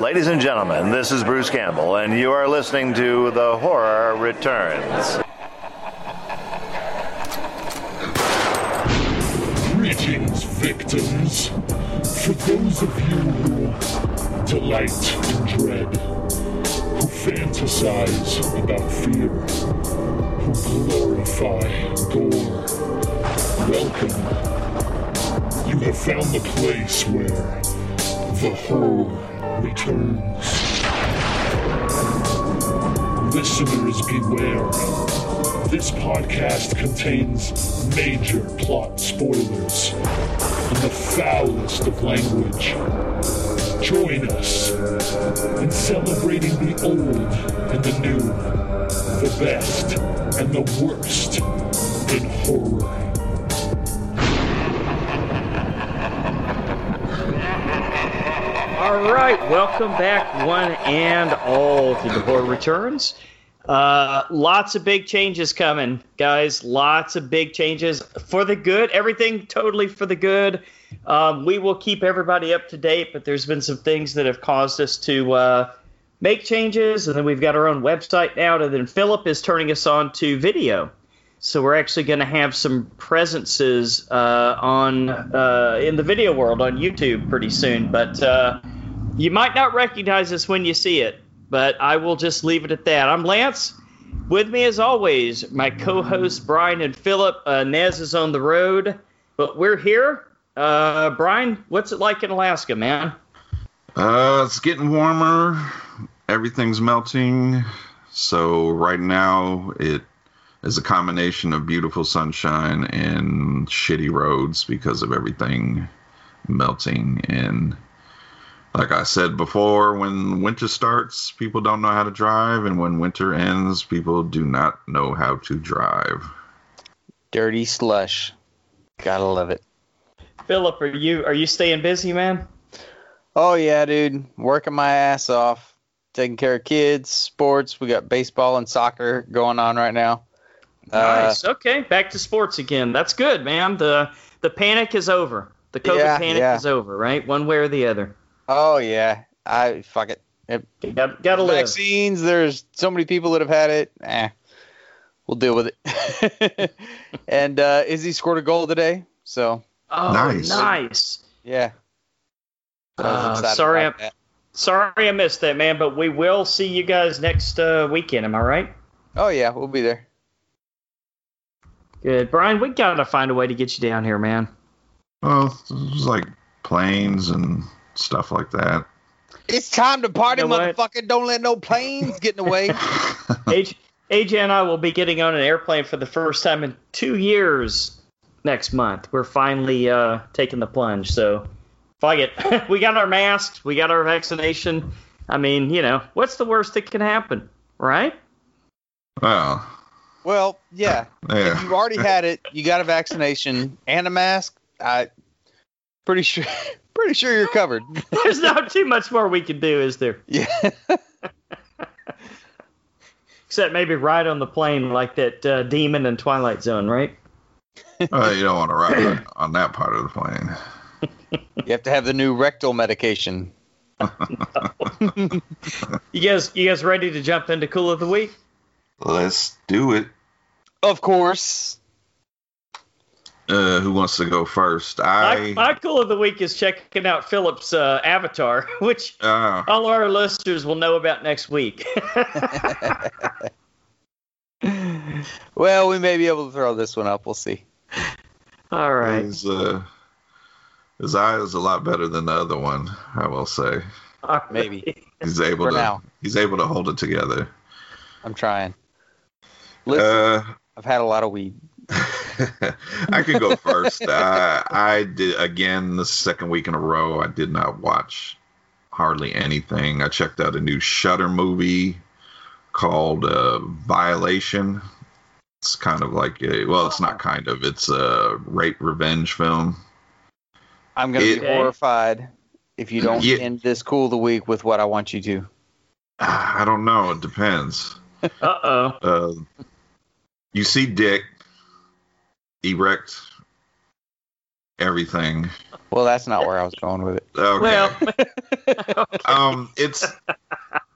Ladies and gentlemen, this is Bruce Campbell, and you are listening to The Horror Returns. Greetings, victims. For those of you who delight in dread, who fantasize about fear, who glorify gore, welcome. You have found the place where the horror returns. Listeners beware. This podcast contains major plot spoilers and the foulest of language. Join us in celebrating the old and the new, the best and the worst in horror. All right, welcome back, one and all, to the Horror Returns. Uh, lots of big changes coming, guys. Lots of big changes for the good. Everything totally for the good. Um, we will keep everybody up to date, but there's been some things that have caused us to uh, make changes, and then we've got our own website now. And then Philip is turning us on to video. So we're actually going to have some presences uh, on uh, in the video world on YouTube pretty soon. But uh, you might not recognize us when you see it. But I will just leave it at that. I'm Lance. With me, as always, my co-hosts Brian and Philip. Uh, Nez is on the road, but we're here. Uh, Brian, what's it like in Alaska, man? Uh, it's getting warmer. Everything's melting. So right now it is a combination of beautiful sunshine and shitty roads because of everything melting. And like I said before, when winter starts, people don't know how to drive, and when winter ends, people do not know how to drive. Dirty slush. Gotta love it. Philip, are you are you staying busy, man? Oh yeah, dude. Working my ass off. Taking care of kids, sports. We got baseball and soccer going on right now. Uh, Nice. okay, back to sports again. That's good, man. The the panic is over. The COVID Yeah, panic yeah. is over, right? One way or the other. Oh yeah. I fuck it. It- Got got to live. vaccines. There's so many people that have had it. Eh, we'll deal with it. and uh, Izzy scored a goal today, so Oh, Nice. nice. yeah. So I was Uh, sorry, I'm- that. Sorry I missed that, man, but we will see you guys next uh, weekend. Am I right? Oh yeah, we'll be there. Good, Brian. We gotta find a way to get you down here, man. Well, it's like planes and stuff like that. It's time to party, You know motherfucker. Don't let no planes get in the way. AJ, AJ and I will be getting on an airplane for the first time in two years next month. We're finally uh, taking the plunge. So, fuck it. we got our masks. We got our vaccination. I mean, you know, what's the worst that can happen, right? well, Well, yeah. If yeah. you've already had it, you got a vaccination and a mask. I pretty sure, pretty sure you're covered. There's not too much more we can do, is there? Yeah. Except maybe ride on the plane like that uh, demon in Twilight Zone, right? Well, you don't want to ride on that part of the plane. You have to have the new rectal medication. You guys, you guys ready to jump into cool of the week? Let's do it. Of course. Uh, who wants to go first? My, I. my cool of the week is checking out Philip's uh, avatar, which uh, all our listeners will know about next week. Well, we may be able to throw this one up. We'll see. all right. his, uh, his eye is a lot better than the other one. I will say All right. Maybe. he's able For to. now. He's able to hold it together. I'm trying. Listen, Uh, I've had a lot of weed. I could go first. I, I did again the second week in a row. I did not watch hardly anything. I checked out a new Shudder movie called uh, Violation. It's kind of like a well, it's not kind of. It's a rape revenge film. I'm gonna It- be horrified if you don't Yeah. end this cool the week with what I want you to. I don't know. It depends. Uh-oh. Uh, you see Dick erect everything. Well, that's not where I was going with it. Okay. Well, um, it's.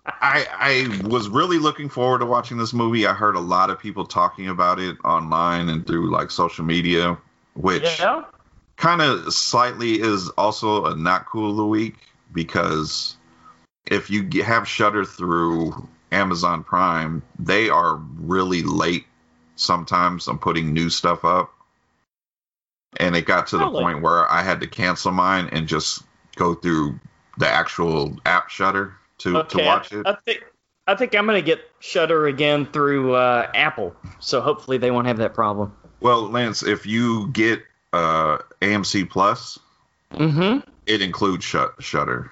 I I was really looking forward to watching this movie. I heard a lot of people talking about it online and through like social media, which yeah. kind of slightly is also a not cool of the week because if you have Shudder through Amazon Prime, they are really late sometimes on putting new stuff up. And it got to the point where I had to cancel mine and just go through the actual app Shudder to, Okay. to watch I, it. I think I think I'm gonna get Shudder again through uh, Apple, so hopefully they won't have that problem. Well, Lance, if you get uh, AMC Plus, Mm-hmm. it includes Shut Shudder.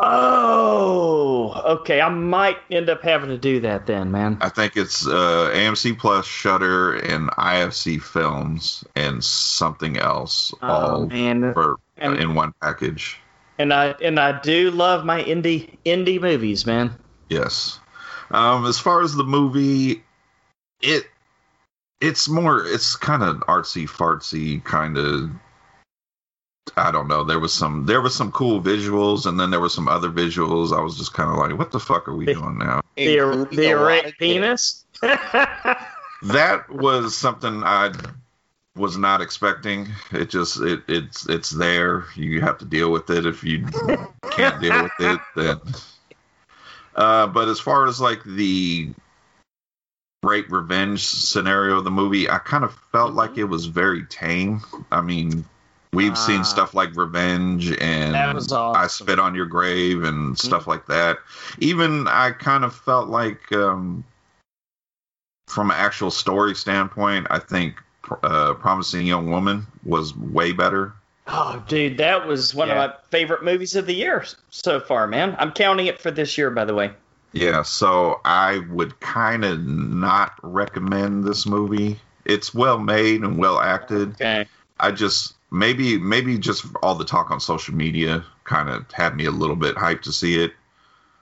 Oh, okay. I might end up having to do that then, man. I think it's uh, AMC Plus, Shudder, and IFC Films, and something else, Oh all man, for and- in one package. and I and I do love my indie indie movies, man. Yes. Um, as far as the movie, it it's more it's kind of artsy fartsy kind of. I don't know. There was some there was some cool visuals, and then there were some other visuals. I was just kind of like, "What the fuck are we The- doing now?" The, Including the a erect penis. that was something I was not expecting. It just it it's it's there. You have to deal with it. If you can't deal with it, then. Uh, but as far as like the rape revenge scenario of the movie, I kind of felt like it was very tame. I mean, we've Ah. seen stuff like revenge and That was I spit on your grave and stuff like that. Even I kind of felt like, um, from an actual story standpoint, I think uh, Promising Young Woman was way better. Oh, dude, that was one Yeah. of my favorite movies of the year so far, man. I'm counting it for this year, by the way. Yeah, so I would kind of not recommend this movie. It's well made and well acted. Okay. I just maybe maybe just all the talk on social media kind of had me a little bit hyped to see it.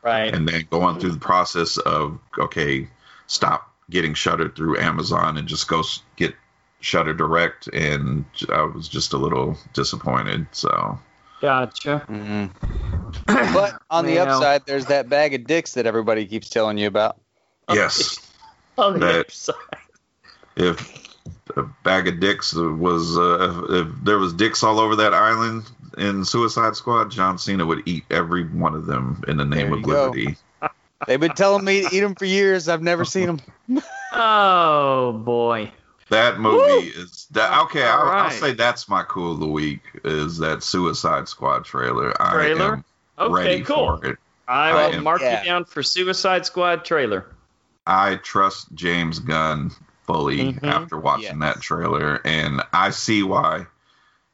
Right. and then going through the process of okay, stop getting shuttered through Amazon and just go get Shudder Direct, and I was just a little disappointed. So Gotcha. Mhm. But on the Well. upside, there's that bag of dicks that everybody keeps telling you about. yes, On the That- other side. if a bag of dicks was uh, if there was dicks all over that island in Suicide Squad, John Cena would eat every one of them in the name of go. liberty. They've been telling me to eat them for years. I've never seen them. Oh boy. That movie is that okay. I'll, All I'll say that's my cool of the week is that Suicide Squad trailer. Trailer? I am Okay, ready cool. for it. I I will am- mark Yeah. you down for Suicide Squad trailer. I trust James Gunn fully Mhm. after watching Yes. that trailer, and I see why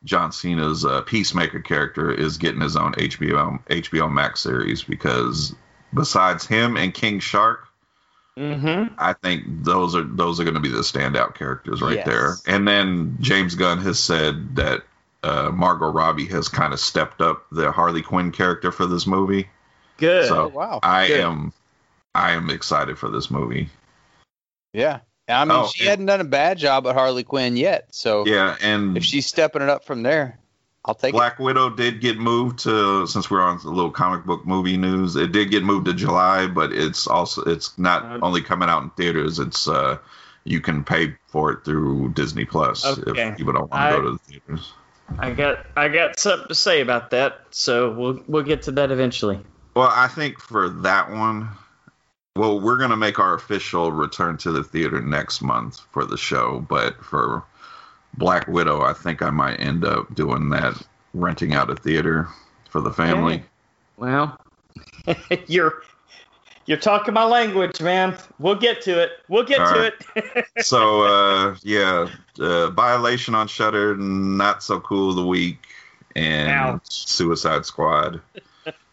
John Cena's uh, Peacemaker character is getting his own HBO HBO Max series because besides him and King Shark, Mm-hmm. I think those are those are going to be the standout characters right Yes. there. And then James Gunn has said that uh, Margot Robbie has kind of stepped up the Harley Quinn character for this movie. Good. So- Oh, wow. I Good. am I am excited for this movie. Yeah. I mean, Oh, she and- hadn't done a bad job at Harley Quinn yet. So Yeah, and if she's stepping it up from there, I'll take it Black Widow did get moved to since we're on a little comic book movie news. It did get moved to July, but it's also it's not Uh, only coming out in theaters. It's uh you can pay for it through Disney Plus Okay. if people don't want to go to the theaters. I got I got something to say about that, so we'll we'll get to that eventually. Well, I think for that one, well, we're gonna make our official return to the theater next month for the show, but for Black Widow, I think I might end up doing that, renting out a theater for the family. Well, you're you're talking my language, man. We'll get to it. We'll get All to right. it. so uh, yeah, uh, violation on Shudder, not so cool of the week, and Ouch. Suicide Squad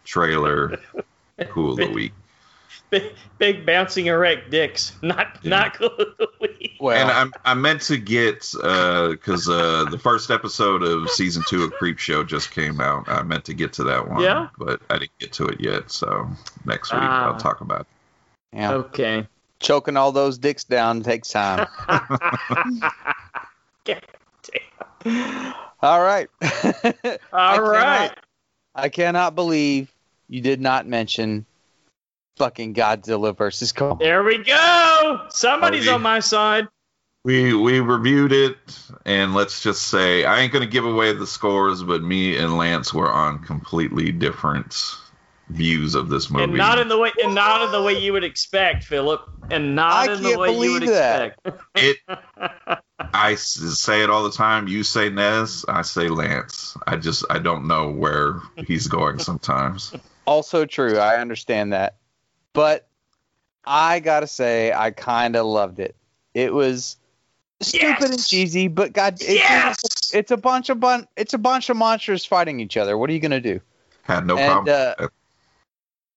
trailer, cool of the week. Big, big bouncing erect dicks. Not Yeah. not cool of the week. Well, and I'm, I meant to get because uh, the first episode of season two of Creepshow just came out. I meant to get to that one, Yeah? but I didn't get to it yet. So next week Ah. I'll talk about it. yeah, Okay. choking all those dicks down takes time. God damn. All right. All I right. cannot- I cannot believe you did not mention fucking Godzilla versus Kong. There we go. Somebody's yeah. on my side. We we reviewed it, and let's just say I ain't gonna give away the scores, but me and Lance were on completely different views of this movie. And not in the way and not in the way you would expect, Philip. And not I in the way you would believe that. expect. it. I s- say it all the time. You say Nez, I say Lance. I just I don't know where he's going sometimes. Also true. I understand that. But I got to say I kind of loved it. It was stupid and cheesy, but god it's, Yes! it's a bunch of bun- it's a bunch of monsters fighting each other. What are you going to do? Had no And, problem. uh.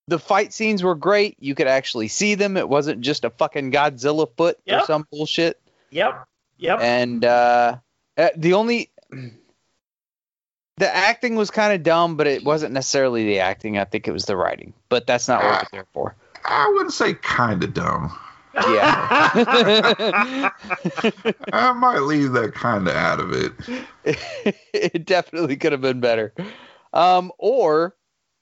The fight scenes were great. You could actually see them. It wasn't just a fucking Godzilla foot or some bullshit. Yep. Yep. and uh, uh, the only the acting was kind of dumb, but it wasn't necessarily the acting. I think it was the writing. But that's not what we're there for. I wouldn't say kind of dumb. Yeah, I might leave that kind of out of it. it definitely could have been better. Um, or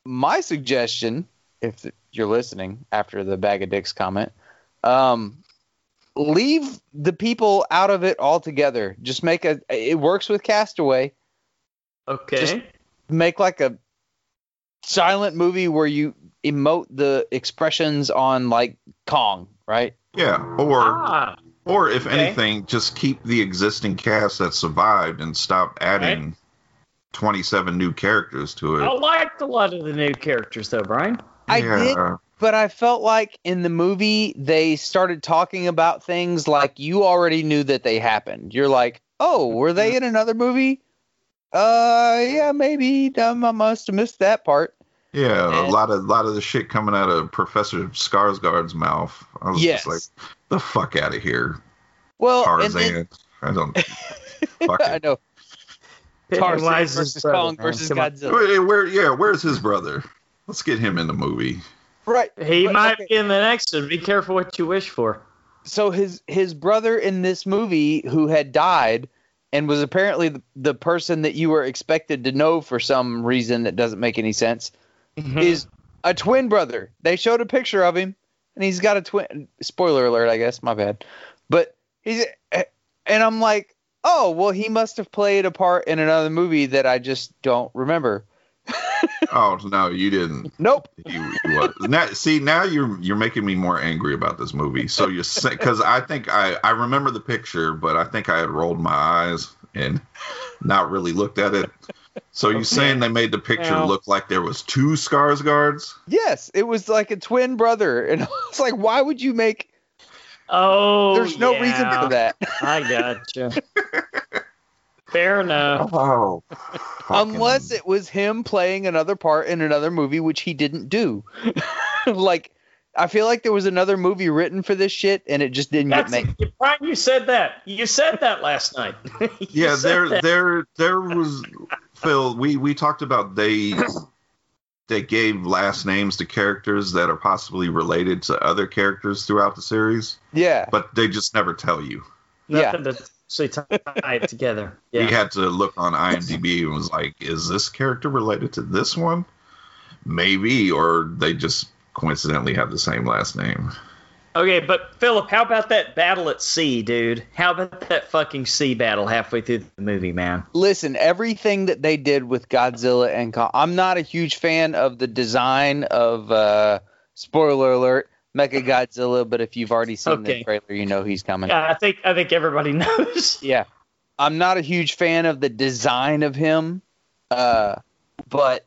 my suggestion, if you're listening after the bag of dicks comment, um, leave the people out of it altogether. Just make a. It works with Castaway. okay. Just- make like a silent movie where you emote the expressions on like Kong, right? Yeah, or ah. or if okay. anything, just keep the existing cast that survived and stop adding 27 new characters to it. I liked a lot of the new characters though, Brian. I Yeah. did, but I felt like in the movie they started talking about things like you already knew that they happened. You're like, oh, were they in another movie? Uh, yeah, maybe. Um, I must have missed that part. Yeah, a lot of lot of the shit coming out of Professor Skarsgård's mouth. I was Yes. just like, the fuck out of here, Well, and Tarzan. then, I don't. fuck I know Tarzan Pennywise versus is brother, Kong man. versus Come. Godzilla. Where, where? Yeah, where's his brother? Let's get him in the movie. Right. He But, might okay. be in the next one. Be careful what you wish for. so his his brother in this movie who had died and was apparently the, the person that you were expected to know for some reason that doesn't make any sense Mm-hmm. is a twin brother. They showed a picture of him and he's got a twin spoiler alert I guess, my bad. But he's and I'm like, "Oh, well he must have played a part in another movie that I just don't remember." Oh no, you didn't. Nope. He, he was. Now, see, now you're you're making me more angry about this movie. So you're because I think I I remember the picture, but I think I had rolled my eyes and not really looked at it. So you saying they made the picture Well- look like there was two Skarsgårds? Yes, it was like a twin brother and I was like, "Why would you make Oh, There's no reason for that." I gotcha. Fair enough. Oh, unless it was him playing another part in another movie which he didn't do like i feel like there was another movie written for this shit and it just didn't That's get made Brian. You said that. You said that last night. Yeah, there that. there there was Phil. We we talked about they they gave last names to characters that are possibly related to other characters throughout the series, yeah but they just never tell you. yeah. To actually tie it together. Yeah. We had to look on IMDb and was like, is this character related to this one? Maybe, or they just coincidentally have the same last name. Okay, but Philip, how about that battle at sea, dude? How about that fucking sea battle halfway through the movie, man? listen everything that they did with godzilla and Kong, i'm not a huge fan of the design of uh spoiler alert mecha godzilla but if you've already seen Okay. the trailer you know he's coming Yeah, I think I think everybody knows. yeah i'm not a huge fan of the design of him uh but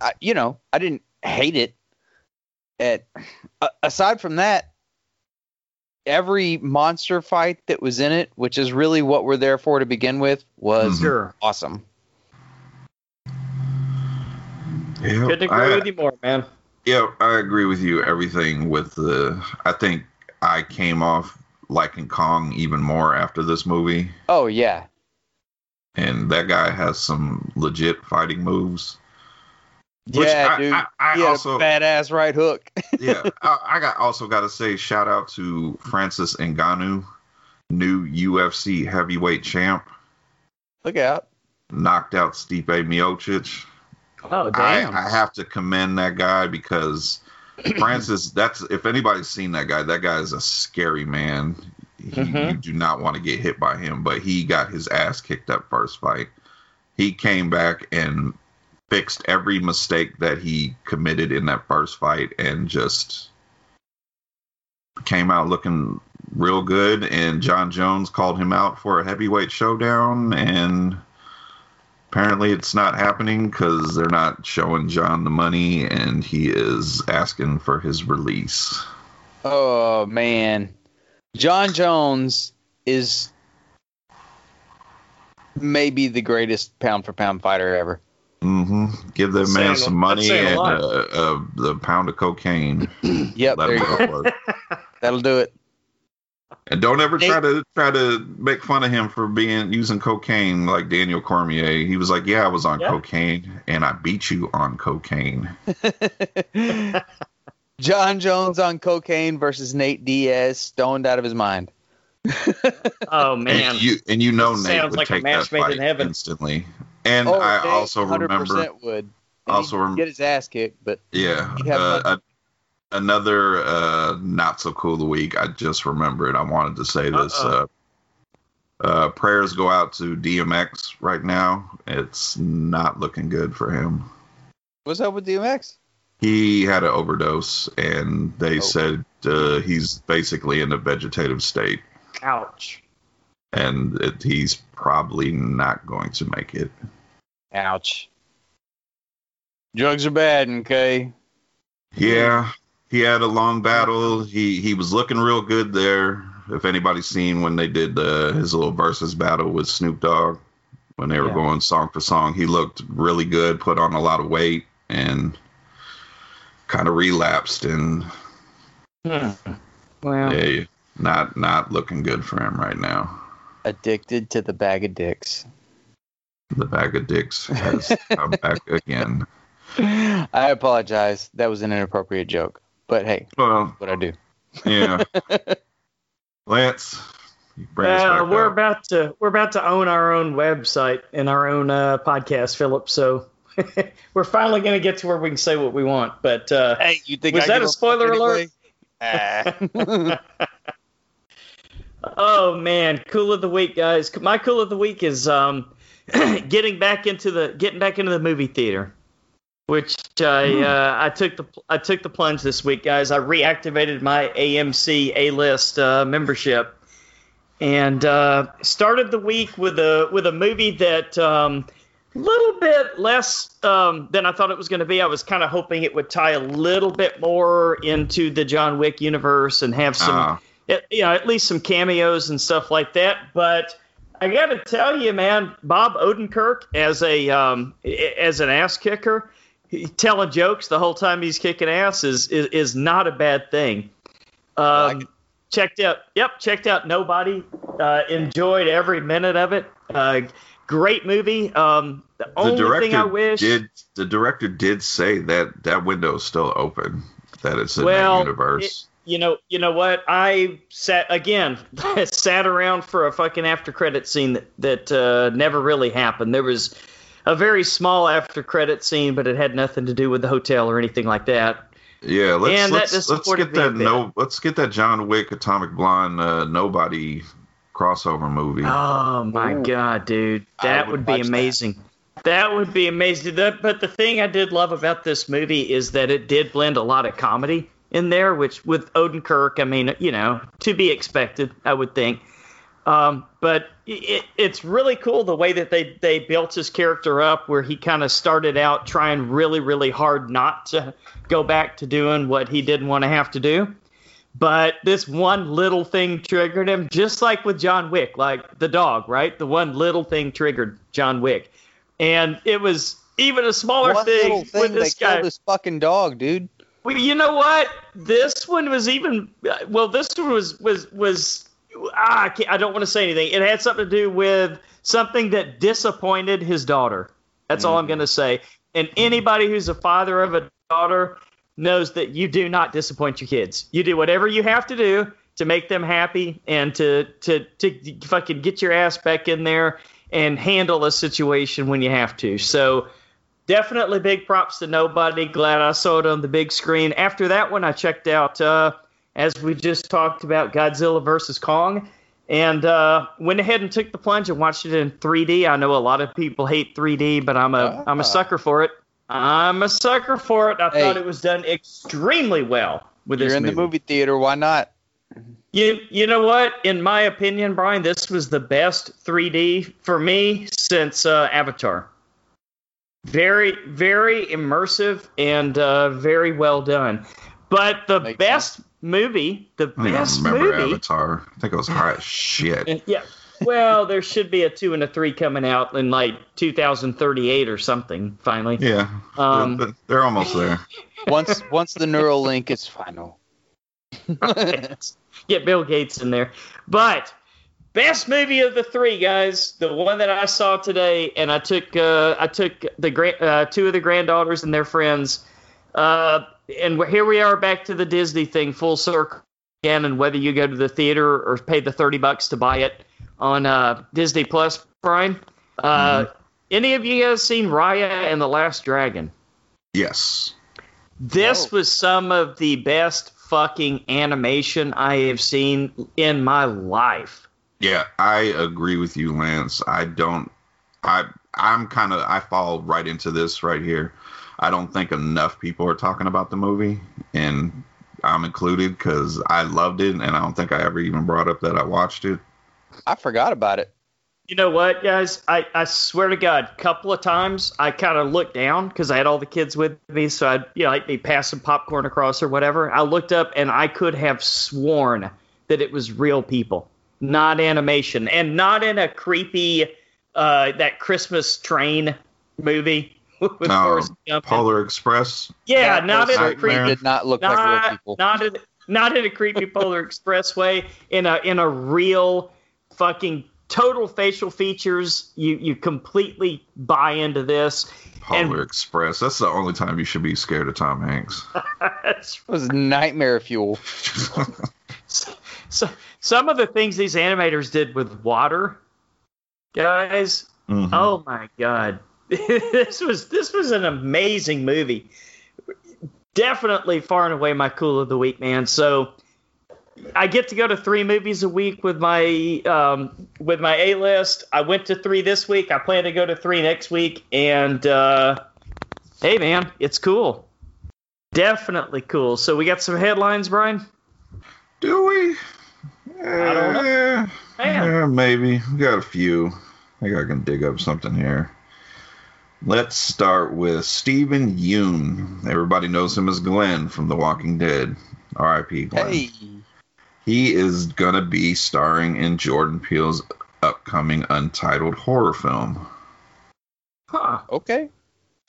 I, you know i didn't hate it at a- aside from that every monster fight that was in it which is really what we're there for to begin with was Mhm. Sure. awesome Yeah, Couldn't agree I, with you more, man. Yeah, I agree with you. Everything with the, I think I came off liking Kong even more after this movie, oh yeah and that guy has some legit fighting moves. Yeah I, dude I, I he had also, a badass right hook yeah, I, I got also got to say shout out to Francis Ngannou, new UFC heavyweight champ. Look out. knocked out Stipe Miocic. Oh I, damn! I have to commend that guy because Francis. That's if anybody's seen that guy, that guy is a scary man. He, Mhm. You do not want to get hit by him, but he got his ass kicked up first fight. He came back and fixed every mistake that he committed in that first fight, and just came out looking real good. And Jon Jones called him out for a heavyweight showdown, and apparently it's not happening because they're not showing Jon the money, and he is asking for his release. Oh man, Jon Jones is maybe the greatest pound for pound fighter ever. Mm-hmm. Give that man some money saying a and uh, uh, the pound of cocaine. Yep, Let there you go go. That'll do it. And don't ever try to try to make fun of him for being using cocaine like Daniel Cormier. He was like, "Yeah, I was on Yeah. cocaine, and I beat you on cocaine." Jon Jones on cocaine versus Nate Diaz, stoned out of his mind. oh man! And you and you know Nate Sounds would like a take match that made in fight heaven. instantly. And oh, I Nate also 100% remember, would. And also rem- get his ass kicked, but yeah, uh, a, another uh, not so cool the week. I just remembered. I wanted to say this. Uh-oh. Uh, uh, prayers go out to DMX right now. It's not looking good for him. what's up with DMX? He had an overdose, and they Oh. said uh, he's basically in a vegetative state, Ouch! and it, he's probably not going to make it. Ouch. Drugs are bad, okay? Yeah, he had a long battle. He he was looking real good there. If anybody's seen when they did uh, his little versus battle with Snoop Dogg, when they were Yeah. going song for song, he looked really good. Put on a lot of weight and kind of relapsed, and Hmm. Well, yeah, not not looking good for him right now. Addicted to the bag of dicks. The bag of dicks has come back again. I apologize. That was an inappropriate joke. But hey, Well, what I do. yeah. Lance, you bring us uh, we're up. about to we're about to own our own website and our own uh, podcast, Philip. So we're finally going to get to where we can say what we want. But uh, Hey, you think Was I that a spoiler fuck alert? anyway? Ah. Oh man, cool of the week, guys. My cool of the week is um, getting back into the getting back into the movie theater, which I uh, I took the I took the plunge this week, guys. I reactivated my AMC A List uh, membership, and uh, started the week with a with a movie that um, a little bit less um, than I thought it was going to be. I was kind of hoping it would tie a little bit more into the John Wick universe and have some Ah. it, you know, at least some cameos and stuff like that. But I got to tell you, man, Bob Odenkirk as a um, as an ass kicker, telling jokes the whole time he's kicking ass is is, is not a bad thing. Um, like checked out, yep, checked out Nobody. Uh, enjoyed every minute of it. Uh, great movie. Um, the, the only director thing I wish did the director did say that that window is still open that it's in Well, that universe you know, you know what? I sat again, sat around for a fucking after credit scene that that uh, never really happened. There was a very small after credit scene, but it had nothing to do with the hotel or anything like that. yeah let's and let's, let's get that no let's get that john wick atomic blonde uh, nobody crossover movie Oh my Ooh. god, dude, that would would, be watch that. amazing. That. would be amazing. That, but the thing I did love about this movie is that it did blend a lot of comedy in there, which with Odenkirk, I mean, you know, to be expected, I would think. Um, but it, it's really cool the way that they they built his character up, where he kind of started out trying really, really hard not to go back to doing what he didn't want to have to do. But this one little thing triggered him, just like with John Wick, like the dog, right? The one little thing triggered John Wick, and it was even a smaller One thing, little thing with they this guy. killed this fucking dog, dude. Well, you know what? This one was even. Well, this one was was was. Ah, I, can't, I don't want to say anything. It had something to do with something that disappointed his daughter. That's all I'm going to say. And anybody who's a father of a daughter knows that you do not disappoint your kids. You do whatever you have to do to make them happy and to to to fucking get your ass back in there and handle a situation when you have to. So definitely big props to nobody. Glad I saw it on the big screen. After that one, I checked out, uh, as we just talked about, Godzilla versus Kong. And uh, went ahead and took the plunge and watched it in 3D. I know a lot of people hate 3D, but I'm a am a sucker for it. I'm a sucker for it. I Hey. thought it was done extremely well with You're this in the movie. theater. Why not? You you know what? In my opinion, Brian, this was the best 3D for me since uh, Avatar. Very very immersive and uh, very well done. But the Makes best movie, the I don't best remember movie, Avatar. I think it was hot as shit. yeah. Well, there should be a two and a three coming out in like 2038 or something. Finally, Yeah, Um, they're, they're almost there. Once once the neural link is final. get Bill Gates in there. But best movie of the three guys, the one that I saw today, and I took uh, I took the gra- uh, two of the granddaughters and their friends, uh, and here we are back to the Disney thing, full circle again. And whether you go to the theater or pay the thirty bucks to buy it on uh, Disney Plus, Brian. Uh, Any of you guys seen Raya and the Last Dragon? Yes. This No. was some of the best fucking animation I have seen in my life. Yeah, I agree with you, Lance. I don't. I I'm kind of I fall right into this right here. I don't think enough people are talking about the movie, and I'm included because I loved it, and I don't think I ever even brought up that I watched it. I forgot about it. You know what, guys? I, I swear to God, a couple of times I kind of looked down because I had all the kids with me, so I'd you know, like be passing popcorn across or whatever. I looked up and I could have sworn that it was real people, not animation, and not in a creepy uh, that Christmas train movie with No, Forrest Gump. Polar Express. yeah, That not in a creepy Did not look like real people. not in not in a creepy polar express way in a in a real fucking total facial features you you completely buy into this Polar And- Express. That's the only time you should be scared of Tom Hanks. That's- It was nightmare fuel. so, some of the things these animators did with water guys Mhm. oh my god this was this was an amazing movie definitely far and away my cool of the week man so i get to go to three movies a week with my um, with my a list i went to three this week i plan to go to three next week and uh, hey man it's cool definitely cool so we got some headlines brian Do we? I don't know. Man. eh, maybe. We got a few. I think I can dig up something here. Let's start with Steven Yeun. Everybody knows him as Glenn from The Walking Dead. R.I.P. Glenn. Hey, He is gonna be starring in Jordan Peele's upcoming untitled horror film, huh okay.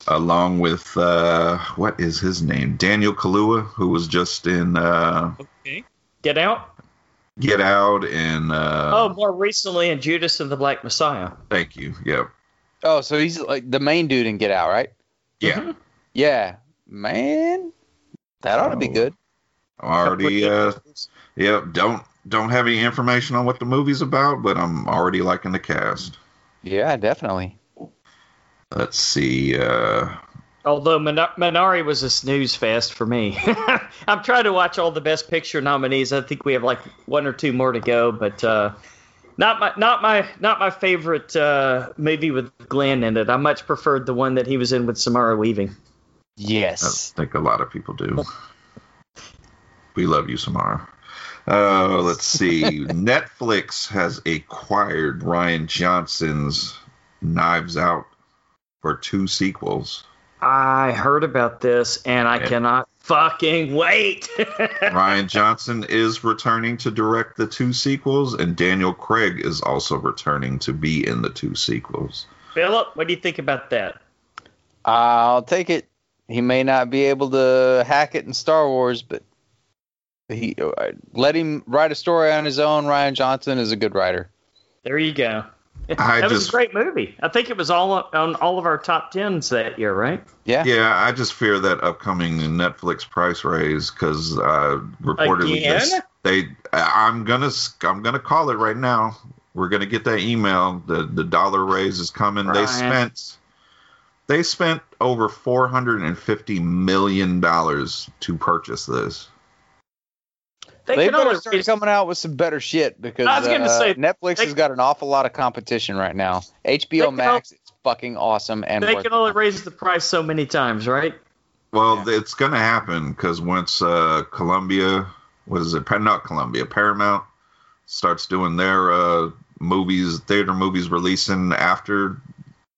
along with uh, what is his name? Daniel Kaluuya, who was just in uh, okay get out Get Out and uh, oh more recently in judas and the black messiah thank you. Yep. Oh, so he's like the main dude in Get Out, right? Yeah. Mhm. Yeah, man, that ought to be good. already uh yep don't don't have any information on what the movie's about but i'm already liking the cast Yeah, definitely. let's see uh Although Min- Minari was a snooze fest for me. I'm trying to watch all the Best Picture nominees. I think we have like one or two more to go, but uh, not my not my not my favorite uh, movie with Glenn in it. I much preferred the one that he was in with Samara Weaving. Yes, I think a lot of people do we love you samara uh let's see netflix has acquired Rian Johnson's knives out for two sequels I heard about this and I Yeah. cannot fucking wait. Rian Johnson is returning to direct the two sequels and daniel craig is also returning to be in the two sequels Philip, what do you think about that? I'll take it. He may not be able to hack it in Star Wars, but he uh, let him write a story on his own. Rian Johnson is a good writer. There you go. I that was a great movie. I think it was all on all of our top tens that year, right? Yeah. Yeah, I just fear that upcoming Netflix price raise because uh, reportedly Again? this- they. I- I'm gonna I'm gonna call it right now. We're gonna get that email. The the dollar raise is coming. They spent they spent over four hundred and fifty million dollars to purchase this. They, They can better only start raise, coming out with some better shit because I was gonna uh, say, Netflix they- has got an awful lot of competition right now. HBO Max is fucking awesome and they worth can it. only raise the price so many times, right? Well, Yeah. it's gonna happen because once uh, Columbia, what is it? Pa- Not Columbia, Paramount starts doing their uh, movies, theater movies releasing after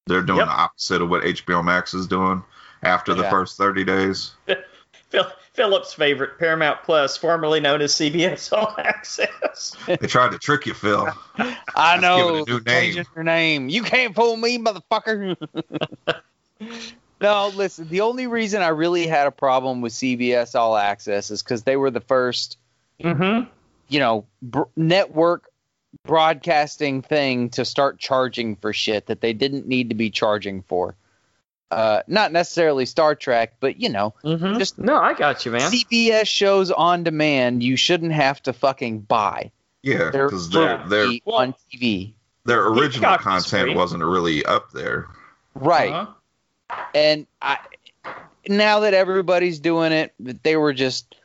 they're doing Yep. the opposite of what HBO Max is doing after the first thirty days. Phil, Philip's favorite, Paramount Plus, formerly known as CBS All Access. They tried to trick you, Phil. I Let's give know. it a new changing name. your name. You can't fool me, motherfucker. no, listen. The only reason I really had a problem with CBS All Access is because they were the first, mm-hmm. you know, br- network broadcasting thing to start charging for shit that they didn't need to be charging for. Uh, not necessarily Star Trek, but you know, Mm-hmm. Just- no, I got you, man. CBS shows on demand. You shouldn't have to fucking buy. Yeah, because They're because their for their free on TV. their original content free. wasn't really up there. Right. Uh-huh. and I now that everybody's doing it, they were just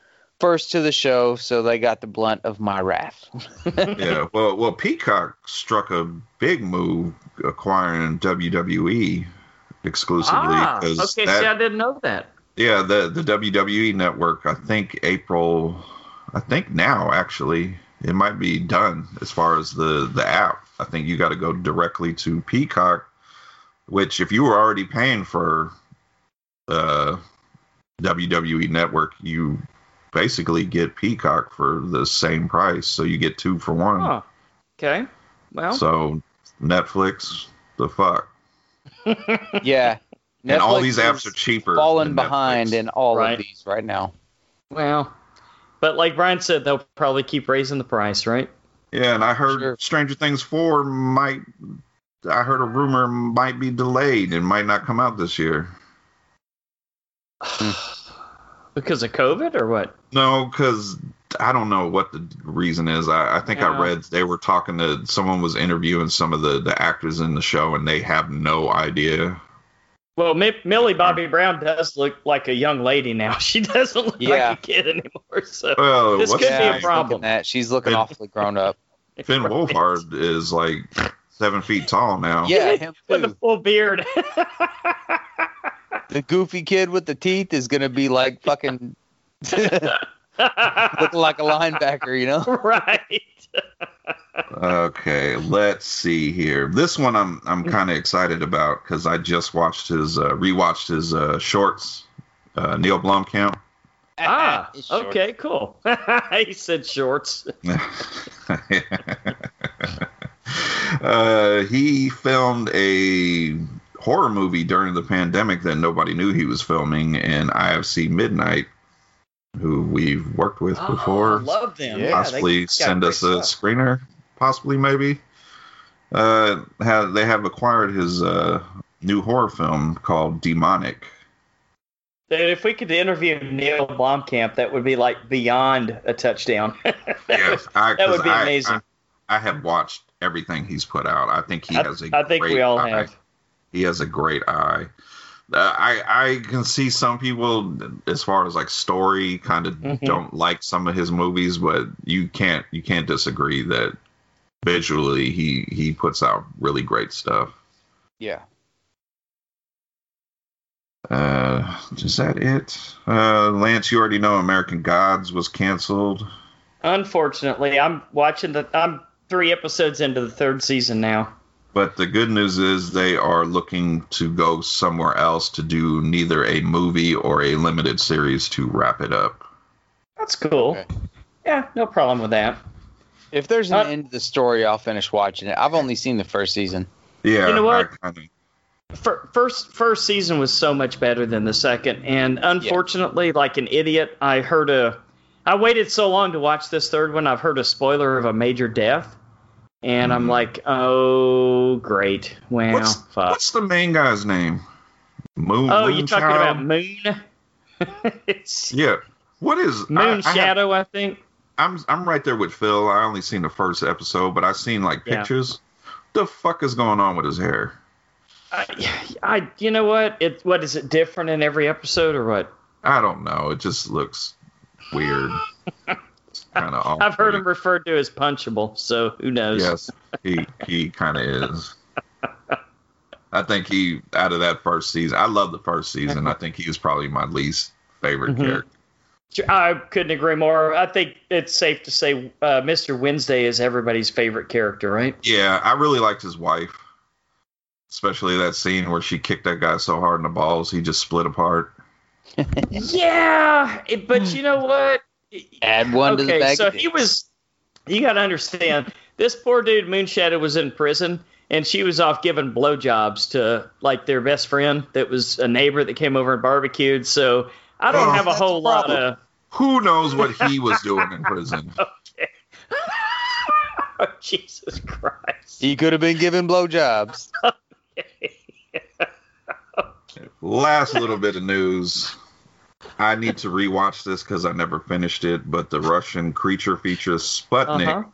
first to the show, so they got the blunt of my wrath. yeah, well, well, Peacock struck a big move acquiring WWE exclusively Ah, okay. that, see, I didn't know that. yeah, the the WWE network. I think April, I think now actually it might be done as far as the the app. I think you got to go directly to Peacock, which if you were already paying for uh WWE network, you basically get Peacock for the same price, so you get two for one. Oh, okay. Well, So Netflix, the fuck, yeah. and all these apps are cheaper. falling behind in all Right. of these right now. well, but like Brian said, they'll probably keep raising the price, right? Yeah, and I heard Sure. Stranger Things four might. I heard a rumor might be delayed and might not come out this year. because of COVID or what? No, because I don't know what the reason is. I, I think Yeah. I read they were talking to someone was interviewing some of the the actors in the show, and they have no idea. Well, Mi- Millie hmm. Bobby Brown does look like a young lady now. She doesn't look Yeah. like a kid anymore. So Well, This could his be a problem. Looking at, she's looking Finn- awfully grown up. Finn Right. Wolfhard is like seven feet tall now. Yeah, him with a full beard. The goofy kid with the teeth is gonna be like fucking looking like a linebacker, you know? right. Okay, let's see here. This one I'm I'm kind of excited about because I just watched his uh, rewatched his uh, shorts. Uh, Neil Blomkamp. Ah, okay, cool. he said shorts. uh, he filmed a horror movie during the pandemic that nobody knew he was filming in IFC Midnight, who we've worked with before. Oh, love them. Yeah, Yeah, possibly they send us a stuff. screener, possibly maybe. Uh, have, they have acquired his uh, new horror film called Demonic. Dude, if we could interview Neil Blomkamp, that would be like beyond a touchdown. that Yes, would, I, that would 'cause be I- amazing. I, I have watched everything he's put out. I think he I, has a. I think great we all eye. have. He has a great eye. Uh, I I can see some people as far as like story kind of Mhm. don't like some of his movies, but you can't you can't disagree that visually he he puts out really great stuff. Yeah. Uh, is that it? Uh, Lance, you already know American Gods was canceled. Unfortunately, I'm watching the. I'm three episodes into the third season now. But the good news is they are looking to go somewhere else to do neither a movie or a limited series to wrap it up. That's cool. Okay. Yeah, no problem with that. If there's an Uh, end to the story, I'll finish watching it. I've only seen the first season. Yeah, You know what? I kinda- First first season was so much better than the second, and unfortunately, like an idiot, I heard a. I waited so long to watch this third one. I've heard a spoiler of a major death, and I'm like, oh great, well, what's, fuck. what's the main guy's name? Moon. oh, you talking about Moon? Yeah. What is Moon I, I have- Shadow, I, think. I'm I'm right there with Phil. I only seen the first episode, but I seen like Yeah. pictures. The fuck is going on with his hair? I, I, you know what? It, what is it different in every episode or what? I don't know. It just looks weird. kind of. I've heard him referred to as punchable, so who knows? Yes, he he kind of is. I think he out of that first season. I love the first season. I think he was probably my least favorite Mhm. character. I couldn't agree more. I think it's safe to say uh, Mr. Wednesday is everybody's favorite character, right? Yeah, I really liked his wife, especially that scene where she kicked that guy so hard in the balls he just split apart. Yeah, it- but you know what? Add one to the okay, bag. so he was. You got to understand, this poor dude Moonshadow was in prison, and she was off giving blowjobs to like their best friend that was a neighbor that came over and barbecued. So I don't Oh, have a whole the lot of. Who knows what he was doing in prison? Oh, Jesus Christ! He could have been giving blowjobs. Okay. Last little bit of news. I need to rewatch this because I never finished it, but the Russian creature feature Sputnik Uh-huh.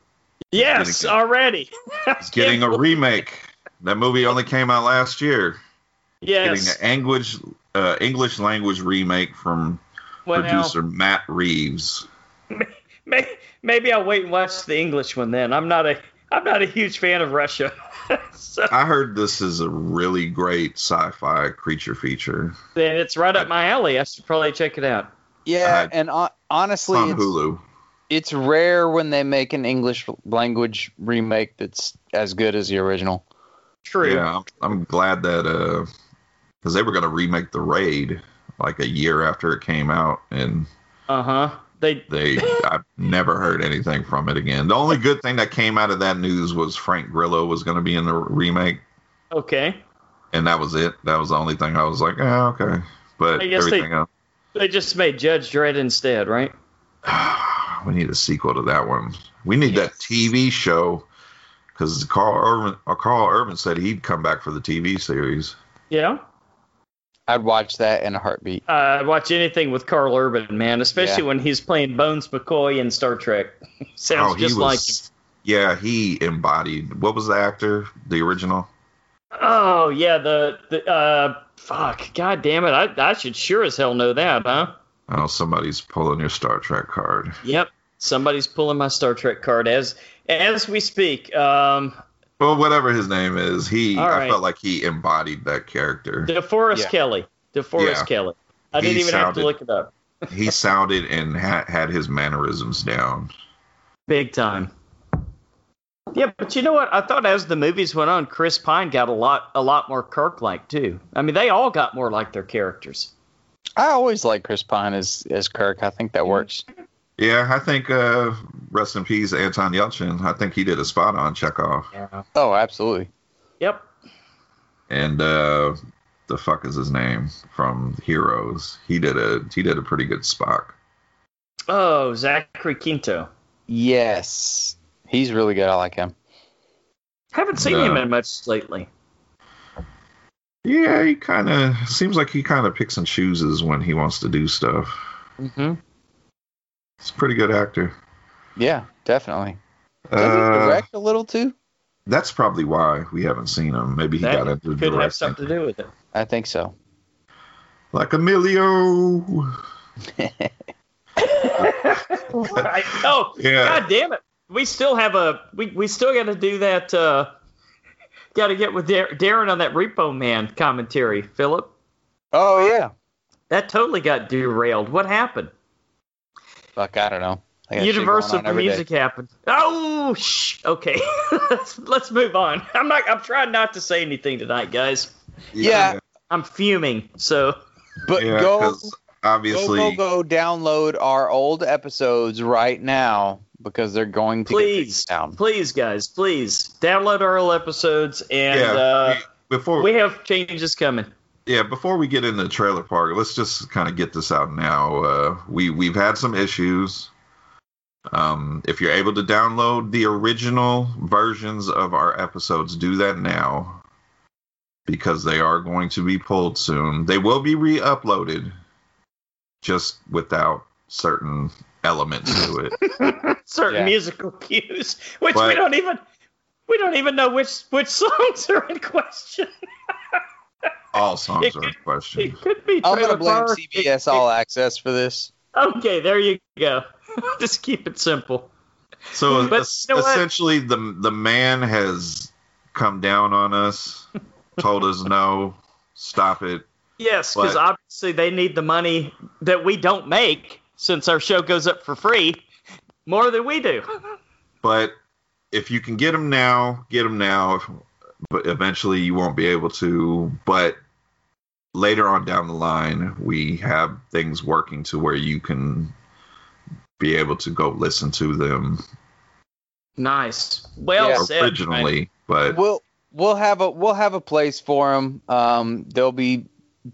Yes, Getting- already. is getting a remake. That movie only came out last year. yes. Getting an English uh, English language remake from Well, producer Matt Reeves. may, maybe I'll wait and watch the English one then. I'm not a I'm not a huge fan of Russia. So I heard this is a really great sci-fi creature feature. then it's right up my alley. I should probably check it out. Yeah, Uh, and hon- It's honestly, on it's, Hulu. it's rare when they make an English language remake that's as good as the original. True. Yeah, I'm, I'm glad that because they were going to remake the Raid like a year after it came out, and Uh huh. They they I've never heard anything from it again. The only good thing that came out of that news was Frank Grillo was going to be in the remake, okay. and that was it. That was the only thing I was like, oh, okay. But I guess they- everything else, They just made Judge Dredd instead, right? we need a sequel to that one. We need that TV show because Karl Urban, uh, Karl Urban said he'd come back for the TV series. Yeah. I'd watch that in a heartbeat. Uh, I'd watch anything with Karl Urban, man, especially Yeah. when he's playing Bones McCoy in Star Trek. Sounds Oh, he just like him. Yeah, he embodied. What was the actor? The original? Oh yeah, the the uh fuck, god damn it, I I should sure as hell know that, huh? Oh, somebody's pulling your Star Trek card. Yep, somebody's pulling my Star Trek card as as we speak. Um, Well, whatever his name is, he. All I felt like he embodied that character. DeForest Yeah. Kelley, DeForest Yeah. Kelley. I didn't He even have to look it up. he sounded and ha- had his mannerisms down. Big time. Yeah, but you know what? I thought as the movies went on, Chris Pine got a lot a lot more Kirk like too. I mean, they all got more like their characters. I always like Chris Pine as as Kirk. I think that works. Yeah, I think. Uh, rest in peace, Anton Yelchin. I think he did a spot on Chekhov. Yeah. Oh, absolutely. Yep. And uh, the fuck is his name from Heroes? He did a he did a pretty good Spock. Oh, Zachary Quinto. Yes, he's really good. I like him. Haven't seen No. him in much lately. Yeah, he kind of seems like he kind of picks and chooses when he wants to do stuff. Mm-hmm. He's a pretty good actor. Yeah, definitely. Does he Uh, direct a little too? that's probably why we haven't seen him. Maybe he got into could directing. have something to do with it. I think so. Like Emilio. Right. Oh, Yeah. god damn it. We still have a we, we still got to do that uh got to get with Dar- Darren on that Repo Man commentary, Philip. Oh yeah. That totally got derailed. What happened? Fuck, I don't know. I got shit going Universal on every day. music happened. Oh, shh. Okay. let's let's move on. I'm not I'm trying not to say anything tonight, guys. Yeah. I'm fuming. So, But Yeah, go, obviously, go, go, go download our old episodes right now because they're going to please, taken down. please guys, please download our old episodes and yeah. uh we- before we have changes coming. Yeah, before we get into trailer park, let's just kind of get this out now. Uh, we we've had some issues. Um, if you're able to download the original versions of our episodes, do that now because they are going to be pulled soon. They will be re-uploaded, just without certain elements to it. Certain Yeah. musical cues, which we don't even we don't even know which which songs are in question. All songs It are in could- question. It could be. I'm gonna blame Park. CBS It- All Access for this. Okay, there you go. Just keep it simple. So But es- you know what? essentially, the the man has come down on us, told us no, stop it. Yes, because obviously they need the money that we don't make since our show goes up for free more than we do. But if you can get them now, get them now. But eventually, you won't be able to. But later on down the line, we have things working to where you can be able to go listen to them Nice. Well Yeah. said. originally. But We'll we'll have a we'll have a place for them. Um, they'll be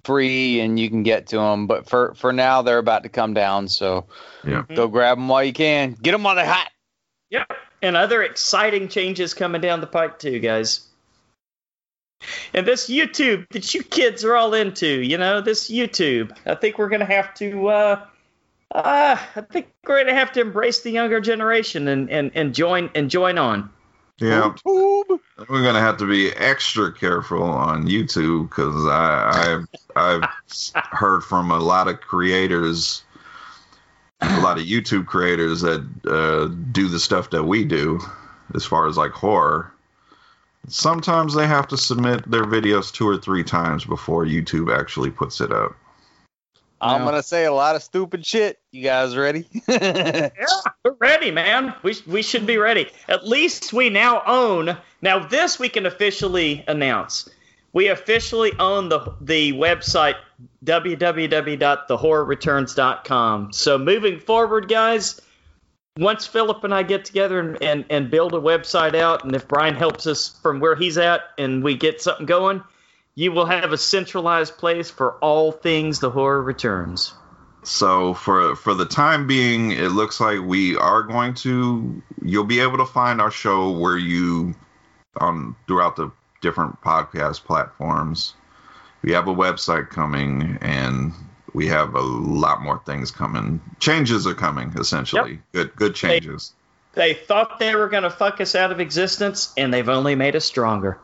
free and you can get to them. But for for now, they're about to come down. So Yeah. go grab them while you can. Get them while they're hot. Yep. And other exciting changes coming down the pike too, guys. And this YouTube that you kids are all into, you know, this YouTube. I think we're gonna have to uh uh I think we're gonna have to embrace the younger generation and, and, and join and join on. yeah, YouTube. we're gonna have to be extra careful on YouTube because I I've I've heard from a lot of creators, a lot of YouTube creators that uh, do the stuff that we do, as far as like horror. Sometimes they have to submit their videos two or three times before YouTube actually puts it up. I'm No. gonna say a lot of stupid shit. You guys ready? Yeah, we're ready, man. We, we should be ready. At least we now own. Now this we can officially announce. We officially own the the website www.thehorrorreturns.com. So moving forward, guys, once Philip and I get together and, and, and build a website out, and if Brian helps us from where he's at and we get something going, you will have a centralized place for all things The Horror Returns. So for for the time being, it looks like we are going to. You'll be able to find our show where you on throughout the different podcast platforms. We have a website coming, and we have a lot more things coming. Changes are coming, essentially. Good good changes. They thought they were going to fuck us out of existence, and they've only made us stronger.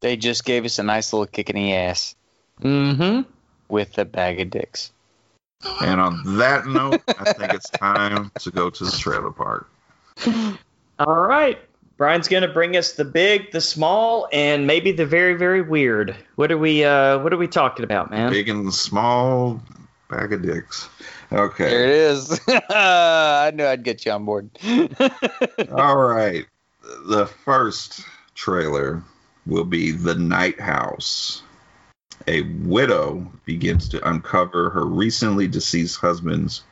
they just gave us a nice little kick in the ass Mm-hmm. with a bag of dicks. And on that note, I think it's time to go to the trailer park. All right. Brian's going to bring us the big, the small, and maybe the very, very weird. What are we? Uh, what are we talking about, man? Big and small bag of dicks. Okay. There it is. I knew I'd get you on board. All right. The first trailer will be The Night House. A widow begins to uncover her recently deceased husband's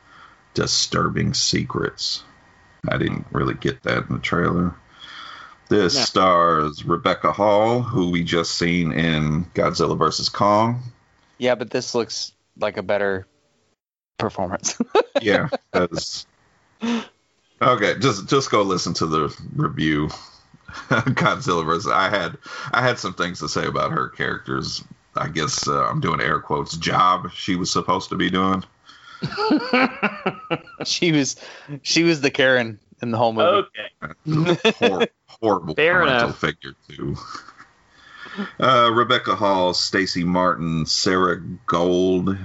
disturbing secrets. I didn't really get that in the trailer. This Yeah. stars Rebecca Hall, who we just seen in Godzilla vs. Kong. yeah, but this looks like a better performance. Yeah, 'cause- okay. Just just go listen to the review. Godzilla vs. I had I had some things to say about her characters. I guess uh, I'm doing air quotes. Job she was supposed to be doing. she was she was the Karen in the whole movie. Okay. Hor- horrible Fair parental enough. figure too. Uh, Rebecca Hall, Stacy Martin, Sarah Gold,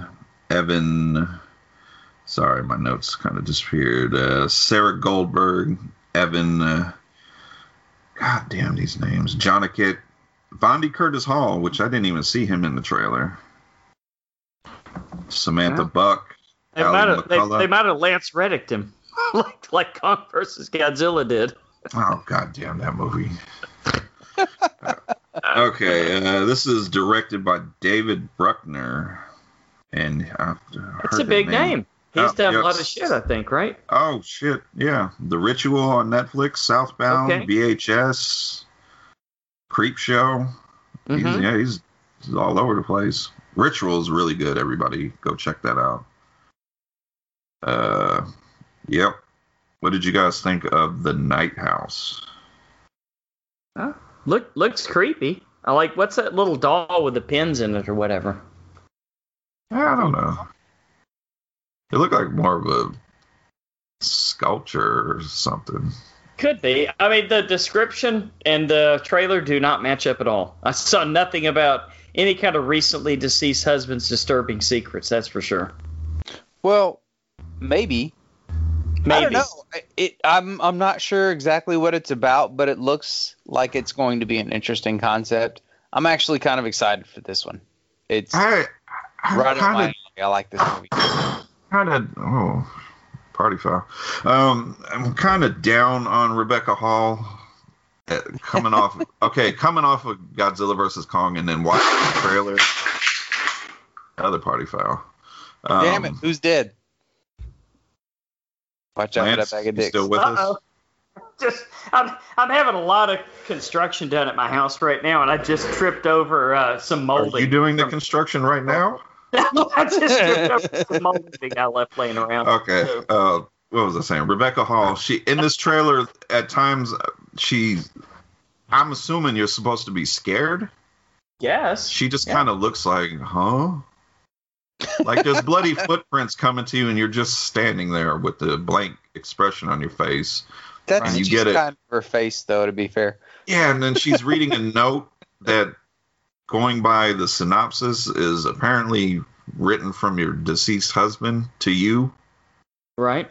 Evan. Sorry, my notes kind of disappeared. Uh, Sarah Goldberg, Evan. Uh, God damn these names. Jonigkeit, Vondie Curtis Hall, which I didn't even see him in the trailer. Samantha Yeah. Buck. They might have they, they might have Lance Reddicked him, like like Kong versus Godzilla did. Oh god damn that movie. okay, uh, this is directed by David Bruckner, and That's a big name. He's Oh, done a yes. lot of shit, I think, right? Oh shit, yeah, The Ritual on Netflix, Southbound, Okay. VHS, Creepshow. He's, Mhm. yeah, he's, he's all over the place. Ritual is really good. Everybody, go check that out. Uh, yep. What did you guys think of the Night House? Look looks creepy. I like what's that little doll with the pins in it or whatever. I don't know. It looked like more of a sculpture or something. Could be. I mean, the description and the trailer do not match up at all. I saw nothing about any kind of recently deceased husband's disturbing secrets. That's for sure. Well, maybe. Maybe. I don't know. It, I'm I'm not sure exactly what it's about, but it looks like it's going to be an interesting concept. I'm actually kind of excited for this one. It's I, I right up my kind. I like this movie. of, kind of, oh, party foul. Um, I'm kind of down on Rebecca Hall. uh, Coming off, okay, coming off of Godzilla versus Kong, and then watching the trailer. Another party foul. Um, Damn it, who's dead? Watch out for that bag of dicks. still with us? Uh-oh. Just, I'm, I'm having a lot of construction done at my house right now, and I just tripped over uh, some molding. Are you doing the construction right now? I just tripped over some molding I left laying around. Okay. Uh, what was I saying? Rebecca Hall. She in this trailer at times uh, she. I'm assuming you're supposed to be scared. Yes. She just Yeah. kind of looks like, huh? Like there's bloody footprints coming to you, and you're just standing there with the blank expression on your face. That's And you just get it. kind of her face, though. To be fair, Yeah, and then she's reading a note that, going by the synopsis, is apparently written from your deceased husband to you. Right.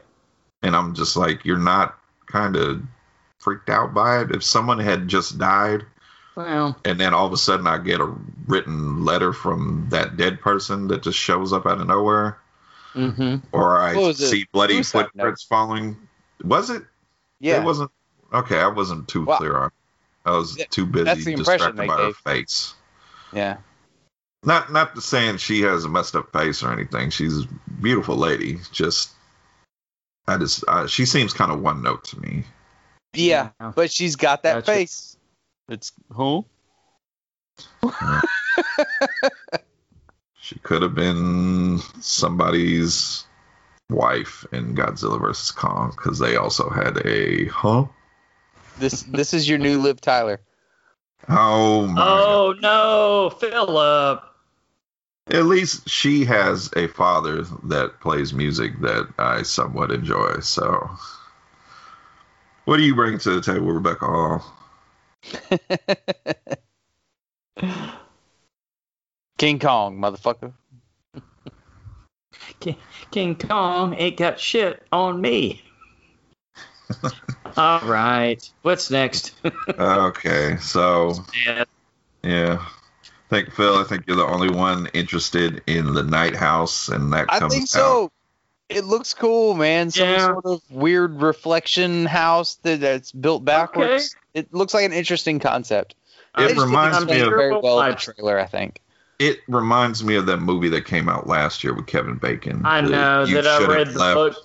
and I'm just like, you're not kind of freaked out by it. If someone had just died, Well, and then all of a sudden I get a written letter from that dead person that just shows up out of nowhere, mm-hmm. or I What was it? see bloody Suicide note. footprints falling. Was it? yeah. It wasn't. Okay, I wasn't too Well, clear on. I was too busy that's the impression distracted they by her face. yeah. Not not to saying she has a messed up face or anything. She's a beautiful lady. Just I just uh, she seems kind of one note to me. Yeah, Yeah. but she's got that Gotcha. face. It's who? She could have been somebody's wife in Godzilla vs. Kong because they also had a huh? This this is your new Liv Tyler. Oh my! Oh no, Philip. At least she has a father that plays music that I somewhat enjoy. So, what do you bring to the table, Rebecca Hall? King Kong, motherfucker. King Kong ain't got shit on me. All right. What's next? Okay, so Yeah. yeah. I think Phil, I think you're the only one interested in the Night House, and that I comes think out. So. It looks cool, man. Some Yeah. sort of weird reflection house that, that's built backwards. It looks like an interesting concept. It They reminds me of- very well in the trailer. I think. It reminds me of that movie that came out last year with Kevin Bacon. I know that I read the Left. book.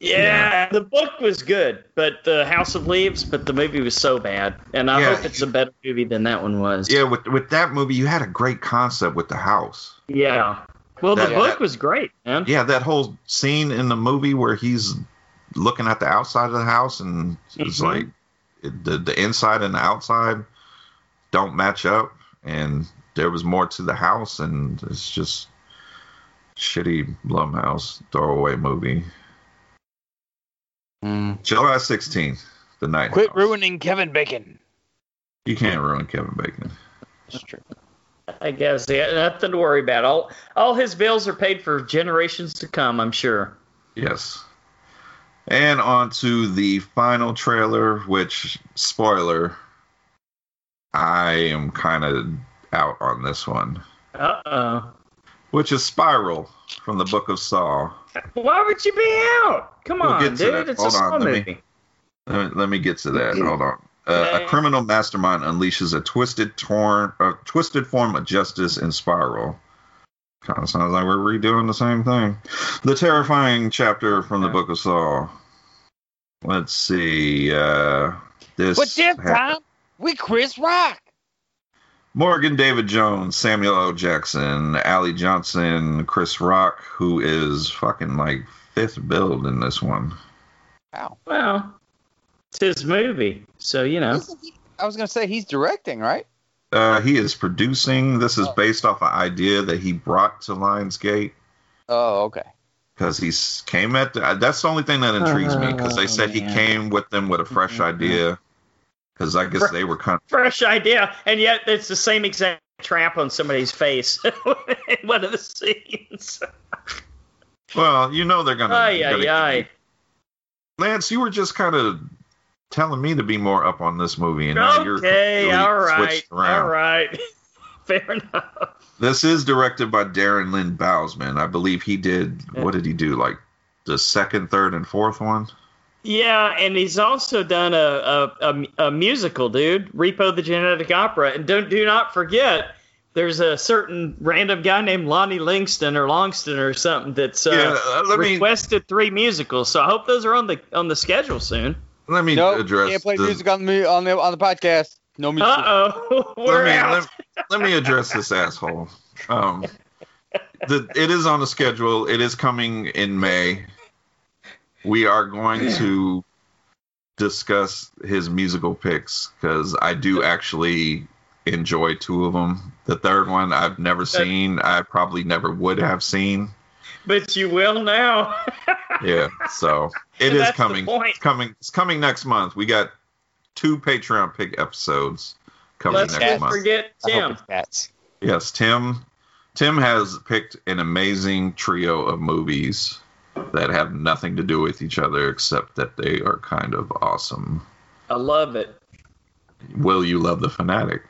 Yeah, the book was good, but the House of Leaves, but the movie was so bad, and I Yeah. hope it's a better movie than that one was. Yeah, with with that movie, you had a great concept with the house. Yeah. Well, the That- book that- was great, man. Yeah, that whole scene in the movie where he's looking at the outside of the house and it's Mhm. like it, the the inside and the outside don't match up, and there was more to the house, and it's just shitty Blumhouse throwaway movie. Mm. July sixteenth, the night. Quit House. ruining Kevin Bacon. You can't ruin Kevin Bacon. That's true. I guess yeah, nothing to worry about. All all his bills are paid for generations to come. I'm sure. Yes. And on to the final trailer, which, spoiler, I am kind of out on this one, Uh oh. which is Spiral from the Book of Saw. Why would you be out? Come We'll on, dude. It's Hold a on, Saw let me- movie. Let me, let me get to that. Hold on. Uh, a criminal mastermind unleashes a twisted, torn, uh, twisted form of justice in Spiral. Kind of sounds like we're redoing the same thing. The terrifying chapter from the Book of Saw. Let's see. Uh, this. But this hap- time, we Chris Rock. Morgan David Jones, Samuel L. Jackson, Ali Johnson, Chris Rock, who is fucking like fifth build in this one. Wow. Well, it's his movie, so you know. He- I was gonna say he's directing, right? Uh, he is producing. This is Oh. based off an idea that he brought to Lionsgate. Oh, okay. because he's came at the, that's the only thing that intrigues me because they Oh, said he came with them with a fresh Mhm. idea because I guess Fre- they were kind of Fresh idea, and yet it's the same exact trap on somebody's face in one of the scenes. well you know they're gonna, Ay, they're ay, gonna- ay. Lance you were just kind of telling me to be more up on this movie and now you're Okay, all right, switched around. all right. Fair enough. This is directed by Darren Lynn Bousman. I believe he did. What did he do? Like the second, third, and fourth one. Yeah, and he's also done a, a, a, a musical, dude, Repo the Genetic Opera. And don't do not forget, there's a certain random guy named Lonnie Langston or Longston or something that's uh, yeah, uh, let me requested three musicals. So I hope those are on the on the schedule soon. Let me Nope, address. can't play the- music on the on the on the podcast. No music. Uh oh, we're let me out. let, let me address this asshole. Um, the it is on the schedule. It is coming in May. We are going to discuss his musical picks because I do actually enjoy two of them. The third one I've never seen. I probably never would have seen. but you will now. Yeah, so it is coming. It's coming. It's coming next month. We got two Patreon pick episodes coming Let's next not month. forget Tim. cats. Yes, Tim. Tim has picked an amazing trio of movies that have nothing to do with each other except that they are kind of awesome. I love it. Will you love the fanatic?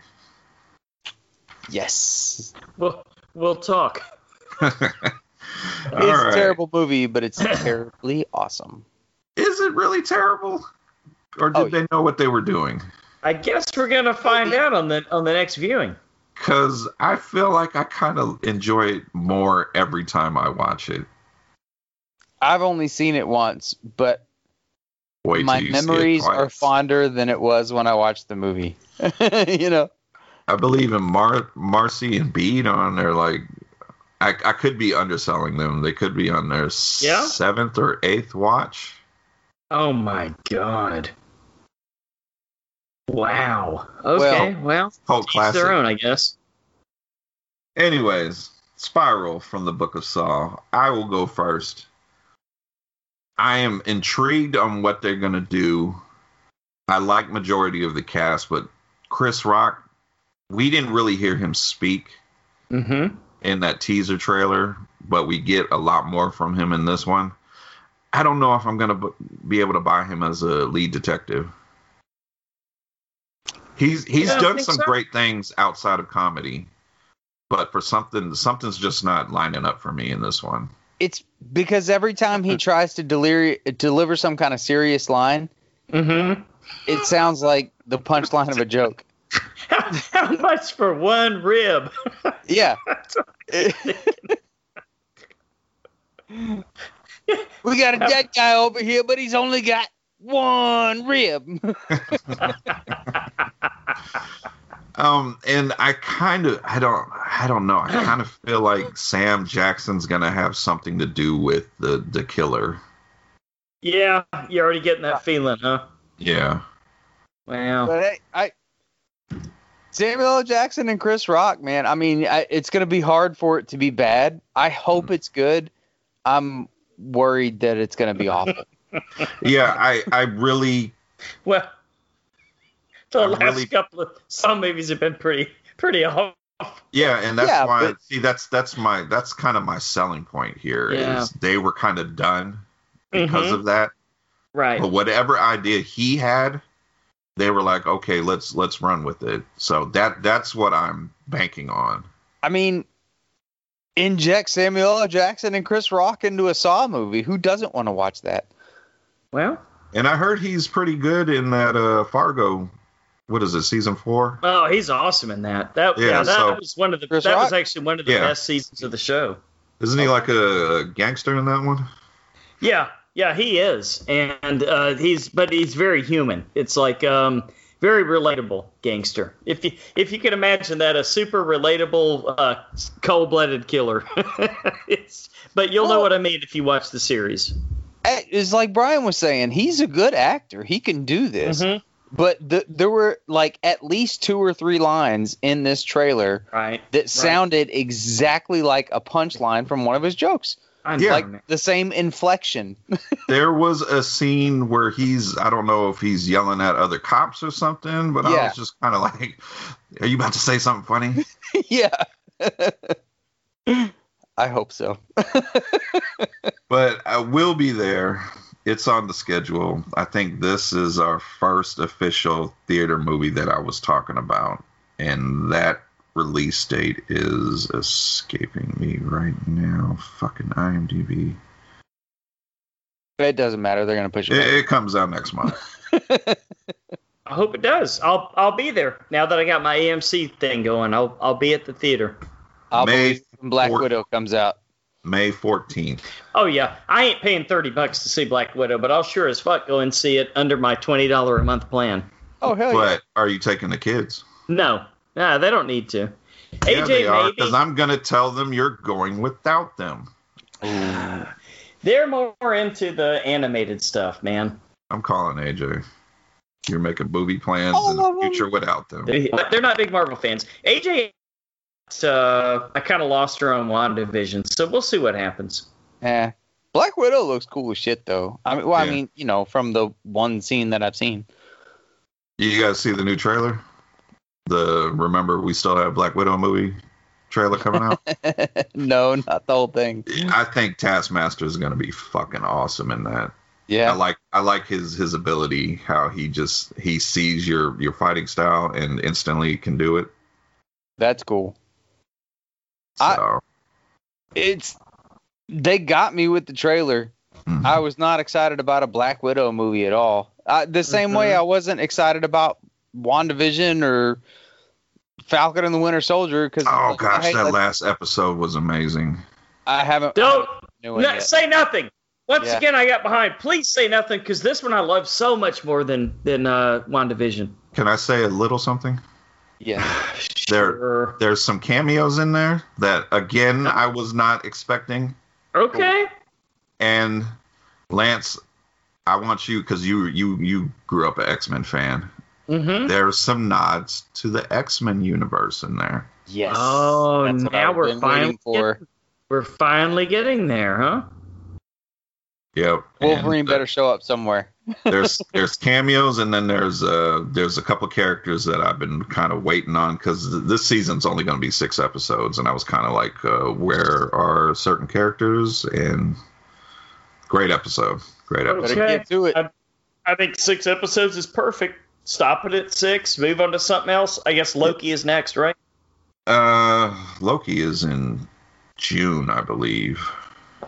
Yes. We'll we'll talk. All it's right. a terrible movie, but it's terribly awesome. Is it really terrible? Or did Oh, they know what they were doing? I guess we're gonna find out on the on the next viewing. Because I feel like I kind of enjoy it more every time I watch it. I've only seen it once, but Wait my till you see it memories are fonder than it was when I watched the movie. you know. I believe in Mar- Marcy and Bede on their like. I, I could be underselling them. They could be on their Yeah? seventh or eighth watch. Oh my god. Wow. Okay. Well, Cult classic. their own, I guess. Anyways, Spiral from the Book of Saw. I will go first. I am intrigued on what they're gonna do. I like majority of the cast, but Chris Rock, we didn't really hear him speak Mm-hmm. In that teaser trailer, but we get a lot more from him in this one. I don't know if I'm gonna be able to buy him as a lead detective. He's he's done some so? great things outside of comedy, but for something something's just not lining up for me in this one. It's because every time he tries to deliver deliver some kind of serious line, Mm-hmm. it sounds like the punchline of a joke. How, how much for one rib? Yeah. we got a dead guy over here, but he's only got one rib. Um, and I kind of I don't I don't know. I kind of feel like Sam Jackson's gonna have something to do with the the killer. yeah, you're already getting that feeling, huh? Yeah. Wow. But hey, I Samuel L. Jackson and Chris Rock, man. I mean, I, it's going to be hard for it to be bad. I hope it's good. I'm worried that it's going to be awful. Yeah, I I really Well, the I'm last really- couple of some movies have been pretty pretty off. Yeah, and that's Yeah, why but- see that's that's my that's kind of my selling point here is Yeah. they were kind of done because Mhm. of that. Right. But whatever idea he had, they were like, okay, let's let's run with it. So that that's what I'm banking on. I mean, inject Samuel L. Jackson and Chris Rock into a Saw movie. Who doesn't want to watch that? Well, And I heard he's pretty good in that uh Fargo. What is it, season four? oh, he's awesome in that. That yeah, Yeah, that so- was one of the Chris that was actually one of the Yeah. best seasons of the show. Isn't he like a gangster in that one? Yeah, yeah, he is, and uh, he's but he's very human. It's like um, very relatable gangster. If you if you can imagine that a super relatable uh, cold-blooded killer. it's, but you'll know what I mean if you watch the series. It's like Brian was saying. He's a good actor. He can do this. Mhm. But the, there were like at least two or three lines in this trailer Right. that sounded exactly like a punchline from one of his jokes. I Yeah. like the same inflection. There was a scene where he's I don't know if he's yelling at other cops or something, but I was just kind of like, "Are you about to say something funny?" yeah. I hope so. But I will be there. It's on the schedule. I think this is our first official theater movie that I was talking about, and that release date is escaping me right now. Fucking IMDb. It doesn't matter. They're gonna push It, it. it comes out next month. I hope it does. I'll I'll be there now that I got my AMC thing going. I'll I'll be at the theater. I'll May when Black fourth. Widow comes out. May 14th. Oh yeah, I ain't paying thirty bucks to see Black Widow, but I'll sure as fuck go and see it under my twenty dollar a month plan. Oh hell But are you taking the kids? No, nah, they don't need to. yeah, they AJ are, maybe. because I'm gonna tell them you're going without them. yeah. They're more into the animated stuff, man. I'm calling AJ. You're making movie plans All in the future without them. They- They're not big Marvel fans. AJ, uh, I kind of lost her on WandaVision, so we'll see what happens. Yeah. Black Widow looks cool as shit though. I mean, well, I mean, you know, from the one scene that I've seen. You guys see the new trailer? The remember we still have Black Widow movie trailer coming out. no, not the whole thing. I think Taskmaster is gonna be fucking awesome in that. Yeah, I like I like his his ability, how he just he sees your your fighting style and instantly can do it. That's cool. So I- It's they got me with the trailer. mhm. I was not excited about a Black Widow movie at all. I, the same way I wasn't excited about WandaVision or Falcon and the Winter Soldier because oh gosh, that last episode was amazing. I haven't Don't knew it no, yet. say nothing. Once Yeah. again, I got behind. Please say nothing because this one I love so much more than than uh, WandaVision. Can I say a little something? Yeah. There Sure. there's some cameos in there that again I was not expecting. Okay. And Lance, I want you because you you you grew up an X Men fan. Mm-hmm. There's some nods to the X Men universe in there. Yes. Oh, That's now we're finally waiting for. We're finally getting there, huh? Yep. Wolverine And, uh, better show up somewhere. there's there's cameos and then there's uh there's a couple characters that I've been kind of waiting on because this season's only going to be six episodes and I was kind of like uh, where are certain characters and great episode great episode Better Okay. get to it. I, I think six episodes is perfect. Stop it at six. Move on to something else. I guess Loki is next, right? uh Loki is in June I believe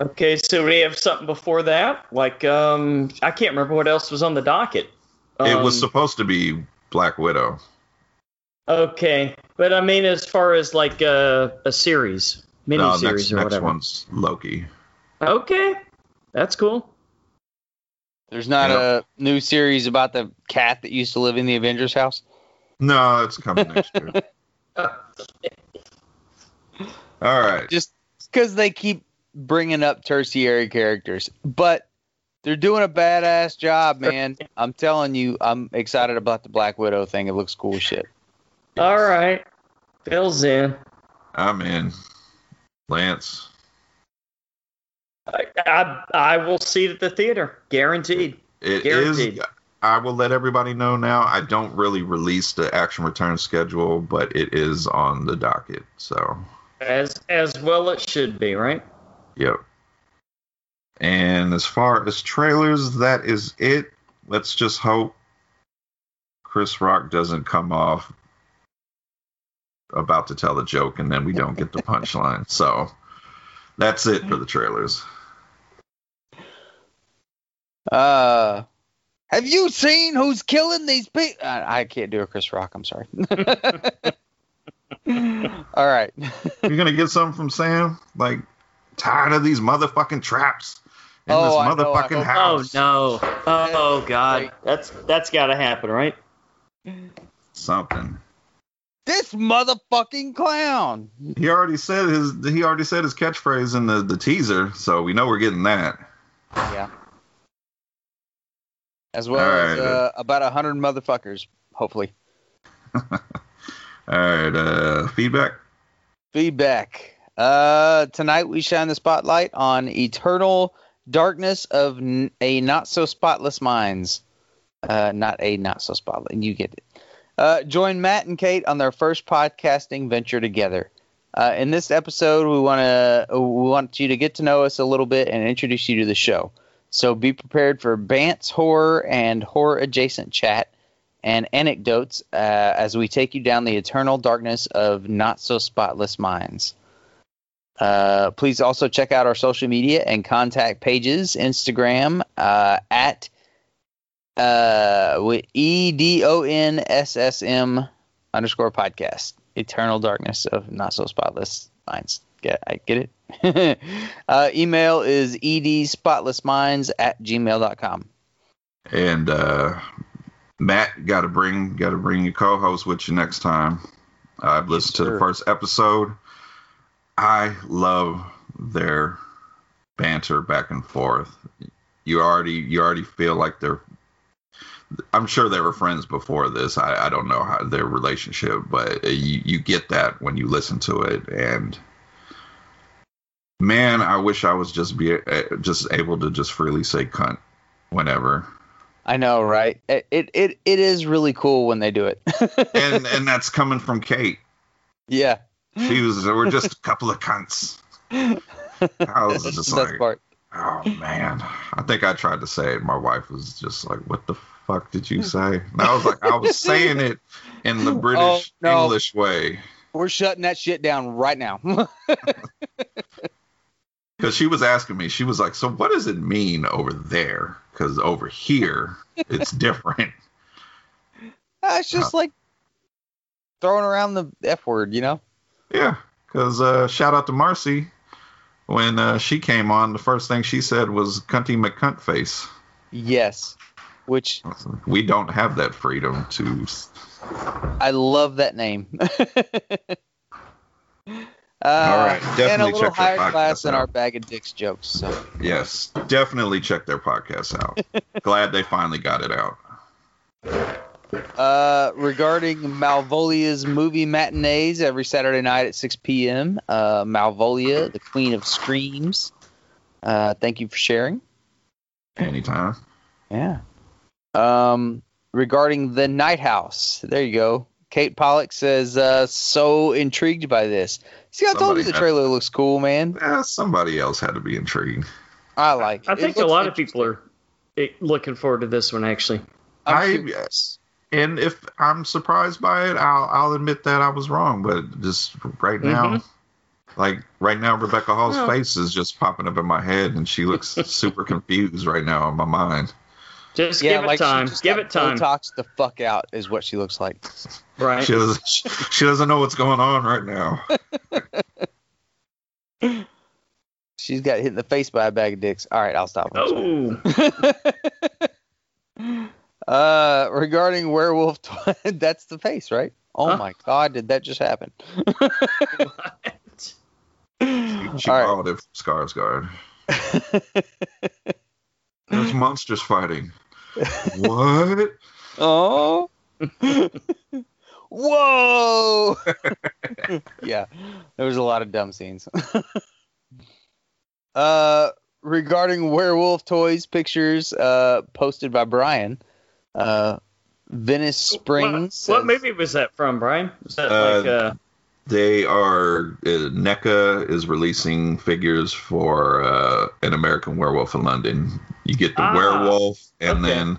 Okay, so we have something before that. Like, um, I can't remember what else was on the docket. it was Um, supposed to be Black Widow okay, but I mean, as far as like uh, a series, mini no series next or next whatever. one's Loki Okay, that's cool. There's not Yep. a new series about the cat that used to live in the Avengers house. no it's coming next year all right Just because they keep bringing up tertiary characters, but they're doing a badass job, man. I'm telling you, I'm excited about the Black Widow thing. It looks cool shit. All right, Phil's in. I'm in Lance I, I, I will see it at the theater, guaranteed. It is. Guaranteed. I will let everybody know now. I don't really release the action return schedule, but it is on the docket. So, As as well it should be, right? yep. And as far as trailers, that is it. Let's just hope Chris Rock doesn't come off about to tell a joke and then we don't get the punchline. So, that's it for the trailers. Uh, have you seen who's killing these people? I, I can't do a Chris Rock. I'm sorry. All right. You're going to get something from Sam? Like, tired of these motherfucking traps in Oh, this I know, I motherfucking hope- Oh house. no! Oh god! That's that's got to happen, right? Something. This motherfucking clown. He already said his he already said his catchphrase in the, the teaser, so we know we're getting that. Yeah. As well All as uh, about a hundred motherfuckers, hopefully. All right, uh feedback. Feedback. Uh, tonight we shine the spotlight on eternal darkness of n- a not so spotless minds. Uh, not a not so spotless. And you get it. Uh, join Matt and Kate on their first podcasting venture together. Uh, in this episode, we want to we want you to get to know us a little bit and introduce you to the show. So be prepared for Bant's horror and horror adjacent chat and anecdotes uh, as we take you down the eternal darkness of not so spotless minds. Uh, please also check out our social media and contact pages Instagram uh, at uh, E D O N S S M underscore podcast. Eternal darkness of not so spotless minds. Get I get it. uh, email is edspotlessminds at gmail.com. And uh, Matt, got to bring got to bring your co-host with you next time. I've listened to the first episode. I love their banter back and forth. You already you already feel like they're. I'm sure they were friends before this. I, I don't know how their relationship, but you you get that when you listen to it. And man, I wish I was just be uh, just able to just freely say cunt whenever. I know, right? It, it it is really cool when they do it. and and that's coming from Kate. yeah. She was we're just a couple of cunts. I was That's just the like, part. oh man. I think I tried to say it. My wife was just like, "What the fuck did you say?" And I was like, I was saying it in the British Oh, no. English way We're shutting that shit down right now. because she was asking me. She was like, "So what does it mean over there?" Because over here it's different. Uh, it's just like throwing around the F word, you know? Yeah, because uh, shout out to Marcy. When uh, she came on, the first thing she said was "cunty McCuntface." Yes. Which We don't have that freedom to. I love that name. Uh, All right, and a little check higher class than out. our bag of dicks jokes. So Yes, definitely check their podcast out. Glad they finally got it out. Uh, regarding Malvolia's movie matinees every Saturday night at 6 p.m. Uh, Malvolia, the queen of screams. Uh, thank you for sharing. Anytime. Yeah. Um, regarding the Night House, there you go. Kate Pollock says, uh, so intrigued by this. See, I told you the had- trailer looks cool, man. Yeah, somebody else had to be intrigued. I like. I it. think It a lot of people are eh, looking forward to this one. Actually, I'm I- curious. And if I'm surprised by it, I'll I'll admit that I was wrong. But just right now, like right now, Rebecca Hall's Well- face is just popping up in my head, and she looks super confused right now in my mind. Just yeah, give it like she time. Give it time. Botox the fuck out is what she looks like. Right. She doesn't she doesn't know what's going on right now. She's got hit in the face by a bag of dicks. All right, I'll stop. Oh, uh, regarding werewolf, that's the face, right? Oh Huh? my god, did that just happen? what? She All right. borrowed it from Skarsgård. There's monsters fighting. What? Oh. Whoa. yeah, there was a lot of dumb scenes. uh, regarding werewolf toys pictures uh, posted by Brian, uh, Venice Springs. What, what says- movie was that from, Brian? Was that Uh, like uh, They are. Uh, NECA is releasing figures for uh, an American Werewolf in London. You get the Ah, werewolf, and okay. then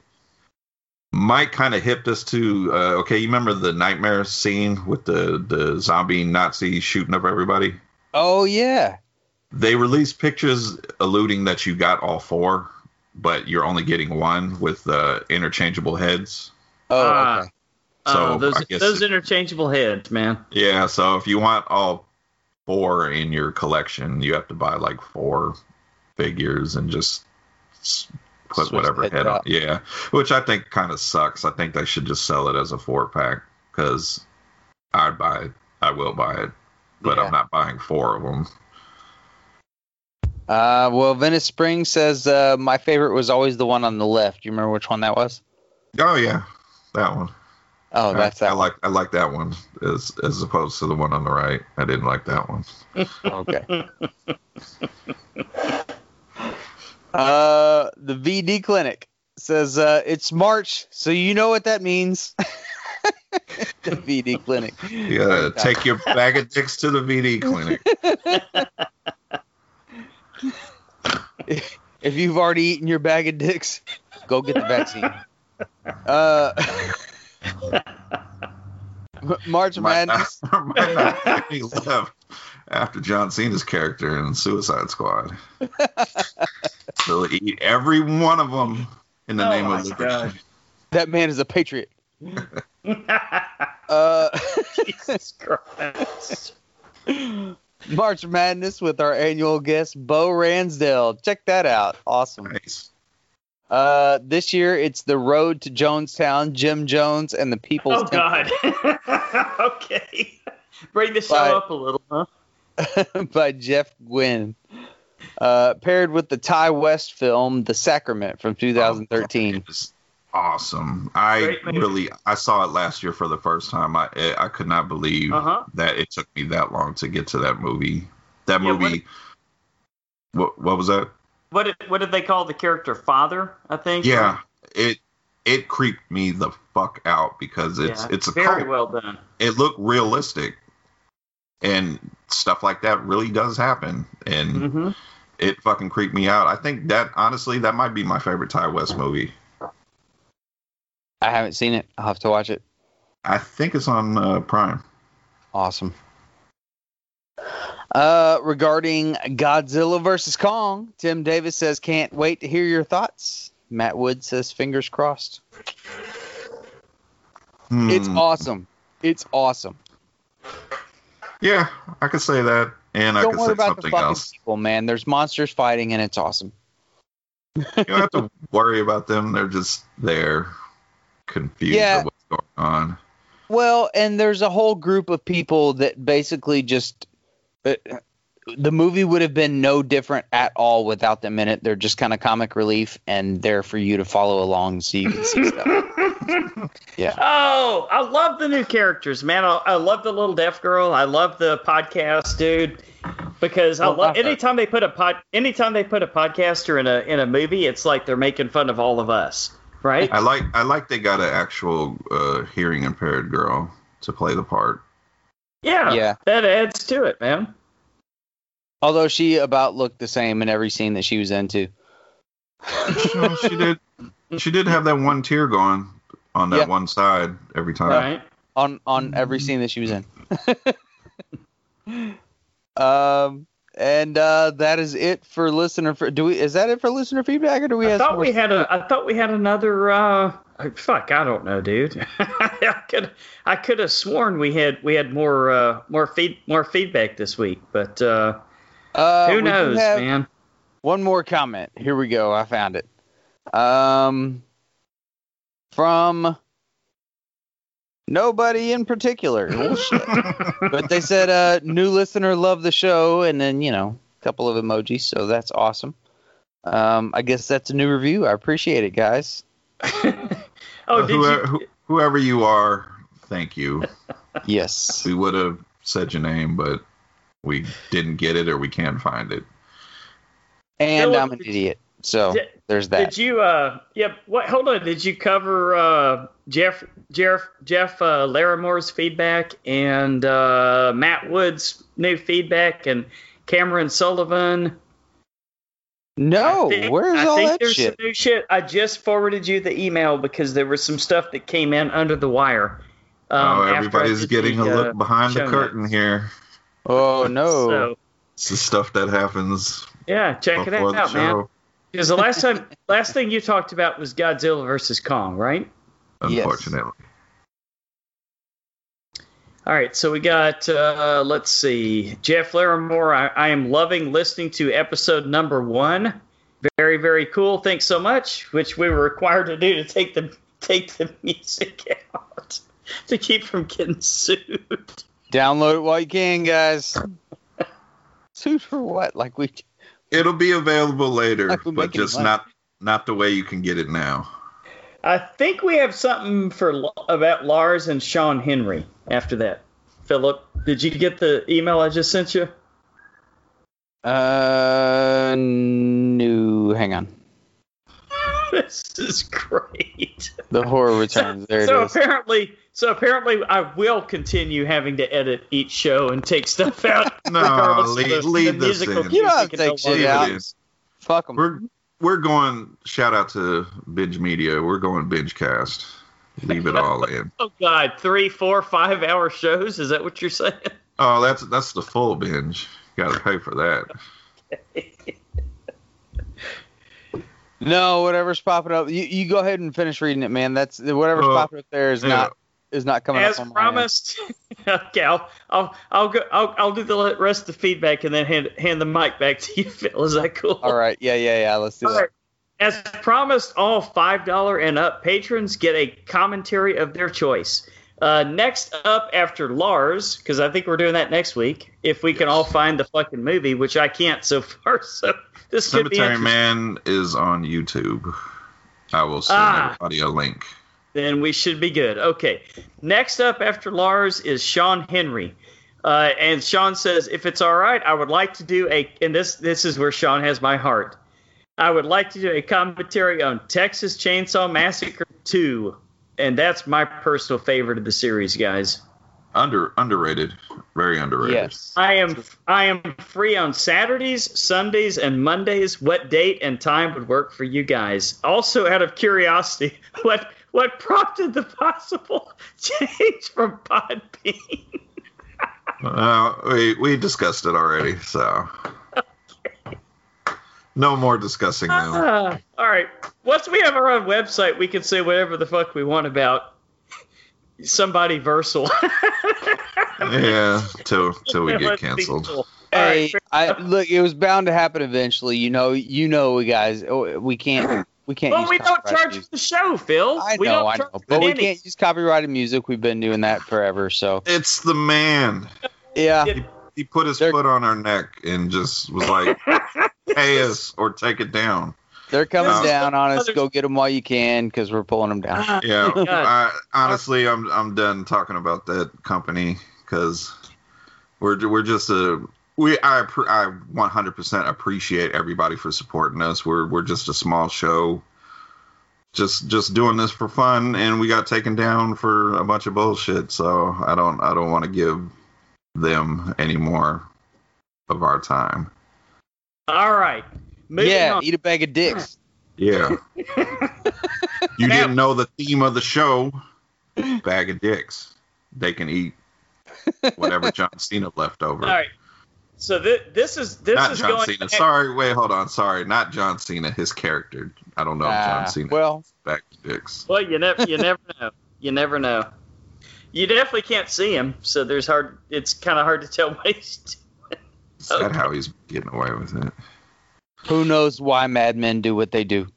Mike kind of hipped us to. Uh, okay, you remember the nightmare scene with the the zombie Nazi shooting up everybody? Oh yeah. They released pictures alluding that you got all four, but you're only getting one with uh, interchangeable heads. Oh, Ah. okay. So uh, those I guess those it- interchangeable heads, man? Yeah, so if you want all four in your collection, you have to buy like four figures and just put Switch whatever head head on. Yeah, which I think kind of sucks. I think they should just sell it as a four pack because I'd buy it. I will buy it, but Yeah. I'm not buying four of them. Uh, well, Venice Spring says uh, my favorite was always the one on the left. Do you remember which one that was? Oh yeah, that one. Oh, that's I, that. I like I like that one as as opposed to the one on the right. I didn't like that one. Okay. uh, the VD Clinic says uh, it's March, so you know what that means. the VD Clinic. You gotta take your bag of dicks to the VD clinic. If you've already eaten your bag of dicks, go get the vaccine. Uh, March Might Madness. not, might not have any left after John Cena's character in Suicide Squad. They'll eat every one of them in the Oh name of liberty. God. That man is a patriot. Uh, Jesus Christ. March Madness with our annual guest Bo Ransdale. Check that out. Awesome. Nice. Uh, this year it's the Road to Jonestown, Jim Jones and the People's Oh God. okay. Bring the show Bye. up a little, huh? By Jeff Guinn. Uh, paired with the Ti West film The Sacrament from 2013. It was awesome. I really I saw it last year for the first time. I I could not believe Uh-huh. that it took me that long to get to that movie. That Yeah, what- movie. What what was that? What did what did they call the character? Father, I think. Yeah, it it creeped me the fuck out because it's Yeah, it's a very cult. well done. It looked realistic, and stuff like that really does happen, and hmm it fucking creeped me out. I think that honestly, that might be my favorite Ti West movie. I haven't seen it. I'll have to watch it. I think it's on uh, Prime. Awesome. Uh, regarding Godzilla versus Kong, Tim Davis says, "Can't wait to hear your thoughts." Matt Wood says, "Fingers crossed." It's Hmm. awesome. It's awesome. Yeah, I could say that, and I Don't could worry say about the something fucking else. people, man. There's monsters fighting, and it's awesome. You don't have to worry about them. They're just there, confused Yeah. what's going on. Well, and there's a whole group of people that basically just the movie would have been no different at all without them in it. They're just kind of comic relief and there for you to follow along so you can see stuff. Yeah. Oh, I love the new characters, man. I, I love the little deaf girl. I love the podcast dude because I love anytime they put a pod anytime they put a podcaster in a in a movie, it's like they're making fun of all of us, right? I like I like they got an actual uh, hearing impaired girl to play the part. Yeah, Yeah. that adds to it, man. Although she about looked the same in every scene that she was into. No, she did. She did have that one tear going on that Yeah. one side every time. Right? on on every scene that she was in. um, and uh, that is it for listener. For do we? Is that it for listener feedback, or do we I have? thought some we had a. I thought we had another. uh Fuck, I don't know, dude. I could. I could have sworn we had. We had more. uh More feed. More feedback this week, but uh Uh, who do knows, man? One more comment. Here we go. I found it. Um, from nobody in particular. But they said uh, new listener love the show, and then you know a couple of emojis. So that's awesome. Um, I guess that's a new review. I appreciate it, guys. oh, did whoever, you? who- whoever you are, thank you. Yes. We would have said your name, but we didn't get it or we can't find it. And Philip, I'm an idiot. So did- there's that. Did you? Uh, yeah. What? Hold on. Did you cover uh, Jeff Jeff Jeff uh, Larrimore's feedback and uh, Matt Wood's new feedback and Cameron Sullivan? No, I think- where's I all think that there's shit? Some new shit. I just forwarded you the email because there was some stuff that came in under the wire. Um, oh, everybody's getting the, a uh, look behind the curtain notes. here. Oh no. So It's the stuff that happens yeah, check it out, the man. Because the last time, last thing you talked about was Godzilla versus Kong, right? Yes. Unfortunately, All right, so we got, uh, let's see, Jeff Larrimore. I, I am loving listening to episode number one. Very, very cool. Thanks so much. Which we were required to do to take the take the music out to keep from getting sued. Download it while you can, guys. Sued for what? Like we it'll be available later, Like but just money. not not the way you can get it now. I think we have something for about Lars and Sean Henry after that. Philip, did you get the email I just sent you? Uh, no. Hang on. this is great. The horror returns. There so it is. apparently, so apparently, I will continue having to edit each show and take stuff out. No, leave- the, leave the this in. You don't have we to can take shit out. Fuck them. We're we're going. Shout out to Binge Media. We're going binge cast. Leave it all in. Oh God, three, four, five hour shows. Is that what you're saying? Oh, that's that's the full binge. Got to pay for that. No, whatever's popping up. You, you go ahead and finish reading it, man. That's whatever's Well, popping up there is yeah. not is not coming As up on promised. okay, I'll, I'll I'll go. I'll, I'll do the rest of the feedback and then hand hand the mic back to you, Phil. Is that cool? All right. Yeah, yeah, yeah. Let's do All that. right. As promised, all $5 and up patrons get a commentary of their choice. Uh, next up after Lars, because I think we're doing that next week, if we can all find the fucking movie, which I can't so far. So this Cemetery. Man is on YouTube. I will send Ah. everybody a link. Then we should be good. Okay. Next up after Lars is Sean Henry. Uh, and Sean says, if it's all right, I would like to do a, and this this is where Sean has my heart. I would like to do a commentary on Texas Chainsaw Massacre 2. And that's my personal favorite of the series, guys. Under underrated, very underrated. Yes. I am I am free on Saturdays, Sundays, and Mondays. What date and time would work for you guys? Also, out of curiosity, what what prompted the possible change from Podbean? Uh, we we discussed it already, so no more discussing now. Ah, all right. Once we have our own website, we can say whatever the fuck we want about somebody versal. Yeah, till till we get canceled. cool. Hey, right. I look. It was bound to happen eventually. You know. You know, we guys. oh, We can't. We can't. Well, use we don't charge music. for the show, Phil. I we know. don't I know. But we pennies. can't use copyrighted music. We've been doing that forever. So It's the man. yeah. It- He put his They're- foot on our neck and just was like, "Pay us or take it down." They're coming This down on us. Go get them while you can, because we're pulling them down. Ah, Yeah, I, honestly, I'm I'm done talking about that company because we're we're just a we I I 100% appreciate everybody for supporting us. We're we're just a small show, just just doing this for fun, and we got taken down for a bunch of bullshit. So I don't I don't want to give them any more of our time. All right. Moving yeah, on. eat a bag of dicks. Yeah, you Now- didn't know the theme of the show, bag of dicks. They can eat whatever John Cena left over. All right. So th- this is this not is John going. Cena. back- Sorry, wait, hold on. Sorry, not John Cena. His character. I don't know if Ah, John Cena. well, back to dicks. Well, you never you never know. You never know. You definitely can't see him, so there's hard. It's kind of hard to tell what he's. Doing. Is that how he's getting away with it? who knows why madmen do what they do?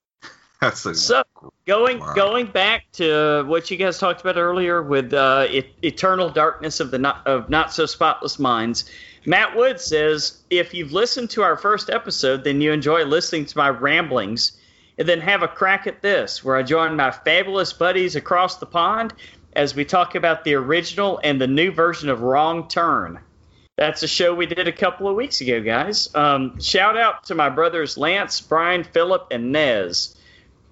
That's a, So going Wow. going back to what you guys talked about earlier with uh, e- eternal darkness of the not, of not so spotless minds. Matt Wood says if you've listened to our first episode, then you enjoy listening to my ramblings, and then have a crack at this, where I join my fabulous buddies across the pond as we talk about the original and the new version of Wrong Turn. That's a show we did a couple of weeks ago, guys. Um, shout out to my brothers Lance, Brian, Philip, and Nez.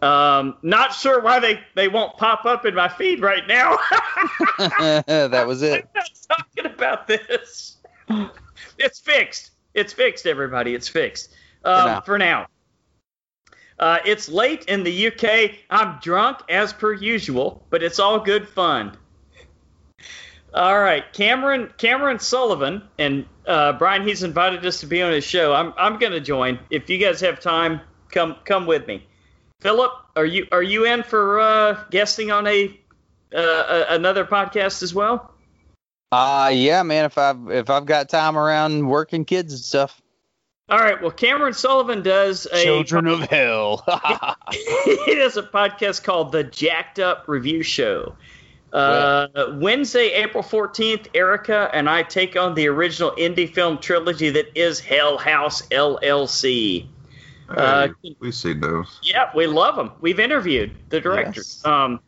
Um, not sure why they, they won't pop up in my feed right now. that was it. I'm not talking about this. It's fixed. It's fixed, everybody. It's fixed. Um, now. for now. Uh, it's late in the UK. I'm drunk as per usual, but it's all good fun. All right, Cameron Cameron Sullivan and uh, Brian. He's invited us to be on his show. I'm I'm going to join. If you guys have time, come come with me. Philip, are you are you in for uh, guesting on a, uh, a another podcast as well? Uh yeah, man. If I've if I've got time around working kids and stuff. All right. Well, Cameron Sullivan does a Children of Hell. he does a podcast called The Jacked Up Review Show. Uh, Wednesday, April 14th, Erica and I take on the original indie film trilogy that is Hell House LLC. Uh, we've seen those. Yeah, we love them. We've interviewed the directors. Yes. Um,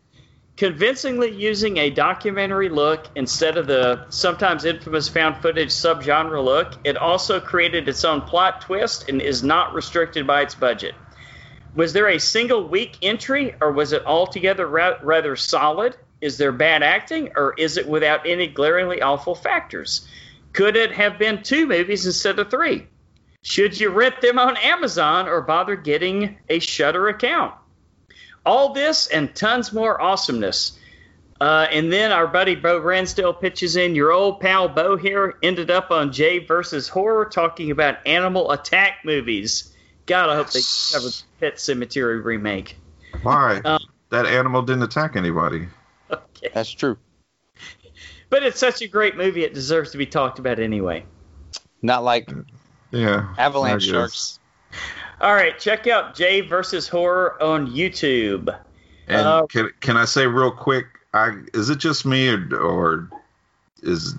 convincingly using a documentary look instead of the sometimes infamous found footage subgenre look, it also created its own plot twist and is not restricted by its budget. Was there a single weak entry, or was it altogether ra- rather solid? Is there bad acting, or is it without any glaringly awful factors? Could it have been two movies instead of three? Should you rent them on Amazon or bother getting a Shudder account? All this and tons more awesomeness. Uh, and then our buddy Bo Ransdale pitches in. Your old pal Bo here ended up on Jay versus Horror talking about animal attack movies. God, I hope they a Pet Sematary remake. Why? Um, that animal didn't attack anybody. Okay. That's true. But it's such a great movie, it deserves to be talked about anyway. Not like Yeah. avalanche sharks. All right, check out Jay versus Horror on YouTube. And Uh, can can I say real quick? I is it just me or or is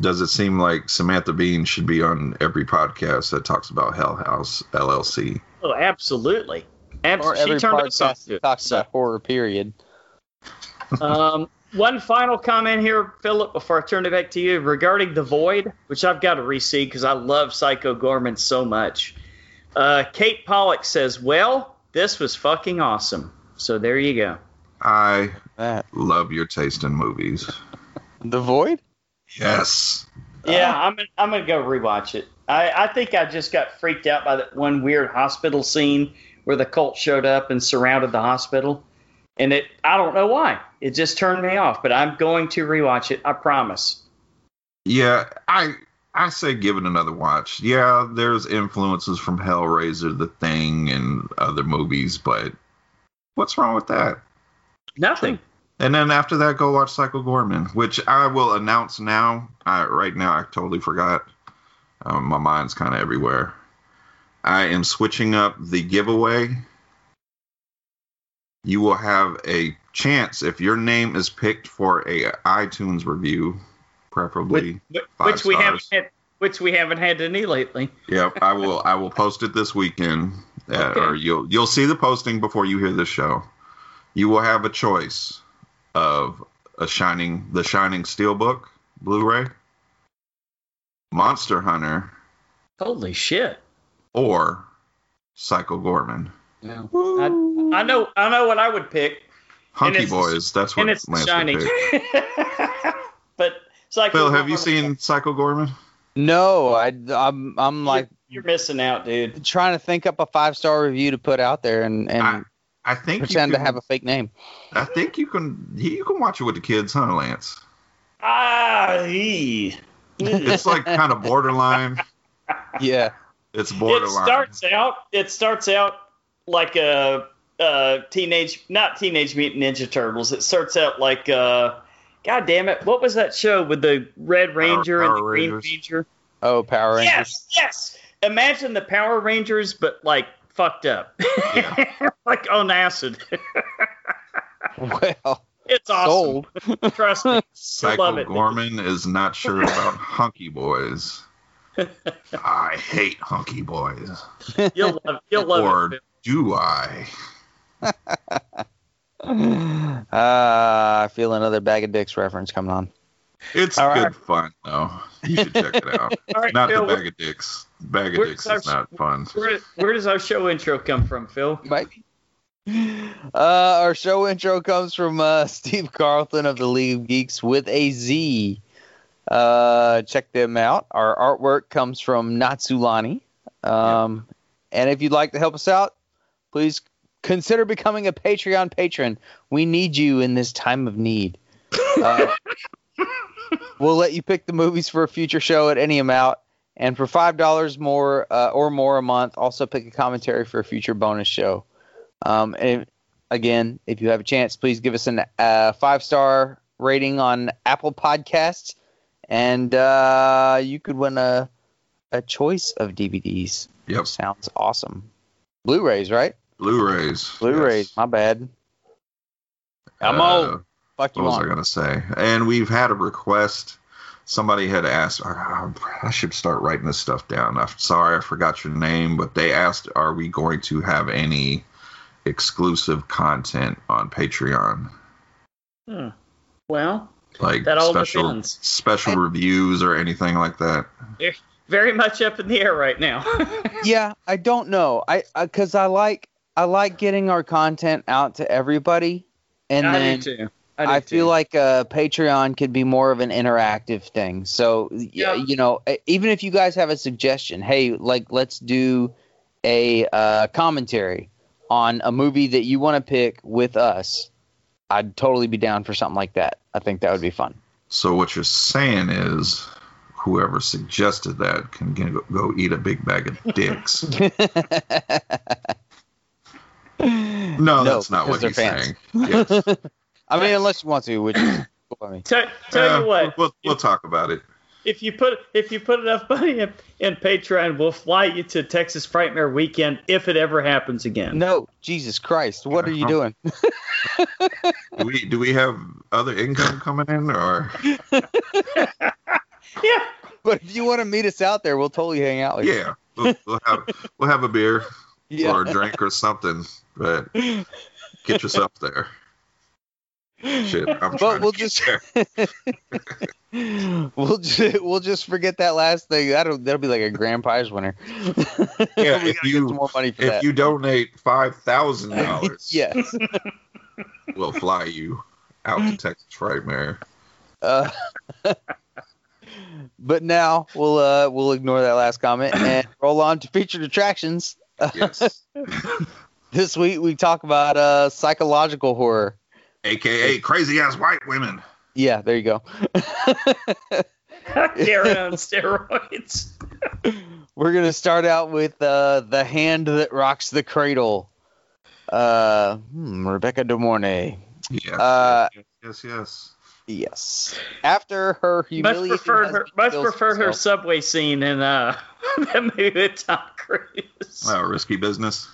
does it seem like Samantha Bean should be on every podcast that talks about Hell House LLC? Oh, absolutely. Or Absolutely. every She turned podcast us on to that it. talks about horror. Period. Um, one final comment here, Philip, before I turn it back to you regarding The Void, which I've got to re-see because I love Psycho Goreman so much. Uh, Kate Pollock says, "Well, this was fucking awesome." So there you go. I That love your taste in movies. the void. Yes. Yeah, I'm gonna, I'm gonna go rewatch it. I, I think I just got freaked out by that one weird hospital scene where the cult showed up and surrounded the hospital, and it I don't know why it just turned me off. But I'm going to rewatch it. I promise. Yeah, I I say give it another watch. Yeah, there's influences from Hellraiser, The Thing, and other movies, but what's wrong with that? Nothing. And then after that, go watch Psycho Goreman, which I will announce now. I, right now, I totally forgot. Um, my mind's kind of everywhere. I am switching up the giveaway. You will have a chance if your name is picked for a iTunes review, preferably. Which, Five which we haven't had, which we haven't had any lately. Yep, I will. I will post it this weekend, uh, Okay. or you'll you'll see the posting before you hear this show. You will have a choice of a Shining, the Shining Steelbook Blu-ray, Monster Hunter, Holy shit! or Psycho Goreman. I, I know I know what I would pick, Hunky Boys. That's what and it's Lance would Shining. pick. but it's like Phil, have you seen Psycho Goreman? No, I, I'm I'm like You're missing out, dude. trying to think up a five star review to put out there and and I, I think pretend you to can, have a fake name. I think you can. You can watch it with the kids, huh, Lance? Ah, ee. It's like kind of borderline. Yeah. It's borderline. it starts out. It starts out like a, a teenage, not teenage mutant ninja turtles. It starts out like, uh, God damn it, what was that show with the Red Ranger and the Power Green Rangers. Ranger? Oh, Power Rangers. Yes, yes. Imagine the Power Rangers, but like fucked up, like on acid. Well, it's awesome. sold. Trust me. love Psycho it. Goreman is not sure about hunky boys. I hate hunky boys. You'll love. You'll love or it. do I? Uh, I feel another bag of dicks reference coming on. It's All good right. fun though. You should check it out. All right, not Phil. the bag of dicks. Bag of where's dicks our- is not fun. Where, where does our show intro come from, Phil? Mike. Uh, our show intro comes from uh, Steve Carlton of the League of Geeks with a Z. Uh, check them out. Our artwork comes from Natsulani. Um, And if you'd like to help us out, please consider becoming a Patreon patron. We need you in this time of need. Uh, we'll let you pick the movies for a future show at any amount. And for five dollars more uh, or more a month, also pick a commentary for a future bonus show. Um, and again, if you have a chance, please give us a uh, five star rating on Apple Podcasts, and uh, you could win a a choice of DVDs. Yep. Sounds awesome. Blu-rays, right? Blu-rays. Blu-rays. yes. My bad. I'm Uh, old. Fuck you What was I gonna say? And we've had a request somebody had asked. I, I should start writing this stuff down. I'm sorry, I forgot your name, but they asked, "Are we going to have any exclusive content on Patreon, Hmm. Well, like That all special depends. special reviews or anything like that?" very much up in the air right now. yeah, I don't know. I because I like I like getting our content out to everybody, and I then do too. I, do feel too. like uh, Patreon could be more of an interactive thing. So, Yeah. you know, even if you guys have a suggestion, hey, like let's do a uh, commentary on a movie that you want to pick with us, I'd totally be down for something like that. I think that would be fun. So what you're saying is, whoever suggested that can go, go eat a big bag of dicks. No, that's not what he's they're fans. saying. Yes. I mean, unless you want to, which is cool by me. Tell, tell Uh, you what, we'll, we'll talk about it. if you put if you put enough money in, in Patreon, we'll fly you to Texas Frightmare Weekend if it ever happens again. No, Jesus Christ, what are you doing? Do we do we have other income coming in, or Yeah. But if you want to meet us out there, we'll totally hang out with you. yeah, we'll, we'll have we'll have a beer Yeah. or a drink or something, but get yourself there. Shit, I'm But trying we'll to get just- there. we'll just we'll just forget that last thing. That'll that'll be like a grand prize winner. Yeah, if you- some more money for If that. you donate five thousand dollars, yes. we'll fly you out to Texas Frightmare. Uh, but now we'll uh we'll ignore that last comment and roll on to featured attractions. Yes, This week we talk about uh psychological horror. aka crazy ass white women. Yeah, there you go. Karen on steroids. We're gonna start out with uh, the hand that rocks the cradle. Uh, hmm, Rebecca De Mornay. Yeah. Uh, yes, yes. Yes. After her Much humiliating preferred her husband much kills preferred her himself- subway scene in uh that movie with Tom Cruise. Oh, risky business.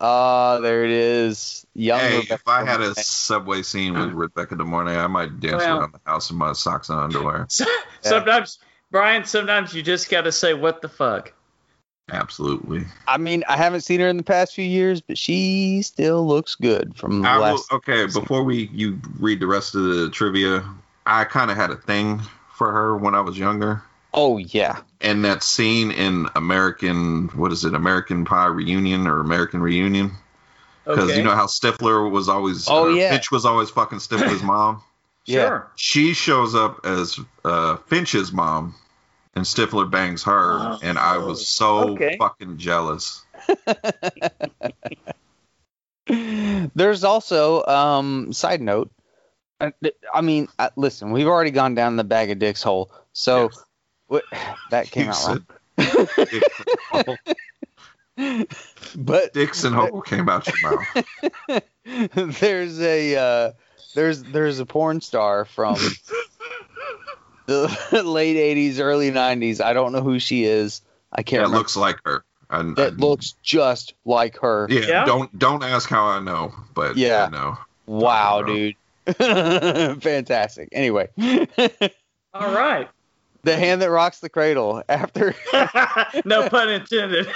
Ah, there it is. Young Hey, Rebecca if I had a subway scene with Rebecca De Mornay, I might dance Well- around the house in my socks and underwear. So, Sometimes Brian, sometimes you just gotta say what the fuck. Absolutely. I mean, I haven't seen her in the past few years, but she still looks good from the I will, last. okay, before we you read the rest of the trivia, I kind of had a thing for her when I was younger. Oh yeah, And that scene in American, what is it, American Pie Reunion or American Reunion? Because Okay. you know how Stifler was always, Oh, uh, yeah. Finch was always fucking Stifler's mom. yeah. Sure. She shows up as uh, Finch's mom, and Stifler bangs her, Oh, and I was so okay. fucking jealous. There's also um side note. th- I mean, uh, listen, we've already gone down the bag of dicks hole, so Yes. What, that came You out wrong. But Dicks and hole came out your mouth. there's a uh, there's there's a porn star from the late '80s, early '90s. I don't know who she is. I can't That remember. looks like her. I, that I- looks just like her. Yeah, Yeah? Don't don't ask how I know, but Yeah. I know. Wow, Bro. dude. Fantastic. Anyway, All right. The hand that rocks the cradle. After no pun intended.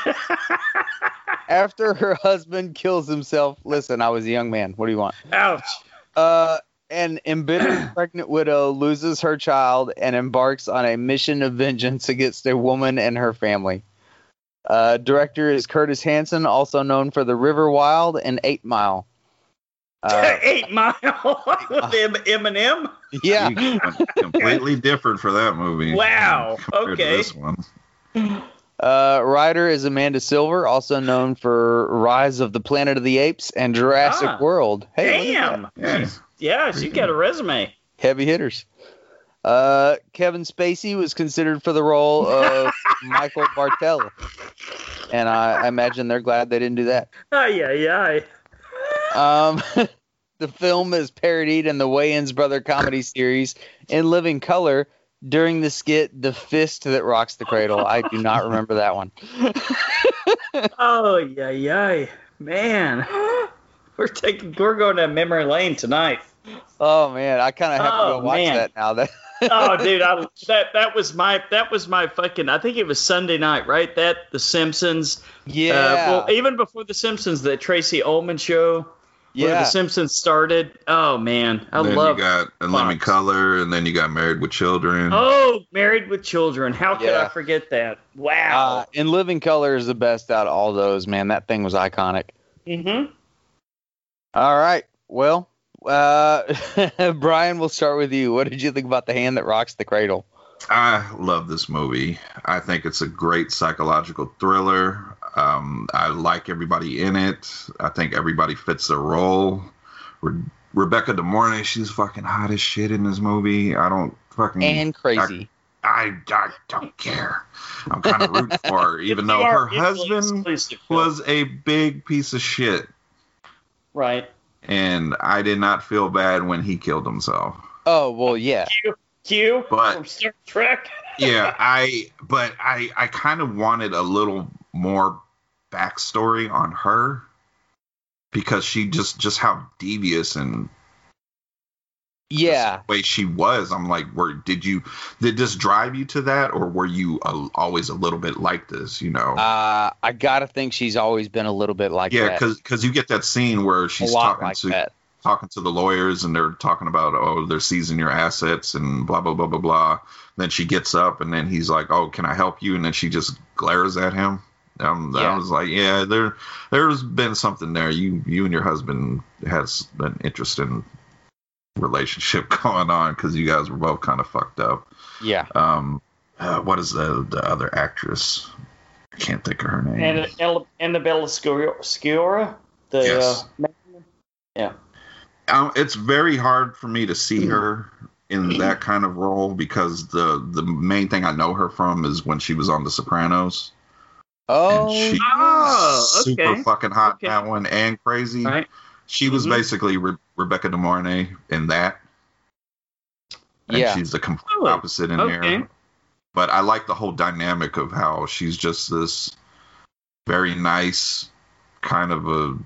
after her husband kills himself. Listen, I was a young man. What do you want? Ouch. Uh, an embittered pregnant widow loses her child and embarks on a mission of vengeance against a woman and her family. Uh, director is Curtis Hanson, also known for The River Wild and Eight Mile. Uh, Eight Mile with Eminem. yeah. Completely different for that movie. Wow, compared okay. this one. Uh, writer is Amanda Silver, also known for Rise of the Planet of the Apes and Jurassic Ah. World. Hey, look at Damn. Yeah. Yeah, she got a resume. heavy hitters. Uh, Kevin Spacey was considered for the role of Michael Bartel, and I, I imagine they're glad they didn't do that. Ay, ay, ay. Um, the film is parodied in the Wayans Brother comedy series in living color during the skit "The Fist That Rocks the Cradle." I do not remember that one. Oh, yeah, yeah. Man. We're taking we're going down memory lane tonight. Oh man, I kind of have to Oh, go watch man. that now. That oh, dude, I, that that was my that was my fucking. I think it was Sunday night, right? That The Simpsons. Yeah. Uh, well, even before The Simpsons, the Tracey Ullman show, where yeah. The Simpsons started. Oh man, I then love. you got In Living Color, and then you got Married with Children. Oh, Married with Children. How could Yeah. I forget that? Wow. Uh, and Living Color is the best out of all those, man. That thing was iconic. mm-hmm. All right. Well, uh, Brian, we'll start with you. What did you think about The Hand That Rocks the Cradle? I love this movie. I think it's a great psychological thriller. Um, I like everybody in it. I think everybody fits their role. Re- Rebecca De Mornay, she's fucking hot as shit in this movie. I don't fucking And crazy. I, I don't care. I'm kind of rooting for her, even though her husband was a big piece of shit, right. and I did not feel bad when he killed himself. Oh, well, yeah. Q, Q But- from Star Trek. yeah, I but I I kind of wanted a little more backstory on her because she just just how devious and Yeah. the way she was. I'm like, where did you did this drive you to that, or were you uh, always a little bit like this? You know. Uh, I got to think she's always been a little bit like yeah, that. because you get that scene where she's talking like to that. talking to the lawyers and they're talking about oh they're seizing your assets and blah blah blah blah blah. Then she gets up and then he's like oh can I help you and then she just glares at him. Um, I was like yeah there there's been something there. You you and your husband has an interesting relationship going on because you guys were both kind of fucked up. Yeah. Um, uh, what is the the other actress? I can't think of her name. And Ella- Annabella Sciorra, Sciorra the Yes. uh, yeah. um, it's very hard for me to see her in that kind of role because the the main thing I know her from is when she was on The Sopranos. Oh, and she Oh, super fucking hot Okay. that one and crazy. Right. She was Mhm. basically Re- Rebecca De Mornay in that. And Yeah. she's the complete Really? opposite in Okay. there. But I like the whole dynamic of how she's just this very nice kind of a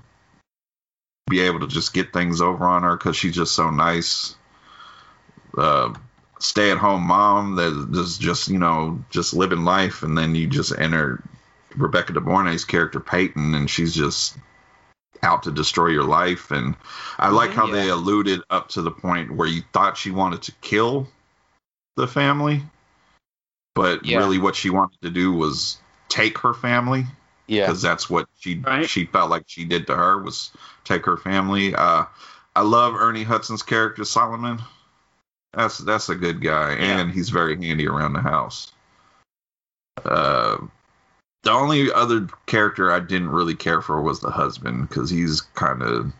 be able to just get things over on her because she's just so nice. Uh, stay at home mom that is just you know just living life, and then you just enter Rebecca De Mornay's character Peyton, and she's just out to destroy your life. And I like how they alluded up to the point where you thought she wanted to kill the family, but Yeah. really what she wanted to do was take her family yeah. because that's what she Right. she felt like she did to her was take her family. Uh, I love Ernie Hudson's character Solomon. That's that's a good guy, Yeah. and he's very handy around the house. Uh, the only other character I didn't really care for was the husband because he's kind of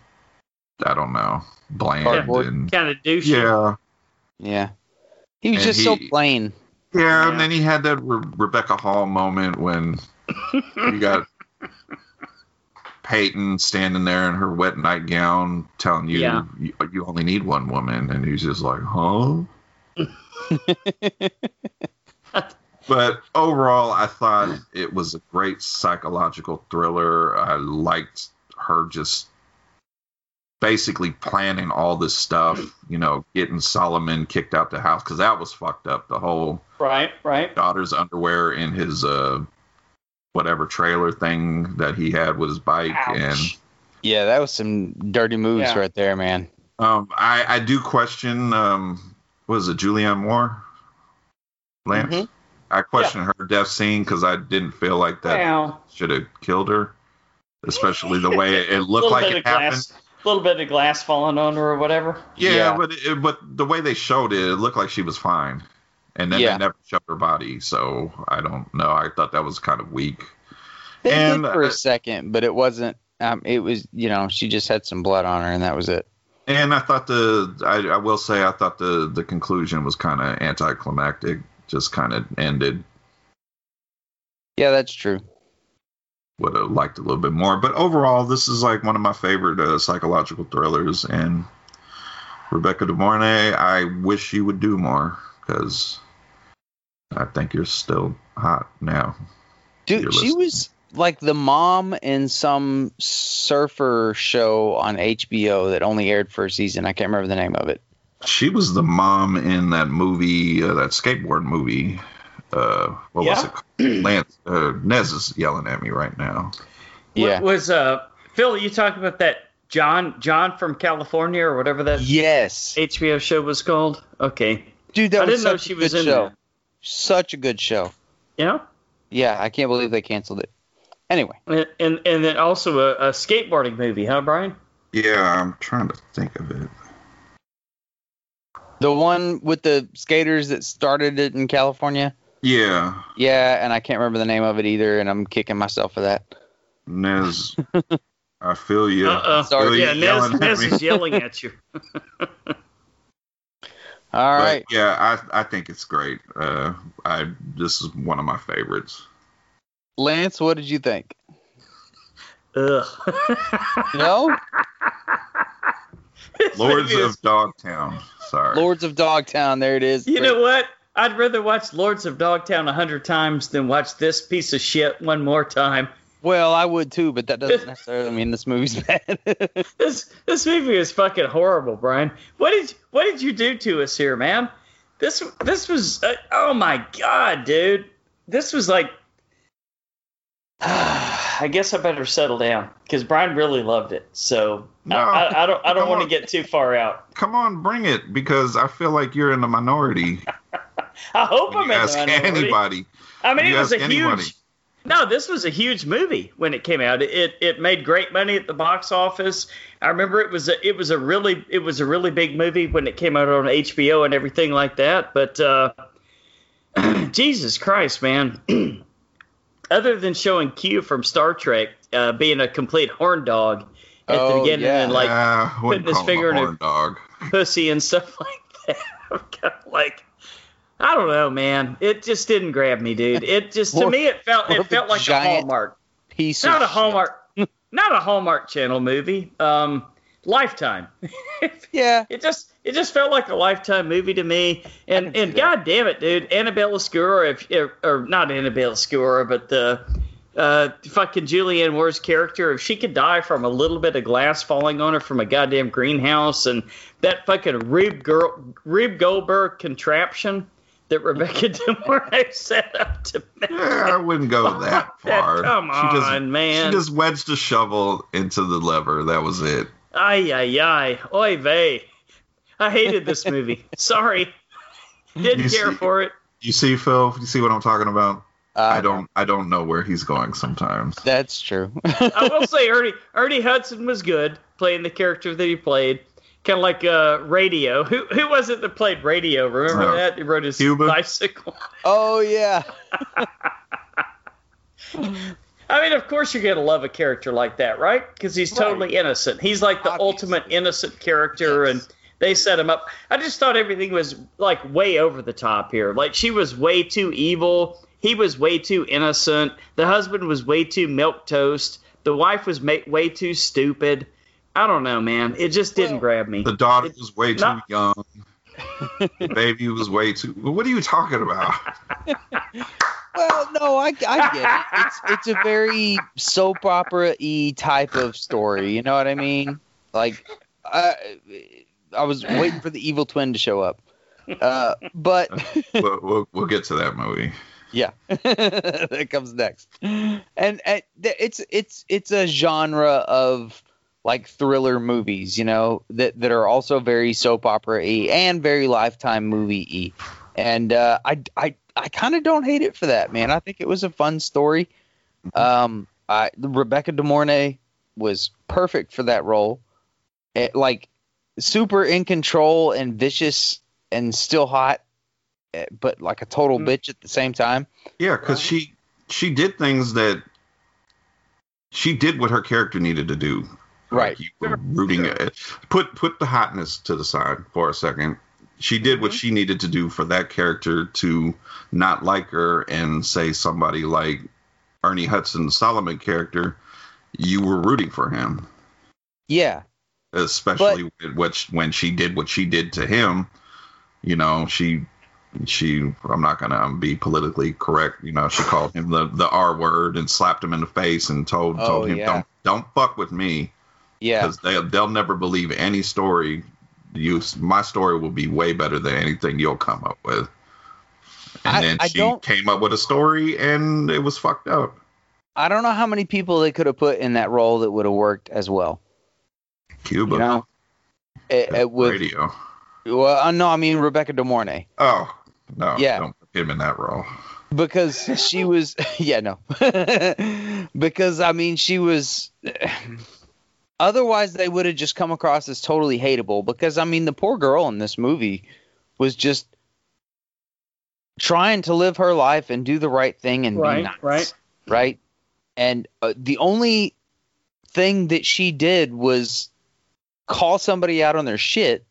I don't know bland Cardboard. and Kind of douchey. yeah. Yeah. He was And just so plain. Yeah, Yeah. and then he had that Re- Rebecca Hall moment when you got Peyton standing there in her wet nightgown telling you, Yeah. you you only need one woman, and he's just like, huh? but overall, I thought it was a great psychological thriller. I liked her just basically planning all this stuff, you know, getting Solomon kicked out the house because that was fucked up. The whole Right, right. daughter's underwear in his uh whatever trailer thing that he had with his bike Ouch. and Yeah, that was some dirty moves Yeah. right there, man. um I I do question um was it Julianne Moore Lance Mhm. I question her death scene because I didn't feel like that Well, should have killed her especially the way it a looked like it happened a little bit of glass falling on her or whatever. yeah, Yeah. but it, but the way they showed it it looked like she was fine and then Yeah. they never showed her body so I don't know I thought that was kind of weak They And, did for uh, a second, but it wasn't. Um, it was you know she just had some blood on her, and that was it. And I thought the I, I will say I thought the the conclusion was kind of anticlimactic, just kind of ended. Yeah, that's true. Would have liked a little bit more, but overall, this is like one of my favorite uh, psychological thrillers. And Rebecca De Mornay, I wish you would do more because I think you're still hot now. Dude, she was like the mom in some surfer show on HBO that only aired for a season. I can't remember the name of it. She was the mom in that movie, uh, that skateboard movie. Uh, what was it? called? Lance uh, Nez is yelling at me right now. Yeah. What was uh Phil? You talking about that John John from California or whatever that Yes, HBO show was called? Okay, dude, that I was didn't know such she a was good in show. there. Such a good show. Yeah, Yeah, I can't believe they canceled it. Anyway, and and, and then also a, a skateboarding movie, huh, Brian? Yeah, I'm trying to think of it. The one with the skaters that started it in California. Yeah, Yeah, and I can't remember the name of it either, and I'm kicking myself for that. Nez. I feel you. Uh-uh. Sorry. Feel you Nez, yelling at Nez is yelling at you. All But, right. yeah, I I think it's great. Uh, I this is one of my favorites. Lance, what did you think? Ugh. No? This Lords of Dogtown. Sorry. Lords of Dogtown, there it is. You know what? I'd rather watch Lords of Dogtown a hundred times than watch this piece of shit one more time. Well, I would too, but that doesn't necessarily mean this movie's bad. This this movie is fucking horrible, Brian. What did what did you do to us here, man? This this was uh, oh my god, dude. This was like I guess I better settle down because Brian really loved it. So No, I, I, don't I don't want to get too far out. Come on, bring it because I feel like you're in the minority. I hope I'm in the ask minority. anybody. I mean, it was a anybody. huge. No, this was a huge movie when it came out. It it made great money at the box office. I remember it was a it was a really it was a really big movie when it came out on HBO and everything like that. But uh, Jesus Christ, man! Other than showing Q from Star Trek uh, being a complete horn dog at the Oh, beginning yeah. and like uh, putting his finger in her- dog. pussy and stuff like that. I'm kind of like, I don't know, man. It just didn't grab me, dude. It just to me it felt it of a felt like a Hallmark, Piece not of a Hallmark, not a Hallmark Channel movie. Um, Lifetime. Yeah. It just it just felt like a Lifetime movie to me. And and that. God damn it, dude, Annabelle Sciorra, if or, or not Annabella Sciorra, but the uh, fucking Julianne Moore's character, if she could die from a little bit of glass falling on her from a goddamn greenhouse, and that fucking Rube, girl, Rube Goldberg contraption that Rebecca De Mornay set up to make. Yeah, I wouldn't go that far. Come she just, on, man. She just wedged a shovel into the lever. That was it. Ay, ay, ay. Oy vey. I hated this movie. Sorry. Didn't You care see- for it. You see, Phil? You see what I'm talking about? Uh, I don't. I don't know where he's going sometimes. That's true. I will say Ernie Ernie Hudson was good playing the character that he played. Kind of like uh, Radio. Who who was it that played Radio? Remember Uh, that? He rode his Cuba? bicycle. oh yeah. I mean, of course you're gonna love a character like that, right? Because he's Right. totally innocent. He's like the Obviously. ultimate innocent character, Yes. and they set him up. I just thought everything was like way over the top here. Like she was way too evil. He was way too innocent. The husband was way too milk toast. The wife was ma- way too stupid. I don't know, man. It just didn't Well, grab me. The daughter It- was way too not- young. The baby was way too. What are you talking about? Well, no, I, I get it. It's it's a very soap opera y type of story. You know what I mean? Like, I I was waiting for the evil twin to show up, uh, but we'll, we'll, we'll get to that movie. yeah, that comes next. And, and it's it's it's a genre of like thriller movies, you know, that that are also very soap opera y and very lifetime movie y. And uh, I I I kind of don't hate it for that, man. I think it was a fun story. Um, I Rebecca De Mornay was perfect for that role. It, like super in control and vicious and still hot, eh, but like a total Mhm. bitch at the same time. Yeah, because she she did things that she did what her character needed to do. Right. Like you were rooting it. Put put the hotness to the side for a second. She did what mm-hmm. she needed to do for that character to not like her and say somebody like Ernie Hudson Solomon character, you were rooting for him, Yeah, especially with what when she did what she did to him. You know, she she I'm not gonna um, be politically correct. You know, she called him the the R word and slapped him in the face and told Oh, told him yeah. don't don't fuck with me yeah, because they they'll never believe any story you my story will be way better than anything you'll come up with. And I- then I she came up with a story, and it was fucked up. I don't know how many people they could have put in that role that would have worked as well. Cuba You know, it, it with radio. well, uh, no, I mean Rebecca De Mornay Oh no, Yeah. don't put him in that role. because she was yeah no because I mean she was otherwise they would have just come across as totally hateable because I mean the poor girl in this movie was just trying to live her life and do the right thing and be nice, right. right and uh, the only thing that she did was call somebody out on their shit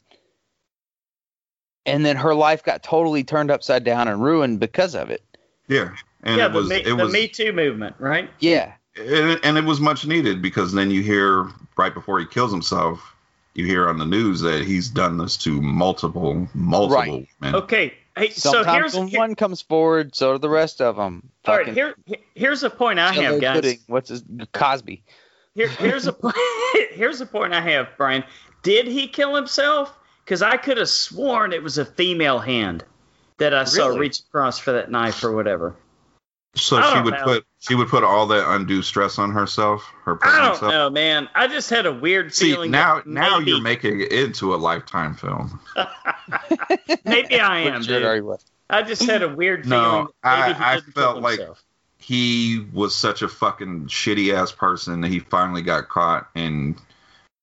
and then her life got totally turned upside down and ruined because of it Yeah, and yeah, it was the, me, it the was Me Too movement, right? yeah and, and it was much needed because then you hear right before he kills himself, you hear on the news that he's done this to multiple multiple Right. women. Okay. Hey, so Sometimes here's when here- one comes forward, so do the rest of them. all right. Here, here's a point I have, guys. What's his Cosby? Here, here's a point. here's a point I have, Brian. Did he kill himself? Because I could have sworn it was a female hand that I saw reach across for that knife or whatever. So she would know. put she would put all that undue stress on herself, her I pregnant don't self. know, man. I just had a weird See feeling. now that now maybe, you're making it into a lifetime film. maybe I am, Pretty sure it dude. I just had a weird No, feeling. that I- I felt like- He was such a fucking shitty ass person that he finally got caught and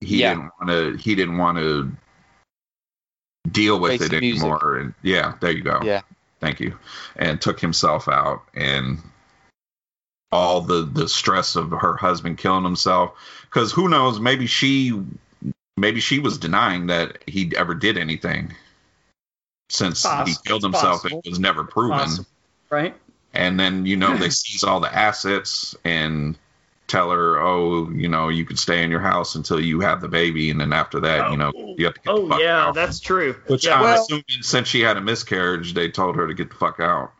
he Yeah. didn't want to he didn't want to deal with Face it the music. anymore and yeah there you go Yeah. Thank you and took himself out and all the the stress of her husband killing himself because who knows maybe she maybe she was denying that he ever did anything since he killed himself possible. it was never proven Possible. Right? and then you know they seize all the assets and tell her oh you know you could stay in your house until you have the baby and then after that you know oh. you have to get the Oh fuck yeah, out that's true. which yeah, i'm Well- assuming since she had a miscarriage they told her to get the fuck out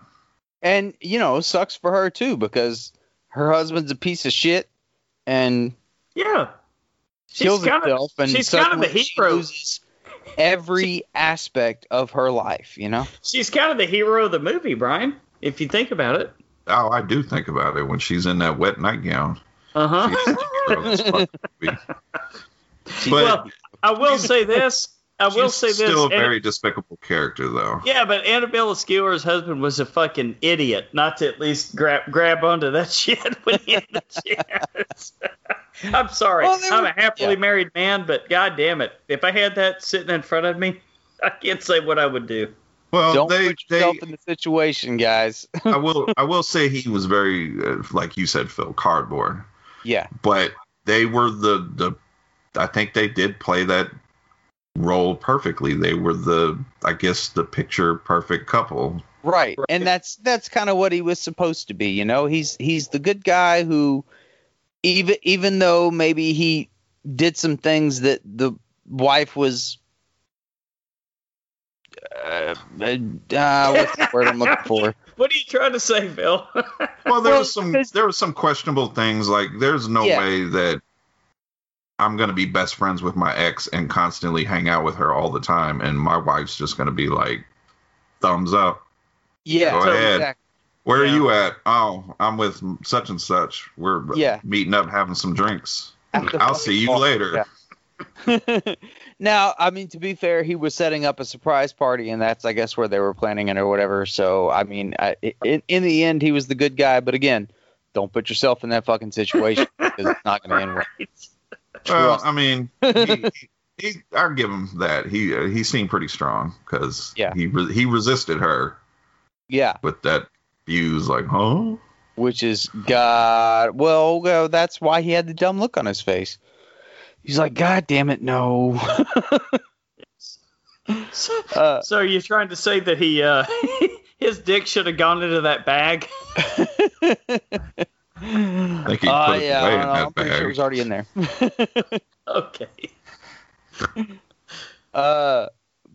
And you know, sucks for her too because her husband's a piece of shit and yeah. She's kills kind of and she's kind of the suddenly she hero. loses every aspect of her life. You know. she's kind of the hero of the movie, Brian. If you think about it. oh i do think about it when she's in that wet nightgown Uh huh. She's the hero of this fucking movie. but well, I will say this. I will she's say this. still a Anna- very despicable character though yeah, but Annabella Sciorra's husband was a fucking idiot not to at least grab grab onto that shit when he had the chance. I'm sorry. Well, I'm were- a happily yeah. married man, but god damn it, if I had that sitting in front of me, I can't say what I would do. well Don't they put they in the situation, guys. I will I will say he was very uh, like you said Phil cardboard yeah. but they were the the I think they did play that role perfectly. They were the I guess the picture perfect couple. Right. Right. And that's that's kind of what he was supposed to be, you know. He's he's the good guy who even even though maybe he did some things that the wife was uh, uh, what's the word I'm looking for? What are you trying to say, Phil? Well, there Well, was some there was some questionable things like there's no Yeah. way that I'm gonna be best friends with my ex and constantly hang out with her all the time, and my wife's just gonna be like, thumbs up. Yeah. Go so ahead. exact- Where Yeah. are you at? Oh, I'm with such and such. We're Yeah. meeting up having some drinks. I'll see you bar. later. now, I mean, to be fair, he was setting up a surprise party, and that's, I guess, where they were planning it or whatever. So, I mean, I, in, in the end, he was the good guy. But again, don't put yourself in that fucking situation because it's not going to end well. Well, I mean, he, he, I'll give him that. He uh, he seemed pretty strong because Yeah. he re- he resisted her Yeah, with that views like, huh? which is God. Well, well, that's why he had the dumb look on his face. He's like, God damn it, no. uh, so you're trying to say that he uh his dick should have gone into that bag? I think he uh, put it yeah, away I in that I'm pretty sure it was already in there. Okay. Uh,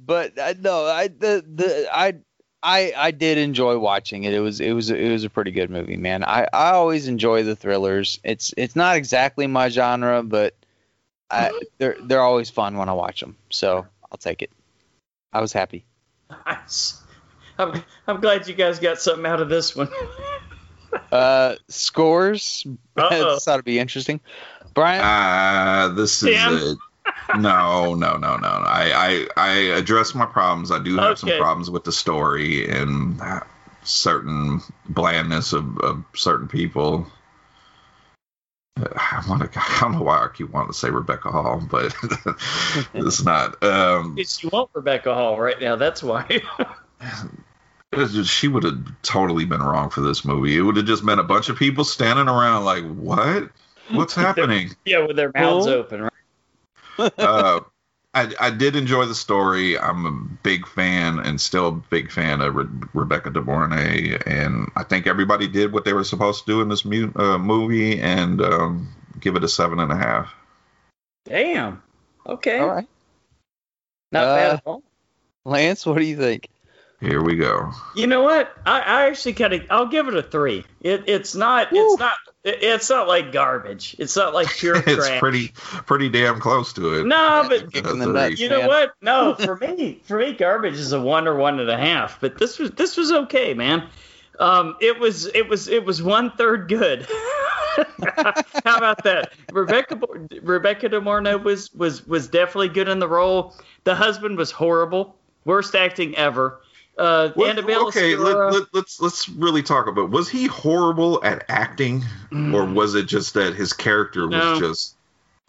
but uh, no, I the the I I I did enjoy watching it. It was it was it was a pretty good movie, man. I I always enjoy the thrillers. It's it's not exactly my genre, but I they're they're always fun when I watch them. So I'll take it. I was happy. Nice. I'm, I'm glad you guys got something out of this one. Uh, scores. Uh-oh. this ought to be interesting. Brian, Uh, this is Sam? it. No, no, no, no. I, I, I address my problems. I do have some problems with the story and uh, certain blandness of, of certain people. Uh, I want to. I don't know why I keep wanting to say Rebecca Hall, but it's not. Um, It's you want Rebecca Hall right now. That's why. just- she would have totally been wrong for this movie. It would have just been a bunch of people standing around like, "What? What's happening?" yeah, with their mouths Well- open, right? uh, I, I did enjoy the story. I'm a big fan and still a big fan of Re- Rebecca De Mornay, and I think everybody did what they were supposed to do in this mu- uh, movie, and um, give it a seven and a half. Damn. Okay. all right. Not Uh, bad at all. Lance, what do you think? Here we go. You know what? I, I actually kind of I'll give it a three. It, it's not Woo. it's not it's not like garbage. It's not like pure it's trash. pretty pretty damn close to it. No, but Kick in the nuts, you know what? No, for me, for me, garbage is a one or one and a half. But this was this was okay, man. Um, it was it was it was one third good. How about that? Rebecca Rebecca De Mornay was was was definitely good in the role. The husband was horrible, worst acting ever. Uh, What- Annabelle okay, let, let, let's let's really talk about. Was he horrible at acting, or was it just that his character was No. just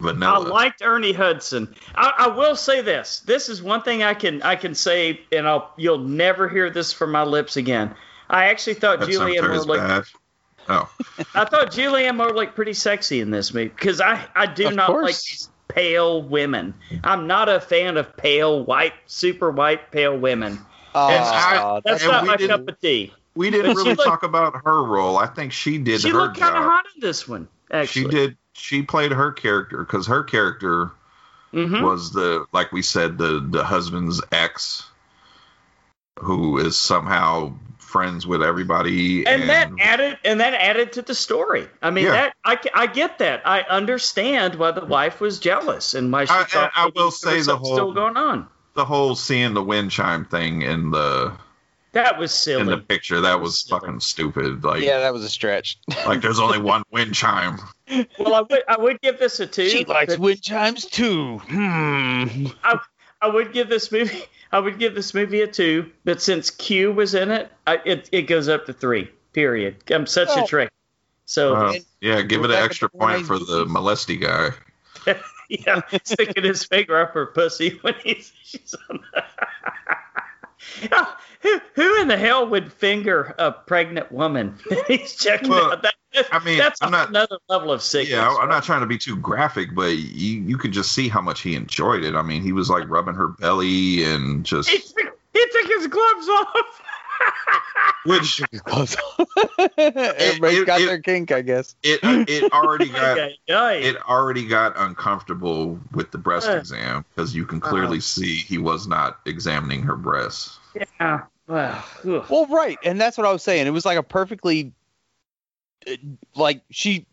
I liked Ernie Hudson. I, I will say this. This is one thing I can I can say, and I'll you'll never hear this from my lips again. I actually thought That Julianne cemetery Moore looked. Oh, I thought Julianne Moore looked pretty sexy in this movie because I I do Of not like course. these pale women. I'm not a fan of pale white, super white pale women. Oh, I- That's And not my cup of tea. we didn't really looked- talk about her role. I think she did She looked kind of hot in this one. Actually, She did. She played her character because her character hmm was the like we said the the husband's ex, who is somehow friends with everybody, and that added and that added to the story. I mean, Yeah. that I, I get that. I understand why the wife was jealous and why she I- thought I- I will say the whole- still going on. The whole seeing the wind chime thing in the That was silly. in the picture that was Silly. fucking stupid. Like yeah, that was a stretch. like there's only one wind chime. well, I would I would give this a two. she likes wind chimes too. Hmm. I would give this movie I would give this movie a two, but since Q was in it, I, it it goes up to three. Period. I'm such a Oh. trick. So Uh, yeah, give it an extra point for the molesty guy. yeah, sticking his finger up her pussy when he's she's on. Ah, who who in the hell would finger a pregnant woman? he's checking Well, out. That, that's, I mean, that's I'm not- another level of sickness. Yeah, I'm right? not trying to be too graphic, but you you could just see how much he enjoyed it. I mean, he was like rubbing her belly and just He took, he took his gloves off. Which Close. Everybody's it- got it- their kink, I guess. it it already got it already got uncomfortable with the breast Uh. exam because you can clearly see he was not examining her breasts. yeah. Well, ugh. Well, right, and that's what I was saying. It was like a perfectly, uh, like she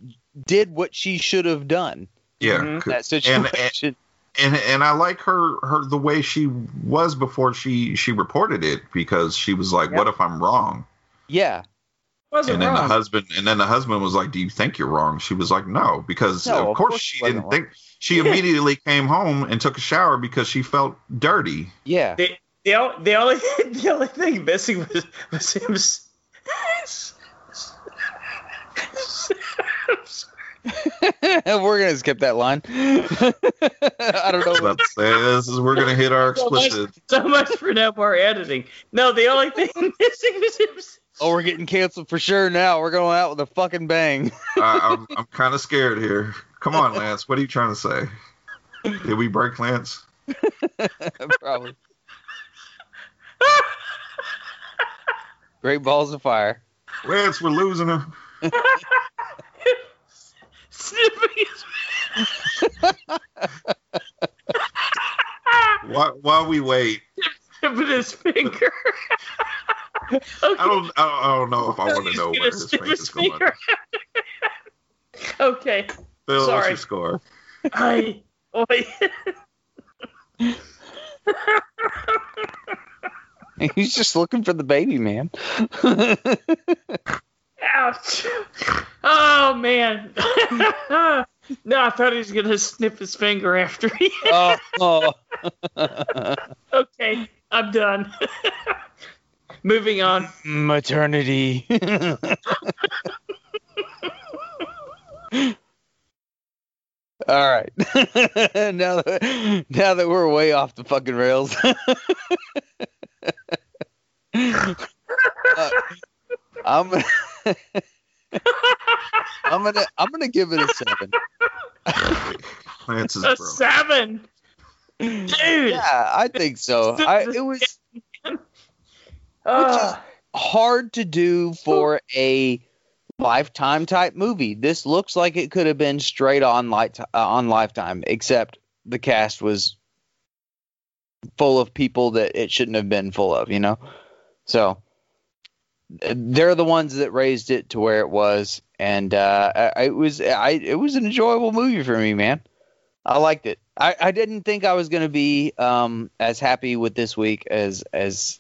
did what she should have done. Yeah, Mhm. c- That situation. and and I like her her the way she was before she she reported it because she was like, Yep. "What if I'm wrong?" yeah, wasn't and then wrong. the husband and then the husband was like, "Do you think you're wrong?" She was like, "No," because No, of, of course, course she she wasn't didn't think. She immediately came home and took a shower because she felt dirty. yeah. The, the, the only the only thing missing was was him. s- We're gonna skip that line. I don't know. about to say this is we're gonna hit our so, much, explicit. so much for no more editing. No, the only thing missing was him. Oh, we're getting canceled for sure now. We're going out with a fucking bang. I, I'm I'm kind of scared here. Come on, Lance. What are you trying to say? Did we break Lance? Probably. Great balls of fire. Lance, we're losing him. Snipping his While, while we wait, snipping his finger. okay. I don't I don't, I don't know if I want to know gonna where his snip finger's going. finger. okay. Phil, what's Sorry. your score? I. Oi. He's just looking for the baby, man. Ouch! Oh man! no, I thought he was gonna snip his finger after he. oh, oh. okay, I'm done. Moving on. maternity. All right. now that now that we're way off the fucking rails. Uh, I'm I'm gonna I'm gonna give it a seven. Lance is A broke. seven, dude. Yeah, I think so. I, it was Ah, hard to do for a lifetime type movie. This looks like it could have been straight on light uh, on Lifetime, except the cast was full of people that it shouldn't have been full of. You know, so they're the ones that raised it to where it was, and uh, I, it was I it was an enjoyable movie for me, man. I liked it. I, I didn't think I was gonna be um, as happy with this week as as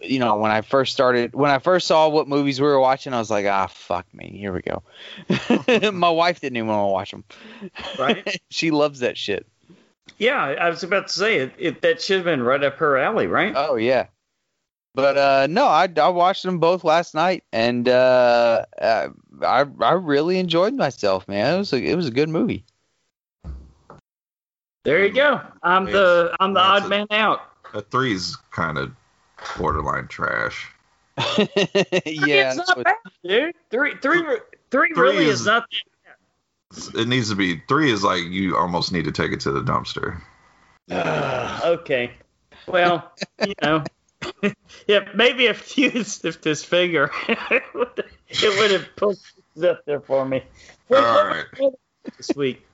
you know, when I first started, when I first saw what movies we were watching, I was like, ah, fuck me, here we go. My wife didn't even want to watch them. right? she loves that shit. Yeah, I was about to say it. it that should have been right up her alley, right? Oh yeah, but uh, no, I, I watched them both last night, and uh, uh, I I really enjoyed myself, man. It was a, it was a good movie. there you go. I'm the I'm the odd a- man out. A three's kind of borderline trash. yeah, it's not what- bad, dude. Three, three, three, Three really is, is- not. It needs to be three is like you almost need to take it to the dumpster. Ugh, okay. Well, you know, yeah, maybe if you sniffed his finger, it would it would have pulled it up there for me. All right. This week.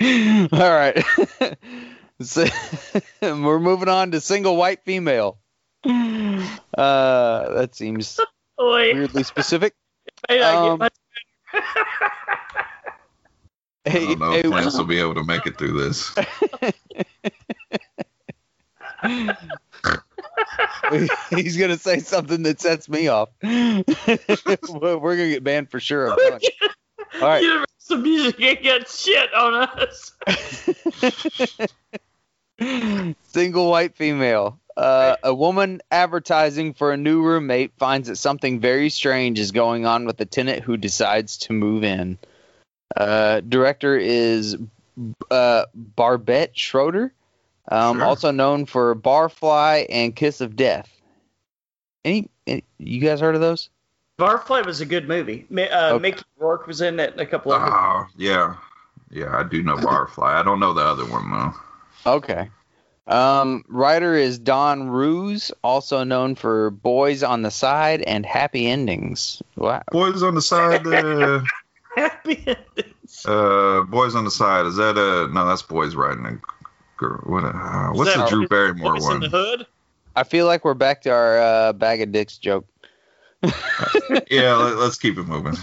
All right. so, we're moving on to single white female. Uh, that seems Boy, weirdly specific. may I Um, I don't know if Lance will be able to make it through this. he's gonna say something that sets me off. We're gonna get banned for sure. I'm telling you. All right. Universal Music ain't got shit on us. Single white female. Uh, a woman advertising for a new roommate finds that something very strange is going on with the tenant who decides to move in. Uh, director is uh, Barbet Schroeder, um, Sure. also known for Barfly and Kiss of Death. Any, any you guys heard of those? Barfly was a good movie. Uh, Okay. Mickey Rourke was in it a couple of Oh, yeah. Yeah, I do know Barfly. I don't know the other one, though. Okay. Um, writer is Don Roos, also known for Boys on the Side and Happy Endings. Wow. Boys on the side, uh, happy endings. uh, Boys on the side. Is that uh no, that's Boys Riding a Girl. What, uh, what's that the Drew Barrymore Boys in the one? hood. I feel like we're back to our uh, bag of dicks joke. yeah, let, us keep it moving.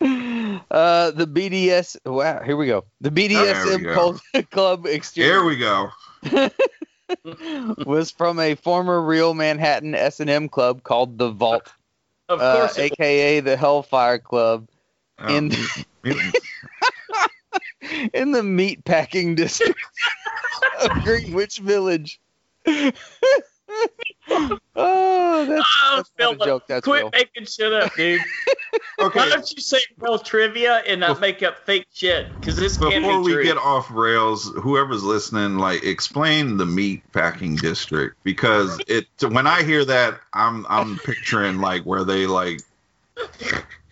Uh, the BDS. Wow, here we go. The There BDSM we go. cult- club Here exterior we go. was from a former real Manhattan S&M club called the Vault, Of uh, course, it aka the Hellfire Club, Um, in in the meatpacking district of Greenwich Village. oh, that's, Oh, that's not a joke. That's quit real. making shit up, dude. okay. Why don't you say real trivia and not make up fake shit? Because this can't Before be we true. get off rails, whoever's listening, like explain the meat packing district because it when I hear that, I'm I'm picturing like where they like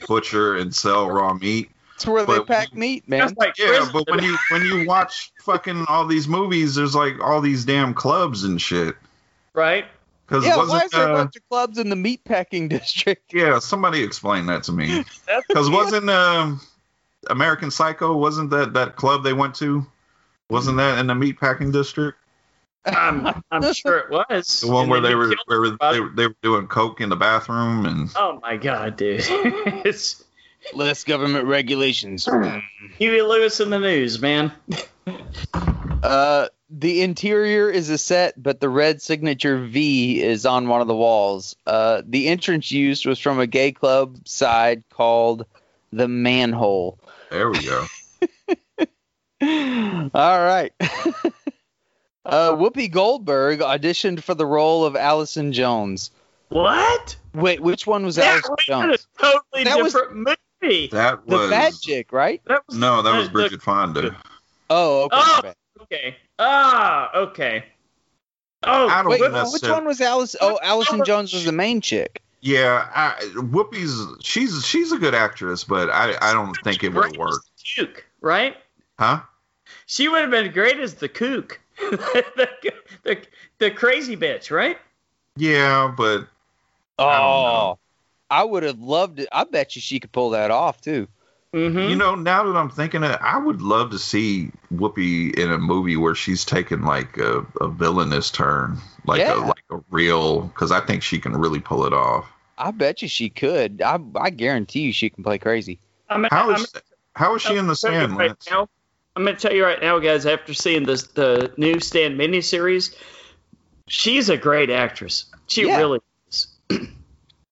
butcher and sell raw meat. It's where they but- pack meat, man. That's like Yeah, but when you when you watch fucking all these movies, there's like all these damn clubs and shit. right? Because Yeah, why is there a uh, bunch of clubs in the meatpacking district? yeah somebody explain that to me because wasn't um American Psycho wasn't that that club they went to wasn't that in the meat packing district I'm, I'm sure it was. the one And where then they were where they, they were doing coke in the bathroom and Oh my god, dude! it's Less government regulations. Huey Lewis in the news, man. Uh, the interior is a set, but the red signature V is on one of the walls. Uh, the entrance used was from a gay club side called the Manhole. There we go. All right. uh, Whoopi Goldberg auditioned for the role of Allison Jones. What? Wait, which one was That Allison Jones? a totally That was- different movie. That The was bad chick, right? That was no, that was the- Bridget Fonda. Oh, okay. Oh. Okay. Ah, okay. Oh, I don't Wait, think which one was Alice? Oh, Allison Jones was the main chick. Yeah, I, Whoopi's she's she's a good actress, but I I don't think it would great work. as Kook, right? Huh? She would have been great as the kook, the, the the crazy bitch, right? Yeah, but I don't know. Oh, I would have loved it. I bet you she could pull that off too. Mm-hmm. you know, now that I'm thinking it, I would love to see Whoopi in a movie where she's taken like a, a villainous turn, like Yeah. a like a real, because I think she can really pull it off. I bet you she could. I I guarantee you she can play crazy. I'm, How I'm, is how is she in the I'm gonna Stand, right Lance? now, I'm going to tell you right now, guys. After seeing this, the new Stand miniseries, she's a great actress. She Yeah. really is.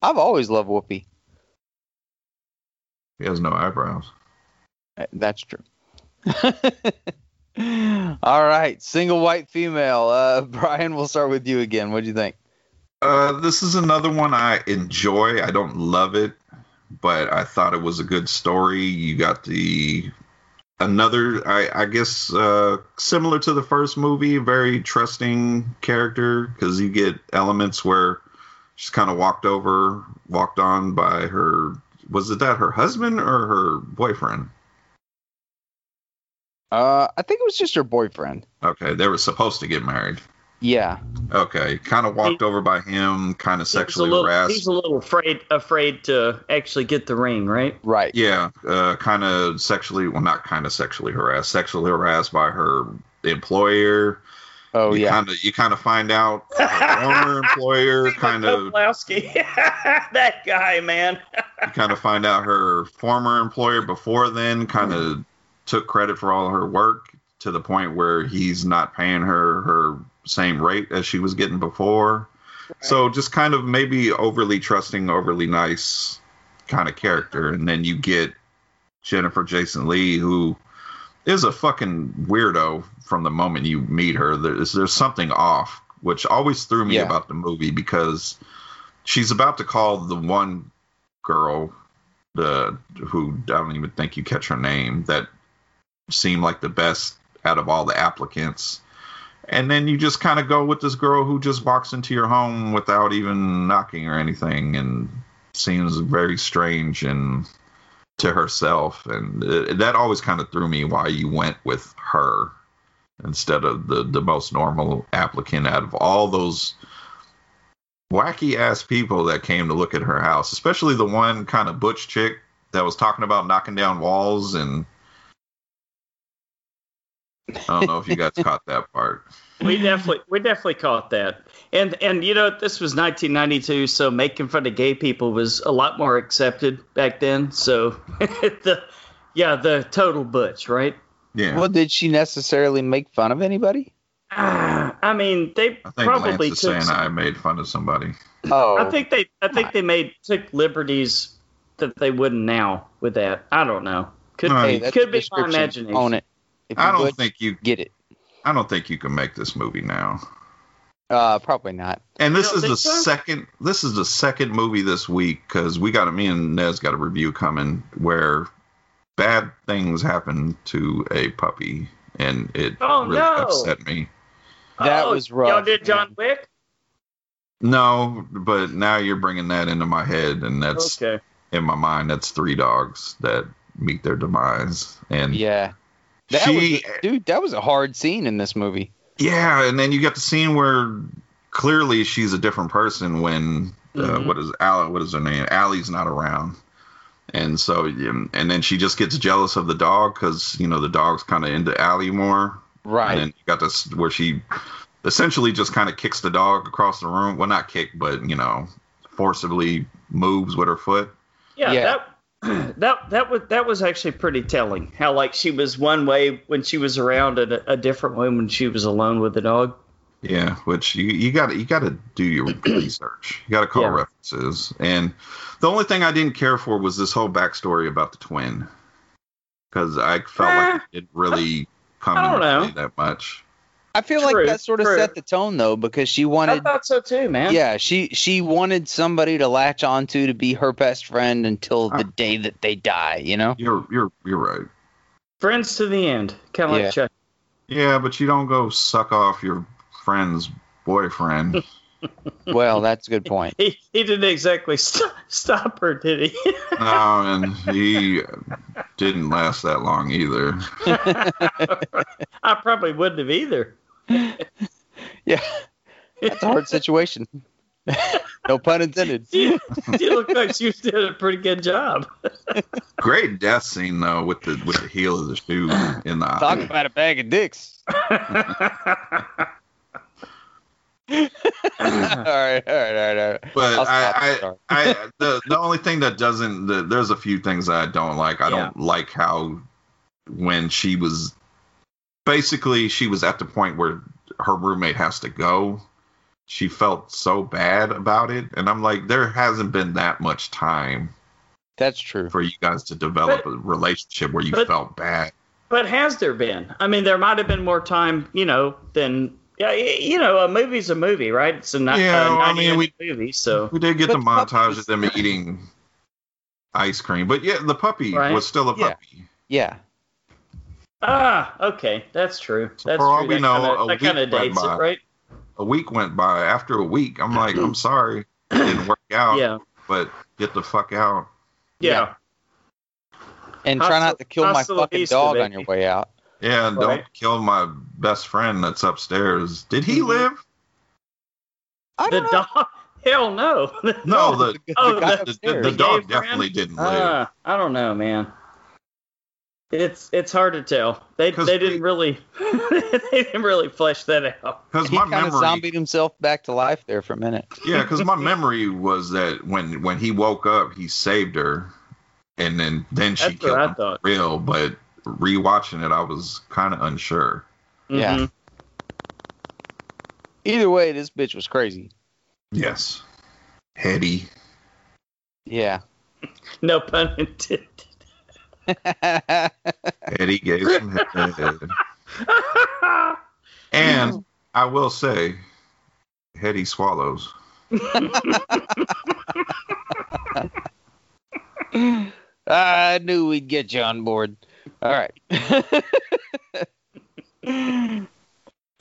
I've always loved Whoopi. He has no eyebrows. Uh, That's true. All right, single white female. Uh, Brian, we'll start with you again. What do you think? Uh, this is another one I enjoy. I don't love it, but I thought it was a good story. You got the another, I, I guess, uh, similar to the first movie, very trusting character because you get elements where she's kind of walked over, walked on by her. Was it that her husband or her boyfriend? Uh, I think it was just her boyfriend. Okay, they were supposed to get married. Yeah. Okay, kind of walked over by him, kind of He was a sexually little, harassed. He's a little afraid afraid to actually get the ring, right? Right. Yeah, uh, kind of sexually, well, not kind of sexually harassed, sexually harassed by her employer. Oh you yeah. kind of you kind of find out uh, her former employer kind of that guy, man. you kind of find out her former employer before then kind of took credit for all her work to the point where he's not paying her her same rate as she was getting before. So just kind of maybe overly trusting, overly nice kind of character, and then you get Jennifer Jason Lee, who is a fucking weirdo from the moment you meet her. There's there's something off, which always threw me Yeah. about the movie because she's about to call the one girl, the who I don't even think you catch her name, that seemed like the best out of all the applicants. And then you just kind of go with this girl who just walks into your home without even knocking or anything and seems very strange and to herself. And it, that always kind of threw me why you went with her instead of the, the most normal applicant out of all those wacky ass people that came to look at her house, especially the one kind of butch chick that was talking about knocking down walls and I don't know if you guys caught that part. We definitely we definitely caught that. And and you know this was 1992, so making fun of gay people was a lot more accepted back then. So the yeah the total butch, right? Yeah. Well, did she necessarily make fun of anybody? Ah, I mean they I think probably Lance is saying some- I made fun of somebody. Oh, I think they I think they made took liberties that they wouldn't now with that. I don't know. Could No, hey, be, that's could be my imagination. Own it. If I don't would, think you get it. I don't think you can make this movie now. Uh, probably not. And this is the so? second this is the second movie this week because we got a me and Nez got a review coming where bad things happen to a puppy and it Oh, really no. upset me. That Oh, was rough. Y'all did John man. Wick? No, but now you're bringing that into my head and that's Okay. in my mind that's three dogs that meet their demise and Yeah. That she was a- dude. That was a hard scene in this movie. Yeah, and then you get the scene where clearly she's a different person when uh, Mhm. what is Allie? What is her name? Allie's not around, and so um, and then she just gets jealous of the dog because you know the dog's kind of into Allie more, Right. and then you got this where she essentially just kind of kicks the dog across the room. Well, not kick, but you know, forcibly moves with her foot. Yeah, Yeah. that that that was that was actually pretty telling. How like she was one way when she was around and a, a different way when she was alone with the dog. Yeah, which you you got to you got to do your research. You got to call Yeah. references. And the only thing I didn't care for was this whole backstory about the twin, because I felt like eh. it didn't really come I don't into play that much. I feel True, like that sort of true. set the tone though, because she wanted. I wanted thought so too, man. Yeah, she she wanted somebody to latch onto to be her best friend until the day that they die. You know. You're you're you're right. Friends to the end, kind of Yeah. like Chuck. Yeah, but you don't go suck off your friend's boyfriend. Well, that's a good point. He he didn't exactly st- stop her, did he? no, and he didn't last that long either. I probably wouldn't have either. Yeah, that's a hard situation. no pun intended. She, she looked like she did a pretty good job. Great death scene though with the with the heel of the shoe in the Talk eye. about a bag of dicks. all right, all right, all right, all right. But I'll. I, I, I, the the only thing that doesn't, the, there's a few things that I don't like. I don't like how when she was basically she was at the point where her roommate has to go. She felt so bad about it, and I'm like, there hasn't been that much time That's true. for you guys to develop a relationship where you but- felt bad. But has there been? I mean, there might have been more time, you know, than yeah, you know, a movie's a movie, right? It's a ni- Yeah, a well, I 90 mean, minute movie, so We did get But the the montage of them eating ice cream, but yeah, the puppy Right. was still a puppy. Yeah. ah, okay, that's true. So That's for all true. we that know, kinda, a that week kind of went dates it, by. right? a week went by. After a week, I'm like, I'm sorry, it didn't work out. Yeah, But get the fuck out. yeah. Yeah. And try not to kill my fucking dog baby. on your way out. Yeah, and Right. don't kill my best friend that's upstairs. Did he Mhm. live? I The don't know. dog? Hell no. No, the Oh, the guy the- the, the, The dog gay friend? definitely didn't live. Uh, I don't know, man. It's it's hard to tell. They 'Cause they didn't really they didn't really flesh that out. Because he my kind of memory, zombied himself back to life there for a minute. yeah, because my memory was that when when he woke up, he saved her, and then then she That's what killed I him thought. real. But rewatching it, I was kind of unsure. Yeah. Mhm. Either way, this bitch was crazy. Yes, heady. Yeah. No pun intended. Heady gave some head. And I will say, heady swallows. I knew we'd get you on board. All right.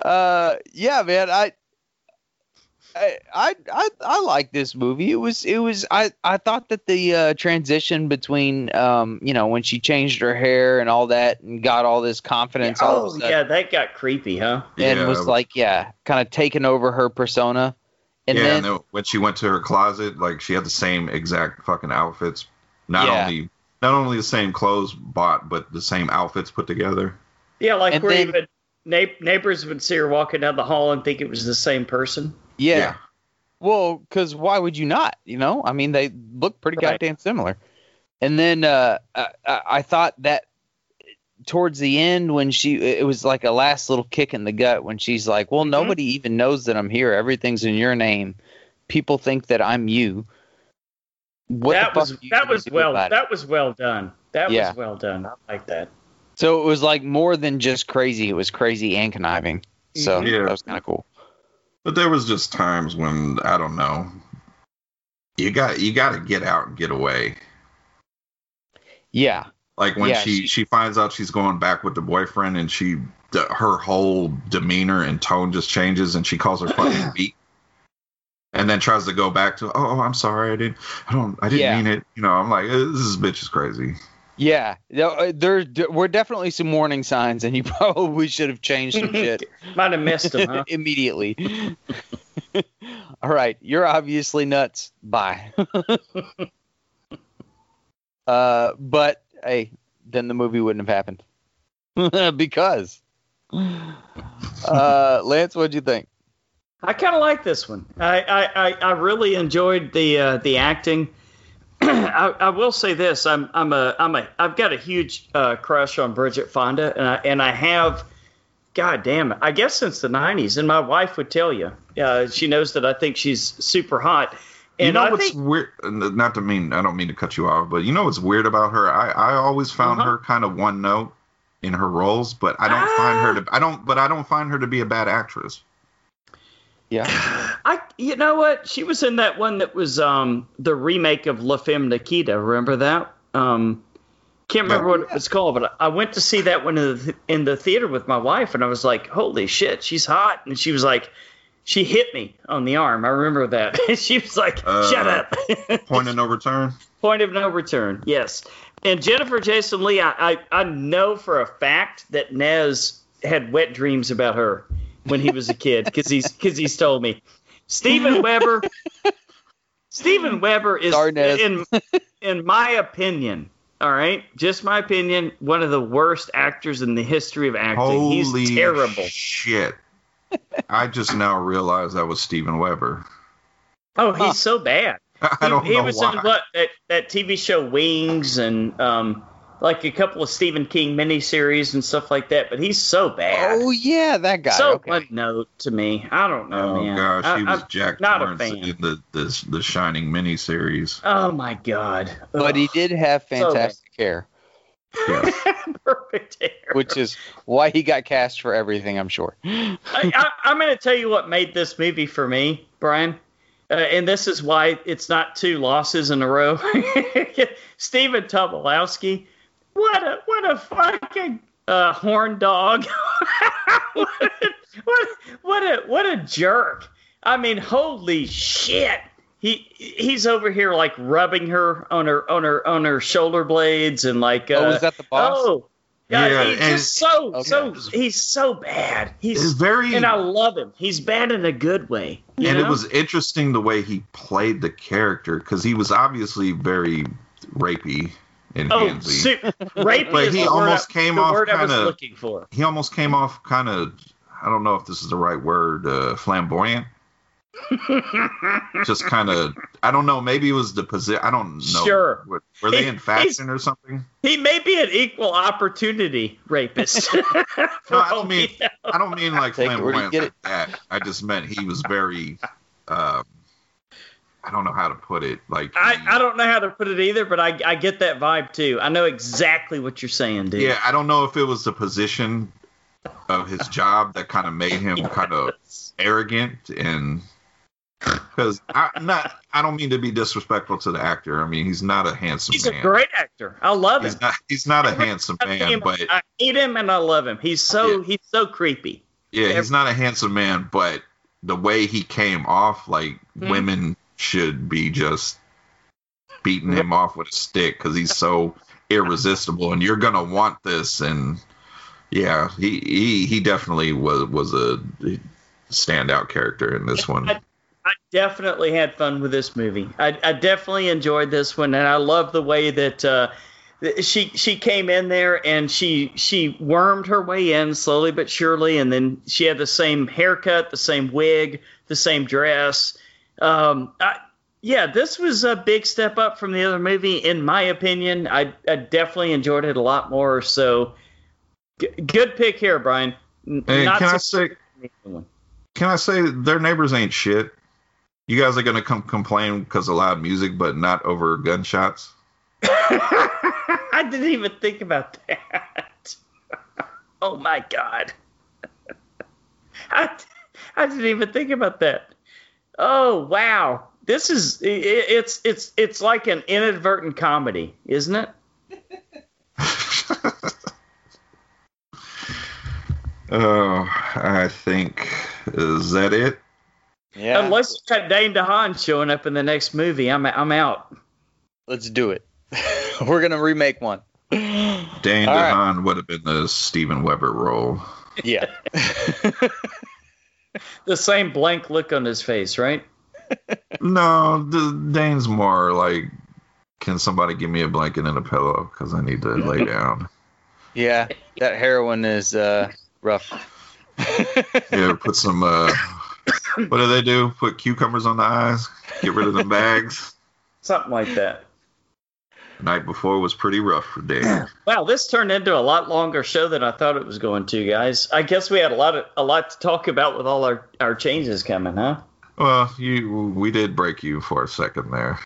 uh, yeah, man. I, I, I, I, I like this movie. It was, it was. I, I thought that the uh, transition between, um, you know, when she changed her hair and all that, and got all this confidence, all of a oh sudden, yeah, that got creepy, huh? and Yeah, was like, yeah, kind of taking over her persona. And yeah, then, and then when she went to her closet, like she had the same exact fucking outfits. Not Yeah. only not only the same clothes bought, but the same outfits put together. Yeah, like And where then- even na- neighbors would see her walking down the hall and think it was the same person. yeah. Well, because why would you not? You know, I mean, they look pretty Right. goddamn similar. And then uh, I, I I thought that towards the end, when she, it was like a last little kick in the gut when she's like, "Well, Mhm. nobody even knows that I'm here. Everything's in your name. People think that I'm you." What that was fuck are you that was well about that was well done. That Yeah. was well done. I like that. So it was like more than just crazy. It was crazy and conniving. So. Yeah. that was kind of cool. But there was just times when I don't know. You got you got to get out and get away. Yeah. Like when Yeah, she, she- she finds out she's going back with the boyfriend, and she her whole demeanor and tone just changes, and she calls her fucking weak, and then tries to go back to oh I'm sorry I didn't I don't I didn't Yeah. mean it. You know I'm like "Uh, this bitch is crazy. Yeah, there uh, there d- were definitely some warning signs, and you probably should have changed some shit Might have missed them huh? immediately. All right, you're obviously nuts. Bye. uh, but hey, then the movie wouldn't have happened because. Uh, Lance, what'd you think? I kind of like this one. I, I, I, really enjoyed the uh, the acting. I, I will say this: I'm I'm a I'm a I've got a huge uh, crush on Bridget Fonda, and I and I have, God damn it, I guess since the '90s. And my wife would tell you, uh, she knows that I think she's super hot. And you know I what's think, weird? Not to mean I don't mean to cut you off, but you know what's weird about her? I I always found Uh-huh. her kind of one note in her roles, but I don't find her to I don't but I don't find her to be a bad actress. Yeah. I you know what? She was in that one that was um the remake of La Femme Nikita. Remember that? Um, can't remember Yeah. what it was called, but I went to see that one in the, in the theater with my wife, and I was like, "Holy shit, she's hot!" And she was like, she hit me on the arm. I remember that. she was like, "Shut Uh, up." Point of no return. Point of no return. Yes. And Jennifer Jason Lee, I, I, I know for a fact that Nez had wet dreams about her when he was a kid because he's because he's told me. Steven Weber. Steven Weber is Sorry, Nez. in in my opinion. All right, just my opinion. One of the worst actors in the history of acting. Holy he's terrible. shit! I just now realized that was Steven Weber. Oh, he's so bad. I don't he, he was why. in what that, that TV show Wings and um like a couple of Stephen King miniseries and stuff like that. But he's so bad. Oh yeah, that guy. so okay. one note to me. I don't know, Oh man. gosh, I- he was I'm Jack not a Torrance fan. in the the the Shining miniseries. Oh my god. But he did have So fantastic hair, Yeah. perfect hair. which is why he got cast for everything. I'm sure. I, I, I'm going to tell you what made this movie for me, Brian. Uh, and this is why it's not two losses in a row. Stephen Tobolowski, what a what a fucking uh, horn dog! what, a, what what a what a jerk! I mean, holy shit! He he's over here like rubbing her on her on her on her shoulder blades and like uh, oh, was that the boss? oh yeah, Yeah, he's and- just so Okay. so he's so bad. It's He's very and I love him. He's bad in a good way. you and know? it was interesting the way he played the character because he was obviously very rapey and oh, handsy. su- rapey But is he the word almost I, came the off word I was kinda- looking for. he almost came off kind of I don't know if this is the right word, uh, flamboyant. Just kind of I don't know. Maybe it was the position. I don't know. Sure. Were, were they He- in fashion or something? He may be an equal opportunity rapist. No, I don't mean. I don't mean like Take it where you flamboyant like that. I just meant he was very. Um, I don't know how to put it. Like I, he- I don't know how to put it either, but I, I get that vibe too. I know exactly what you're saying, dude. Yeah, I don't know if it was the position of his job that kind of made him kind of arrogant and because I not I don't mean to be disrespectful to the actor. I mean he's not a handsome He's man. a great actor. I love he's him. not he's not a handsome man, him, but I hate him and I love him. He's so Yeah. he's so creepy. yeah, he's not a handsome man, but the way he came off, like Mhm. women should be just beating him off with a stick because he's so irresistible, and you're gonna want this. And yeah, he he, he definitely was was a standout character in this one. I, I definitely had fun with this movie. I, I definitely enjoyed this one, and I love the way that uh, she she came in there and she she wormed her way in slowly but surely, and then she had the same haircut, the same wig, the same dress. Um, I, yeah, this was a big step up from the other movie, in my opinion. I, I definitely enjoyed it a lot more. So, g- good pick here, Brian. N- Hey, Not can I say can I say their neighbors ain't shit? You guys are gonna come complain because of loud music, but not over gunshots. I didn't even think about that. Oh my god. I, I didn't even think about that. Oh wow. This is i- i- it's it's it's like an inadvertent comedy, isn't it? Oh, I think is that it? Yeah. Unless you got Dane DeHaan showing up in the next movie, I'm I'm out. Let's do it. We're gonna remake one. Dane All right. DeHaan would have been the Steven Weber role. Yeah. The same blank look on his face, right? No, the, Dane's more like, can somebody give me a blanket and a pillow because I need to lay down. yeah. That heroin is uh, rough. Yeah, put some. Uh, what do they do? Put cucumbers on the eyes. Get rid of the bags. Something like that. Night before was pretty rough for Dave. Wow, this turned into a lot longer show than I thought it was going to, guys. I guess we had a lot of a lot to talk about with all our, our changes coming, huh? Well, you we did break you for a second there.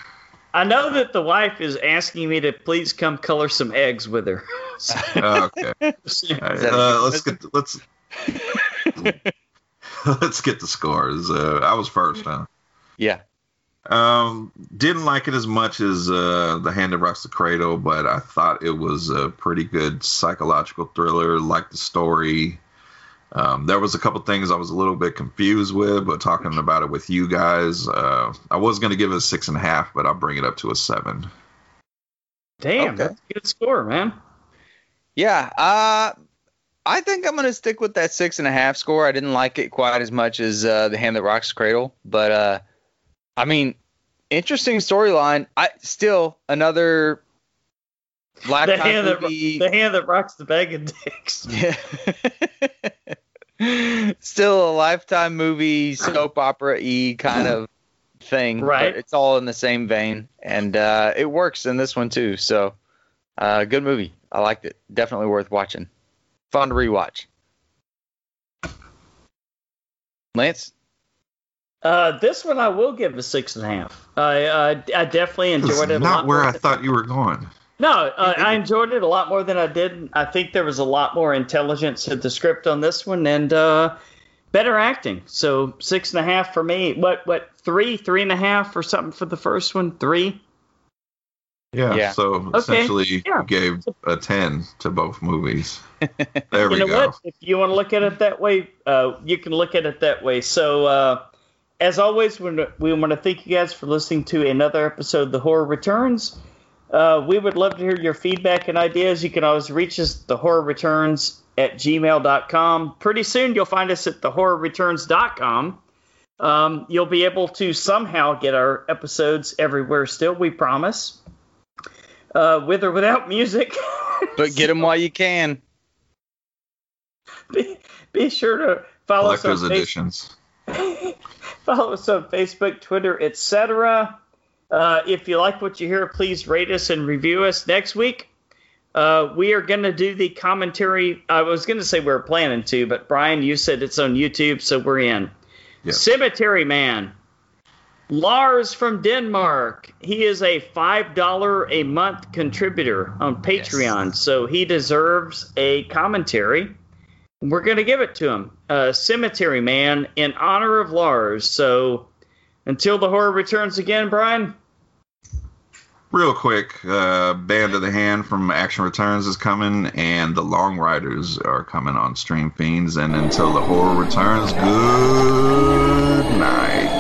I know that the wife is asking me to please come color some eggs with her. okay. All right, uh, let's get let's let's get the scores. Uh, I was first, huh? Yeah. Um, didn't like it as much as uh, The Hand That Rocks the Cradle, but I thought it was a pretty good psychological thriller. Liked the story. Um, there was a couple things I was a little bit confused with, but talking about it with you guys, uh, I was going to give it a six and a half, but I'll bring it up to a seven. Damn, Okay. that's a good score, man. Yeah. Uh, I think I'm gonna stick with that six and a half score. I didn't like it quite as much as uh, the Hand That Rocks the Cradle, but uh, I mean, interesting storyline. I still another The lifetime hand, that, movie. the hand that rocks the bag of dicks. Yeah. Still a lifetime movie, soap opera e kind of thing. Right. But it's all in the same vein. And uh, it works in this one too. So uh, good movie. I liked it. Definitely worth watching. Fun to rewatch. Lance? Uh, this one I will give a six and a half. I uh, I definitely enjoyed it. a not lot where more I than- thought you were going. No, uh, I enjoyed it a lot more than I did. I think there was a lot more intelligence in the script on this one and uh, better acting. So six and a half for me. What what three three and a half or something for the first one? Three. Yeah. Yeah. So Okay, essentially, yeah. you gave a ten to both movies. There we you know go. what? If you want to look at it that way, uh, you can look at it that way. So, uh, as always, we we want to thank you guys for listening to another episode of The Horror Returns. Uh, we would love to hear your feedback and ideas. You can always reach us at The Horror Returns at gmail.com. Pretty soon, you'll find us at TheHorrorReturns.com. Um, you'll be able to somehow get our episodes everywhere still, we promise. Uh, with or without music. But get them while you can. be, be sure to follow us on Collector's Facebook. editions. Follow us on Facebook, Twitter, etc. Uh, if you like what you hear, please rate us and review us. Next week, uh, we are going to do the commentary. I was going to say we are planning to, but Brian, you said it's on YouTube, so we're in. Yeah. Cemetery Man. Lars from Denmark. He is a $5 a month contributor on Patreon, so he deserves a commentary. We're going to give it to him. Uh, Cemetery Man in honor of Lars. So until the horror returns again, Brian. Real quick, uh, Band of the Hand from Action Returns is coming, and the Long Riders are coming on Stream Fiends. And until the horror returns, good night.